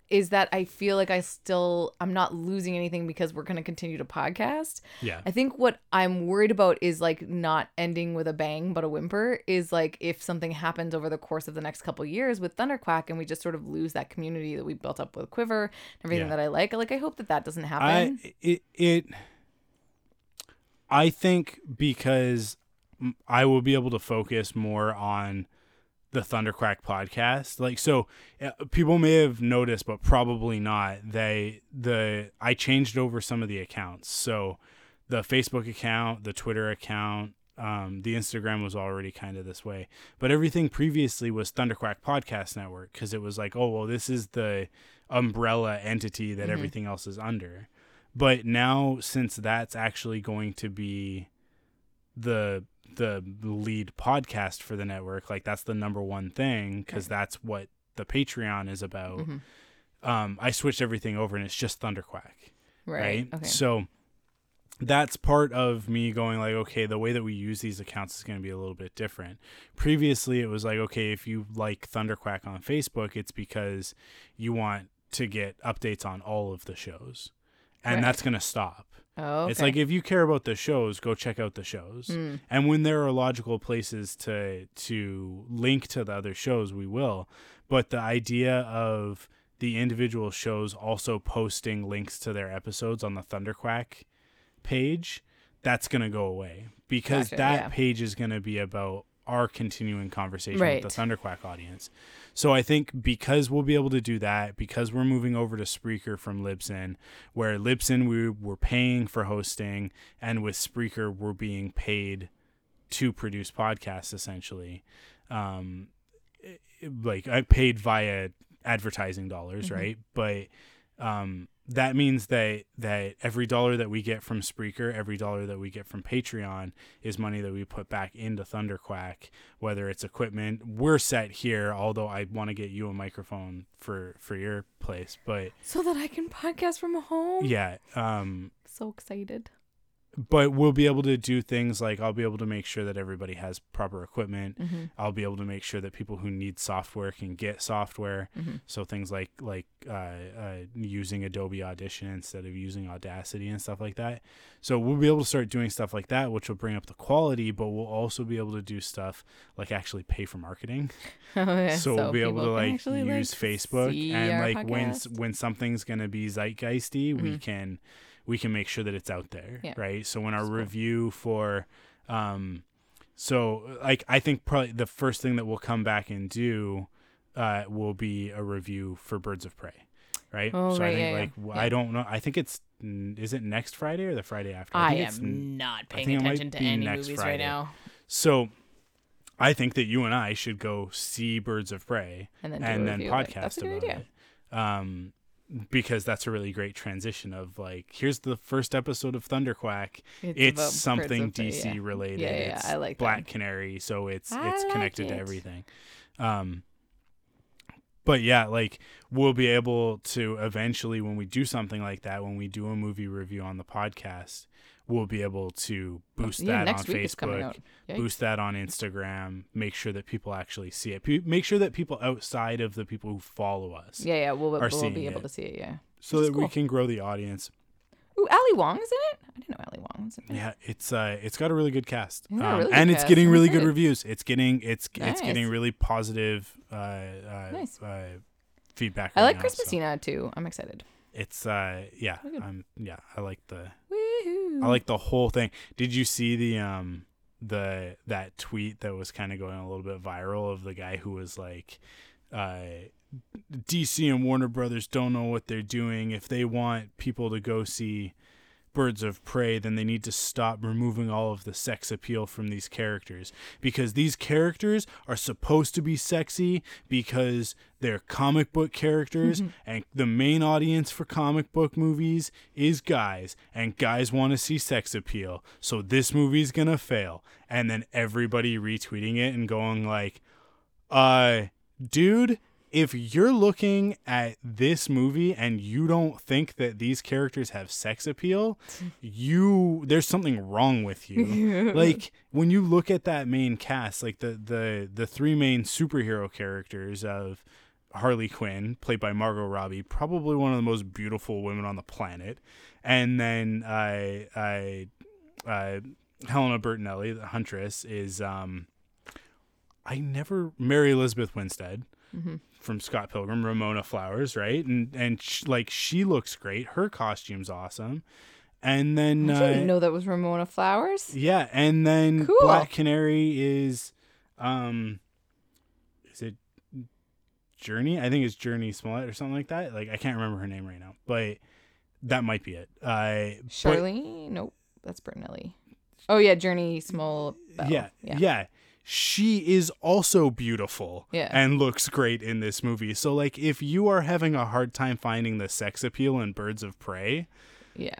is that I feel like I still I'm not losing anything because we're going to continue to podcast. Yeah. I think what I'm worried about is like not ending with a bang but a whimper is like if something happens over the course of the next couple years with Thunderquack and we just sort of lose that community that we built up with Quiver, and everything Yeah. that I like. Like I hope that that doesn't happen. I it it I think because I will be able to focus more on the Thunderquack podcast. Like so uh, people may have noticed but probably not. They the I changed over some of the accounts. So the Facebook account, the Twitter account, um, the Instagram was already kind of this way, but everything previously was Thunderquack Podcast Network because it was like, oh well, this is the umbrella entity that Mhm. everything else is under. But now, since that's actually going to be the the lead podcast for the network, like that's the number one thing because that's what the Patreon is about. Mhm. Um, I switched everything over and it's just Thunderquack Right. right? Okay. So that's part of me going like, okay, the way that we use these accounts is going to be a little bit different. Previously, it was like, okay, if you like Thunderquack on Facebook, it's because you want to get updates on all of the shows, and Right. that's going to stop. Oh, okay. It's like if you care about the shows, go check out the shows. Mm. And when there are logical places to to link to the other shows, we will. But the idea of the individual shows also posting links to their episodes on the Thunderquack page, that's going to go away because Gotcha, that yeah. page is going to be about our continuing conversation Right. with the Thunderquack audience. So I think because we'll be able to do that, because we're moving over to Spreaker from Libsyn, where Libsyn we were paying for hosting, and with Spreaker we're being paid to produce podcasts essentially. Um, like I paid via advertising dollars, Mhm. right? But um, that means that that every dollar that we get from Spreaker, every dollar that we get from Patreon is money that we put back into Thunderquack, whether it's equipment. We're set here, although I want to get you a microphone for for your place, but so that I can podcast from home. yeah, um So excited. But we'll be able to do things like I'll be able to make sure that everybody has proper equipment. Mm-hmm. I'll be able to make sure that people who need software can get software. Mm-hmm. So things like like uh, uh, using Adobe Audition instead of using Audacity and stuff like that. So we'll be able to start doing stuff like that, which will bring up the quality. But we'll also be able to do stuff like actually pay for marketing. Oh, yeah. So, we'll be able to like use like, Facebook and like when podcast. Mm-hmm. when something's gonna be zeitgeisty, we can we can make sure that it's out there, Yeah. right? So when our cool. review for, um, so like I think probably the first thing that we'll come back and do, uh, will be a review for Birds of Prey, right? Oh, so I think yeah, like Yeah. I don't know. I think it's is it next Friday or the Friday after? I think am not paying think it might attention to any movies Friday. right now. So I think that you and I should go see Birds of Prey And then and then review of it. podcast That's a good about idea. it. Um, because that's a really great transition of like, here's the first episode of Thunderquack. It's It's, something DC yeah. related. Yeah, yeah, it's I like that. Black Canary, so it's I it's like connected to everything. Um, but yeah, like we'll be able to eventually, when we do something like that, when we do a movie review on the podcast, we'll be able to boost yeah, that on Facebook boost that on Instagram, make sure that people actually see it. Make sure that people outside of the people who follow us, Yeah, yeah, we'll, are we'll be able it. to see it. Yeah. so which that is we can grow the audience. Ooh, Ali Wong is in it. I didn't know Ali Wong was in it. Yeah, it's uh, it's got a really good cast, It's Um, really and good it's cast. getting really good reviews. It's getting it's it's getting really positive uh, uh, Nice. uh, feedback. I like now, Chris so Messina too. I'm excited. It's uh, yeah. I'm yeah, I like the Woohoo! I like the whole thing. Did you see the um the that tweet that was kind of going a little bit viral of the guy who was like uh DC and Warner Brothers don't know what they're doing. If they want people to go see Birds of Prey, then they need to stop removing all of the sex appeal from these characters because these characters are supposed to be sexy because they're comic book characters and the main audience for comic book movies is guys and guys want to see sex appeal. So this movie's going to fail. And then everybody retweeting it and going like uh dude if you're looking at this movie and you don't think that these characters have sex appeal, you there's something wrong with you. like when you look at that main cast, like the the the three main superhero characters of Harley Quinn, played by Margot Robbie, probably one of the most beautiful women on the planet, and then I I uh, Helena Bertinelli, the Huntress, is um I never Mary Elizabeth Winstead from Scott Pilgrim, Ramona Flowers, right? And and sh- like she looks great. Her costume's awesome. And then I uh, didn't know that was Ramona Flowers. yeah, and then Cool. Black Canary is um is it Jurnee? I think it's Jurnee Smollett or something like that. Like I can't remember her name right now, but that might be it. Uh but- Shirley? Nope, that's Bertinelli. Oh yeah, Jurnee Small. Bell. yeah, yeah. yeah. She is also beautiful Yeah. and looks great in this movie. So like if you are having a hard time finding the sex appeal in Birds of Prey, yeah.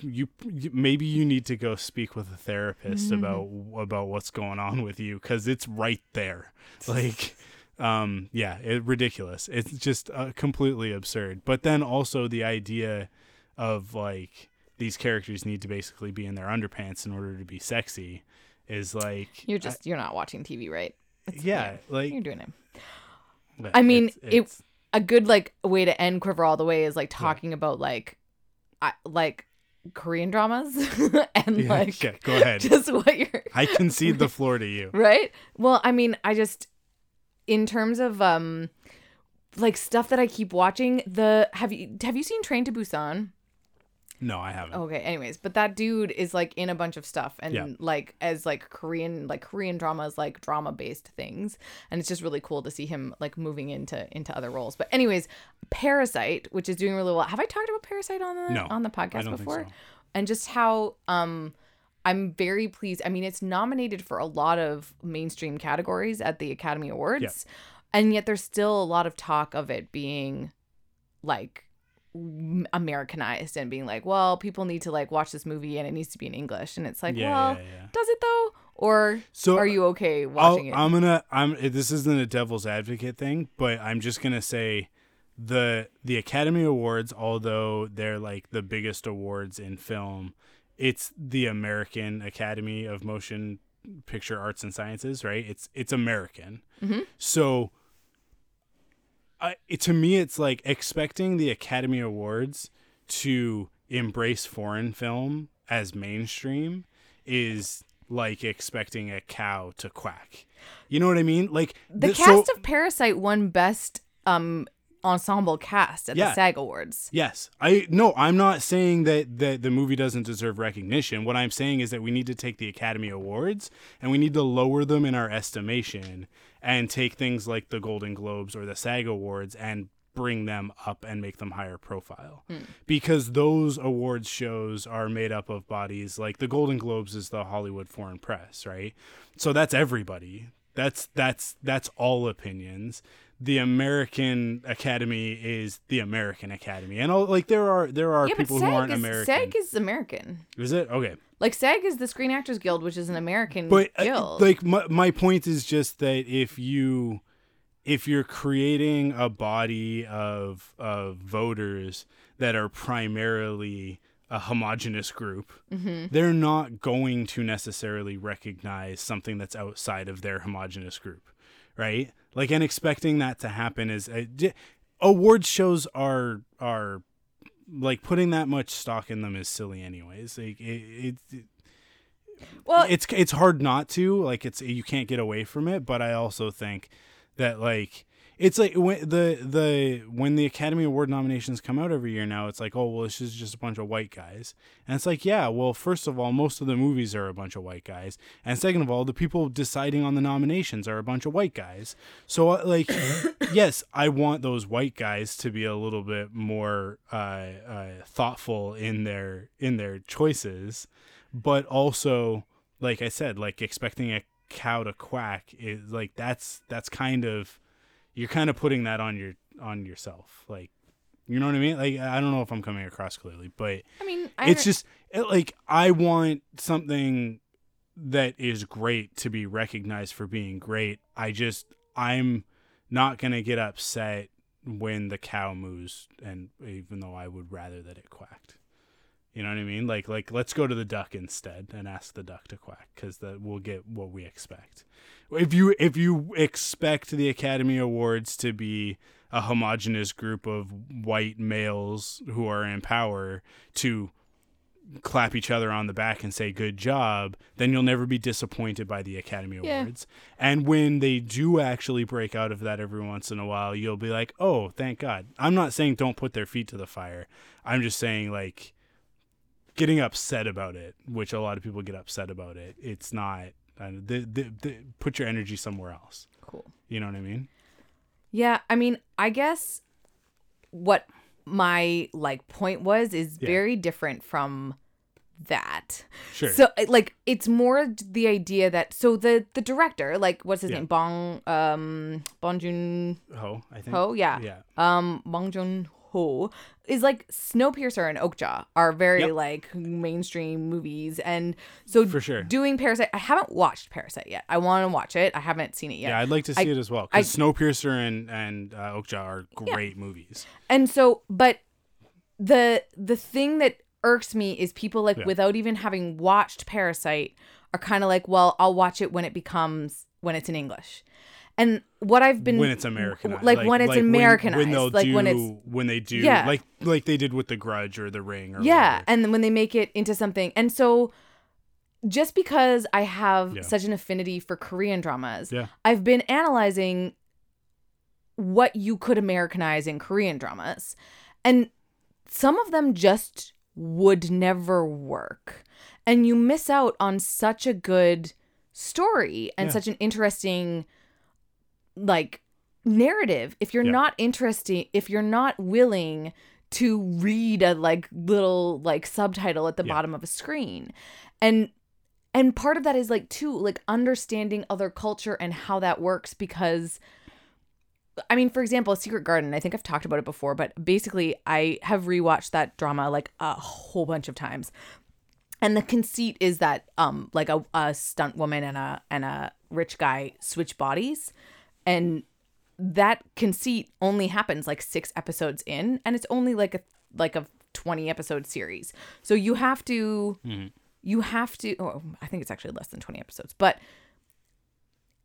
you, you maybe you need to go speak with a therapist Mm-hmm. about about what's going on with you cuz it's right there. Like um yeah, it ridiculous. It's just uh, completely absurd. But then also the idea of like these characters need to basically be in their underpants in order to be sexy is like You're just you're not watching TV, right? It's- yeah, like you're doing it. I mean, it's- it- A good like way to end Quiver all the way is like talking about like, I like Korean dramas and yeah, like okay, go ahead. just what you're I concede the floor to you. right well i mean i just in terms of um like stuff that i keep watching the have you have you seen train to busan No, I haven't. okay anyways but that dude is like in a bunch of stuff and Yeah. like as like korean like korean dramas like drama based things and it's just really cool to see him like moving into into other roles but anyways parasite which is doing really well have i talked about parasite on the No, on the podcast before so. and just how um I'm very pleased. I mean, it's nominated for a lot of mainstream categories at the Academy Awards, and yet there's still a lot of talk of it being like Americanized and being like, well, people need to like watch this movie and it needs to be in English, and it's like, Yeah, well, yeah, yeah. does it though? Or So are you okay I'll, watching it? I'm gonna. I'm. Eh, this isn't a devil's advocate thing, but I'm just gonna say the the Academy Awards, although they're like the biggest awards in film, it's the American Academy of Motion Picture Arts and Sciences, right? It's it's American. Mm-hmm. So I, it, to me it's like expecting the Academy Awards to embrace foreign film as mainstream is like expecting a cow to quack. You know what I mean? Like The th- cast so- of Parasite won best um ensemble cast at Yeah. the SAG Awards. Yes. I no, I'm not saying that that the movie doesn't deserve recognition. What I'm saying is that we need to take the Academy Awards and we need to lower them in our estimation and take things like the Golden Globes or the SAG Awards and bring them up and make them higher profile. Hmm. Because those awards shows are made up of bodies like the Golden Globes is the Hollywood Foreign Press, right? So that's everybody. That's that's that's all opinions. The American Academy is the American Academy, and all, like there are there are Yeah, people who aren't is, American. SAG is American. is it okay? Like SAG is the Screen Actors Guild, which is an American But uh, like my my point is just that if you if you're creating a body of of voters that are primarily a homogenous group, Mm-hmm. they're not going to necessarily recognize something that's outside of their homogenous group, right? Like, and expecting that to happen is uh, award shows are are like putting that much stock in them is silly, anyways. Like, it, it well, it's it's hard not to like it's you can't get away from it but i also think that like it's like when the the when the academy award nominations come out every year now it's like oh well this is just a bunch of white guys. And it's like yeah well first of all most of the movies are a bunch of white guys. And second of all the people deciding on the nominations are a bunch of white guys. So uh, like yes i want those white guys to be a little bit more uh, uh, thoughtful in their in their choices. But also like i said like expecting a cow to quack is like that's that's kind of you're kind of putting that on your on yourself. Like you know what i mean? Like i don't know if i'm coming across clearly but I mean, I it's just it, like i want something that is great to be recognized for being great. I just i'm not gonna get upset when the cow moves and even though i would rather that it quacked you know what I mean? Like, like let's go to the duck instead and ask the duck to quack because that we'll get what we expect. If you if you expect the Academy Awards to be a homogenous group of white males who are in power to clap each other on the back and say good job, then you'll never be disappointed by the Academy Yeah. Awards. And when they do actually break out of that every once in a while, you'll be like, "Oh, thank God." I'm not saying don't put their feet to the fire. I'm just saying like getting upset about it, which a lot of people get upset about it. It's not. Uh, the, the, the, put your energy somewhere else. cool. You know what I mean? Yeah, I mean, I guess what my like point was is Yeah. very different from that. Sure. So like it's more the idea that so the the director, like what's his Yeah. name? Bong um Bong Joon Ho, I think. Ho, yeah. Yeah. Um Bong Joon Ho is like Snowpiercer and Okja are very Yep. like mainstream movies and so For sure. doing Parasite I haven't watched Parasite yet. I want to watch it. I haven't seen it yet. Yeah, I'd like to see I- it as well because Snowpiercer and and uh, Okja are great movies. And so, but the the thing that irks me is people like Yeah. without even having watched Parasite are kind of like, well, I'll watch it when it becomes when it's in English. And what I've been when it's Americanized, like, when it's Americanized, when, they'll like do, when it's when they do, Yeah. like like they did with The Grudge or The Ring, or yeah, whatever. and then when they make it into something, and so just because I have Yeah. such an affinity for Korean dramas, Yeah. I've been analyzing what you could Americanize in Korean dramas, and some of them just would never work, and you miss out on such a good story and Yeah. such an interesting like narrative if you're Yeah. not interested if you're not willing to read a like little like subtitle at the Yeah. bottom of a screen and and part of that is like too like understanding other culture and how that works because I mean, for example, Secret Garden, I think I've talked about it before, but basically I have rewatched that drama like a whole bunch of times. And the conceit is that um like a, a stunt woman and a and a rich guy switch bodies and that conceit only happens like 6 episodes in and it's only like a like a 20 episode series. So you have to Mm-hmm. you have to oh, I think it's actually less than 20 episodes, but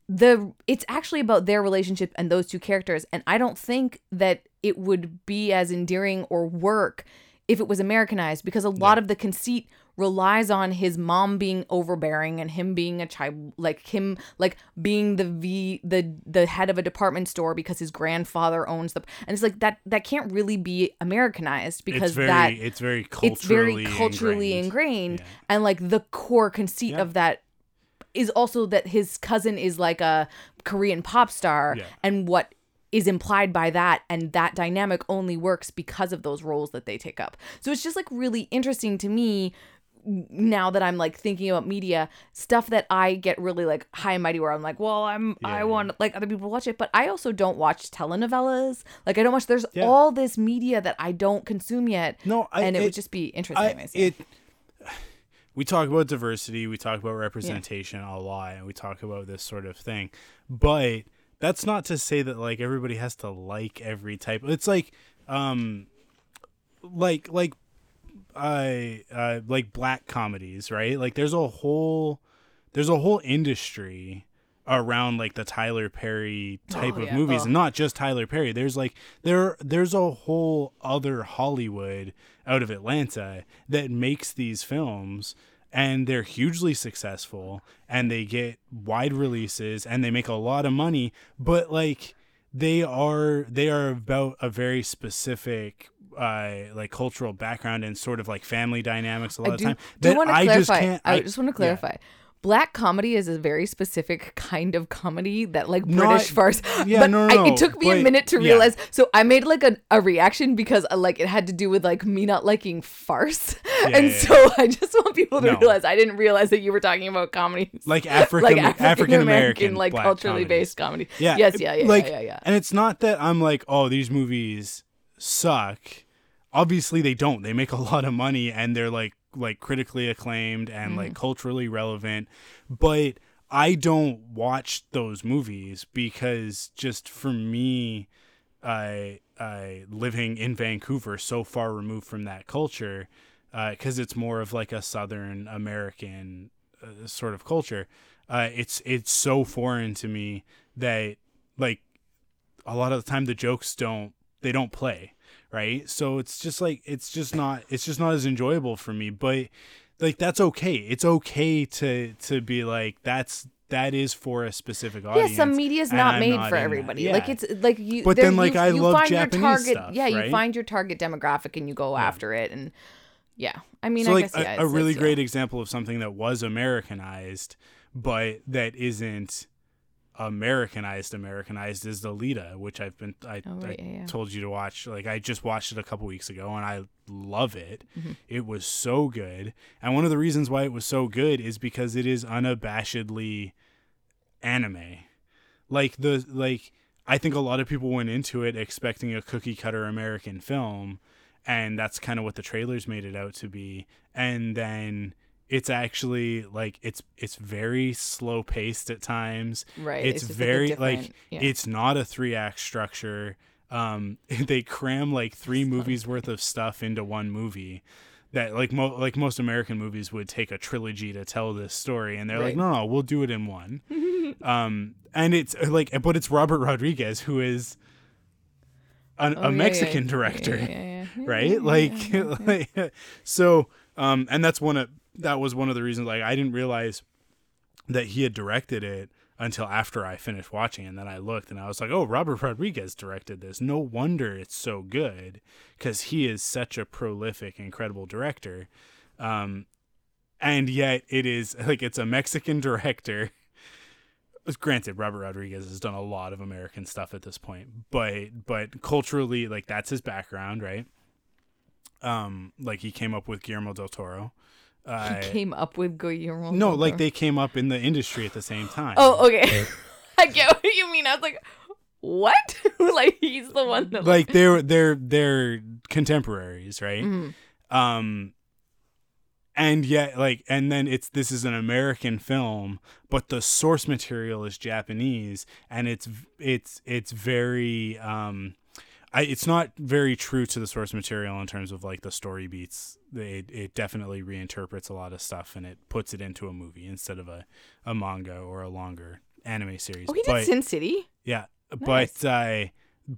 the it's actually about their relationship and those two characters and I don't think that it would be as endearing or work if it was Americanized because a lot of the conceit relies on his mom being overbearing and him being a child like him like being the v the the head of a department store because his grandfather owns the and it's like that that can't really be Americanized because it's very that it's very culturally it's very culturally ingrained, Yeah. and like the core conceit Yeah. of that is also that his cousin is like a Korean pop star Yeah. and what is implied by that and that dynamic only works because of those roles that they take up. So it's just like really interesting to me now that I'm like thinking about media stuff that I get really like high and mighty where I'm like, well, I'm Yeah, I yeah. want like other people watch it, but I also don't watch telenovelas. Like I don't watch there's Yeah. all this media that I don't consume yet. No, I- and it, it- would just be interesting. I, I it we talk about diversity, we talk about representation a lot, and we talk about this sort of thing. But that's not to say that like everybody has to like every type. It's like um like like I uh like black comedies, right? Like there's a whole there's a whole industry around like the Tyler Perry type Oh, of yeah. movies Ugh. and not just Tyler Perry. There's like there there's a whole other Hollywood out of Atlanta that makes these films and they're hugely successful and they get wide releases and they make a lot of money, but like they are they are about a very specific uh like cultural background and sort of like family dynamics a lot I of do, time do that want to I clarify. just can't I, just want to yeah. clarify. Black comedy is a very specific kind of comedy that like Not- British farce. yeah, but no, no, I, it took me a minute to yeah. realize. So I made like a, a reaction because uh, like it had to do with like me not liking farce, Yeah, and yeah, so I just want people to No. realize I didn't realize that you were talking about comedy like African like African American like culturally comedies. based comedy. Yeah. Yes. Yeah. Yeah. like, yeah. Yeah. Yeah. And it's not that I'm like, oh, these movies suck. Obviously they don't. They make a lot of money and they're like like critically acclaimed and like culturally relevant. But I don't watch those movies because just for me I I living in Vancouver so far removed from that culture because it's more of like a Southern American uh, sort of culture. Uh, it's it's so foreign to me that like a lot of the time the jokes don't they don't play right so it's just like it's just not it's just not as enjoyable for me but like that's okay it's okay to to be like that's that is for a specific audience. Yeah, some media is not I'm made not for everybody. Like it's like you. But then, like, you, I you love find Japanese your target, stuff, Yeah, you find your target demographic and you go after it, and yeah, I mean, so I like guess a, yeah, a really yeah. great uh example of something that was Americanized, but that isn't Americanized. Americanized is Alita, which I've been I, Oh, right, I yeah, yeah. told you to watch. Like I just watched it a couple weeks ago, and I love it. Mm-hmm. It was so good, and one of the reasons why it was so good is because it is unabashedly anime. Like the like I think a lot of people went into it expecting a cookie cutter American film and that's kind of what the trailers made it out to be and then it's actually like it's it's very slow paced at times. Right, It's, it's just, like, a very like yeah. it's not a three act structure. Um they cram like three movies worth of stuff into one movie that like mo- like most American movies would take a trilogy to tell this story and they're like no no we'll do it in one. um and it's like but it's Robert Rodriguez who is an, Oh, a yeah, Mexican yeah, director right like, like so um and that's one of that was one of the reasons like i didn't realize that he had directed it until after i finished watching and then i looked and i was like oh robert rodriguez directed this. No wonder it's so good because he is such a prolific incredible director. Um and yet it is like it's a mexican director. Granted robert rodriguez has done a lot of american stuff at this point but but culturally like that's his background right? Um like he came up with guillermo del toro uh, He came up with Guillermo. no del like they came up in the industry at the same time Oh, okay. I get what you mean. I was like, what? like he's the one that like they're they're they're contemporaries right Mhm. um and yet like and then it's this is an american film but the source material is japanese and it's it's it's very um I, it's not very true to the source material in terms of like the story beats. It, it definitely reinterprets a lot of stuff and it puts it into a movie instead of a, a manga or a longer anime series. Oh, he did but, Sin City. yeah, Nice. but uh,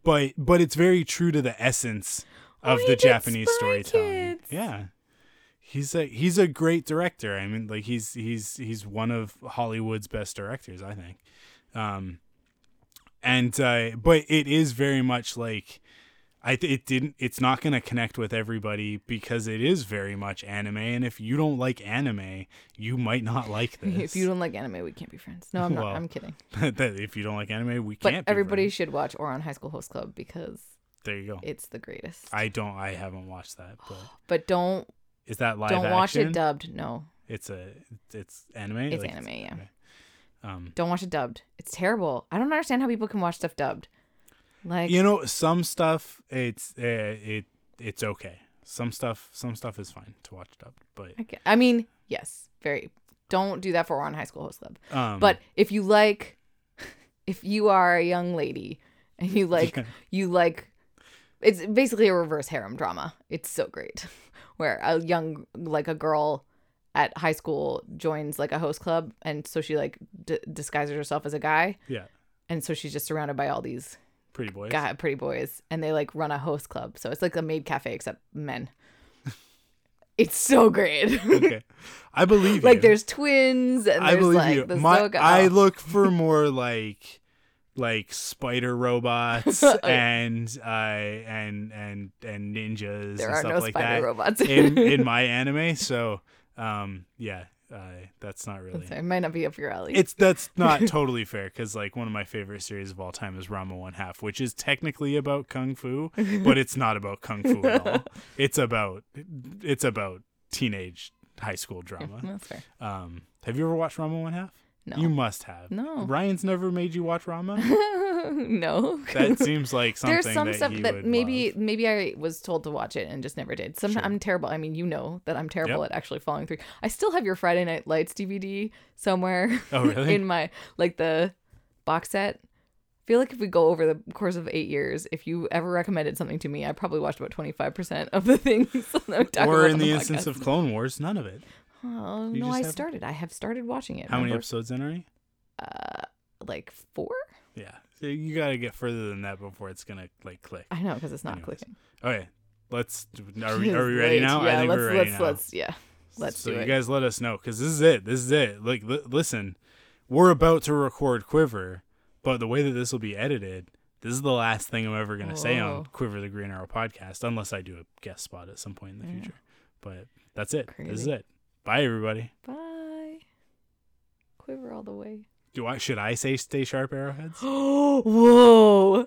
but but it's very true to the essence Oh, of he the Japanese Spy storytelling. Kids. Yeah. He's a he's a great director. I mean, like he's he's he's one of Hollywood's best directors, I think. Um, and uh, but it is very much like I th- it didn't it's not going to connect with everybody because it is very much anime and if you don't like anime, you might not like this. If you don't like anime, we can't be friends. No, I'm not. Well, I'm kidding. if you don't like anime, we But can't. be everybody friends. should watch Ouran High School Host Club because There you go. it's the greatest. I don't I haven't watched that, but but don't is that live don't watch it dubbed. No, It's a it's anime. It's Like, anime, yeah. okay. Um, don't watch it dubbed. It's terrible. I don't understand how people can watch stuff dubbed. Like you know, some stuff it's uh, it it's okay. Some stuff some stuff is fine to watch dubbed, but I, I mean, yes, very. Don't do that for Ouran High School Host Club. um, But if you like, if you are a young lady and you like, you like, it's basically a reverse harem drama. It's so great, where a young, like a girl at high school joins like a host club, and so she like d- disguises herself as a guy, yeah, and so she's just surrounded by all these pretty boys. guy, pretty boys, and they like run a host club. So it's like a maid cafe except men. it's so great. okay, I believe you. like there's twins and I there's believe like you. My, I look for more like like spider robots Oh, and uh and and and ninjas there and are stuff no like spider that robots in in my anime. So um yeah, uh, that's not really. It might not be up your alley. It's that's not totally fair because like one of my favorite series of all time is Ranma One Half, which is technically about kung fu, but it's not about kung fu at all. It's about it's about teenage high school drama. That's fair. Um, have you ever watched Ranma One Half? No. You must have. No. Ryan's never made you watch Ranma. no. That seems like something There's some that stuff that maybe love. maybe I was told to watch it and just never did. Some Sure. I'm terrible. I mean, you know that I'm terrible Yep. at actually following through. I still have your Friday Night Lights DVD somewhere. Oh, really? in my like the box set. I feel like if we go over the course of eight years, if you ever recommended something to me, I probably watched about twenty five percent of the things. that we talk Or in the podcast. instance of Clone Wars, none of it. Oh you no, just I haven't? started. I have started watching it. How many remember? episodes in are you? Uh, like four. Yeah, so you gotta get further than that before it's gonna like click. I know because it's not Anyways. clicking. Okay, let's. Are we, are we ready now? Yeah, I think let's we're ready let's now. let's yeah. Let's so do you it. guys let us know because this is it. This is it. Like, li- listen, we're about to record Quiver, but the way that this will be edited, this is the last thing I'm ever gonna say on. Quiver the Green Arrow podcast, unless I do a guest spot at some point in the Yeah. future. But that's it. This is Crazy. it. Bye, everybody. Bye. Quiver all the way. Do I should I say stay sharp, arrowheads? Whoa.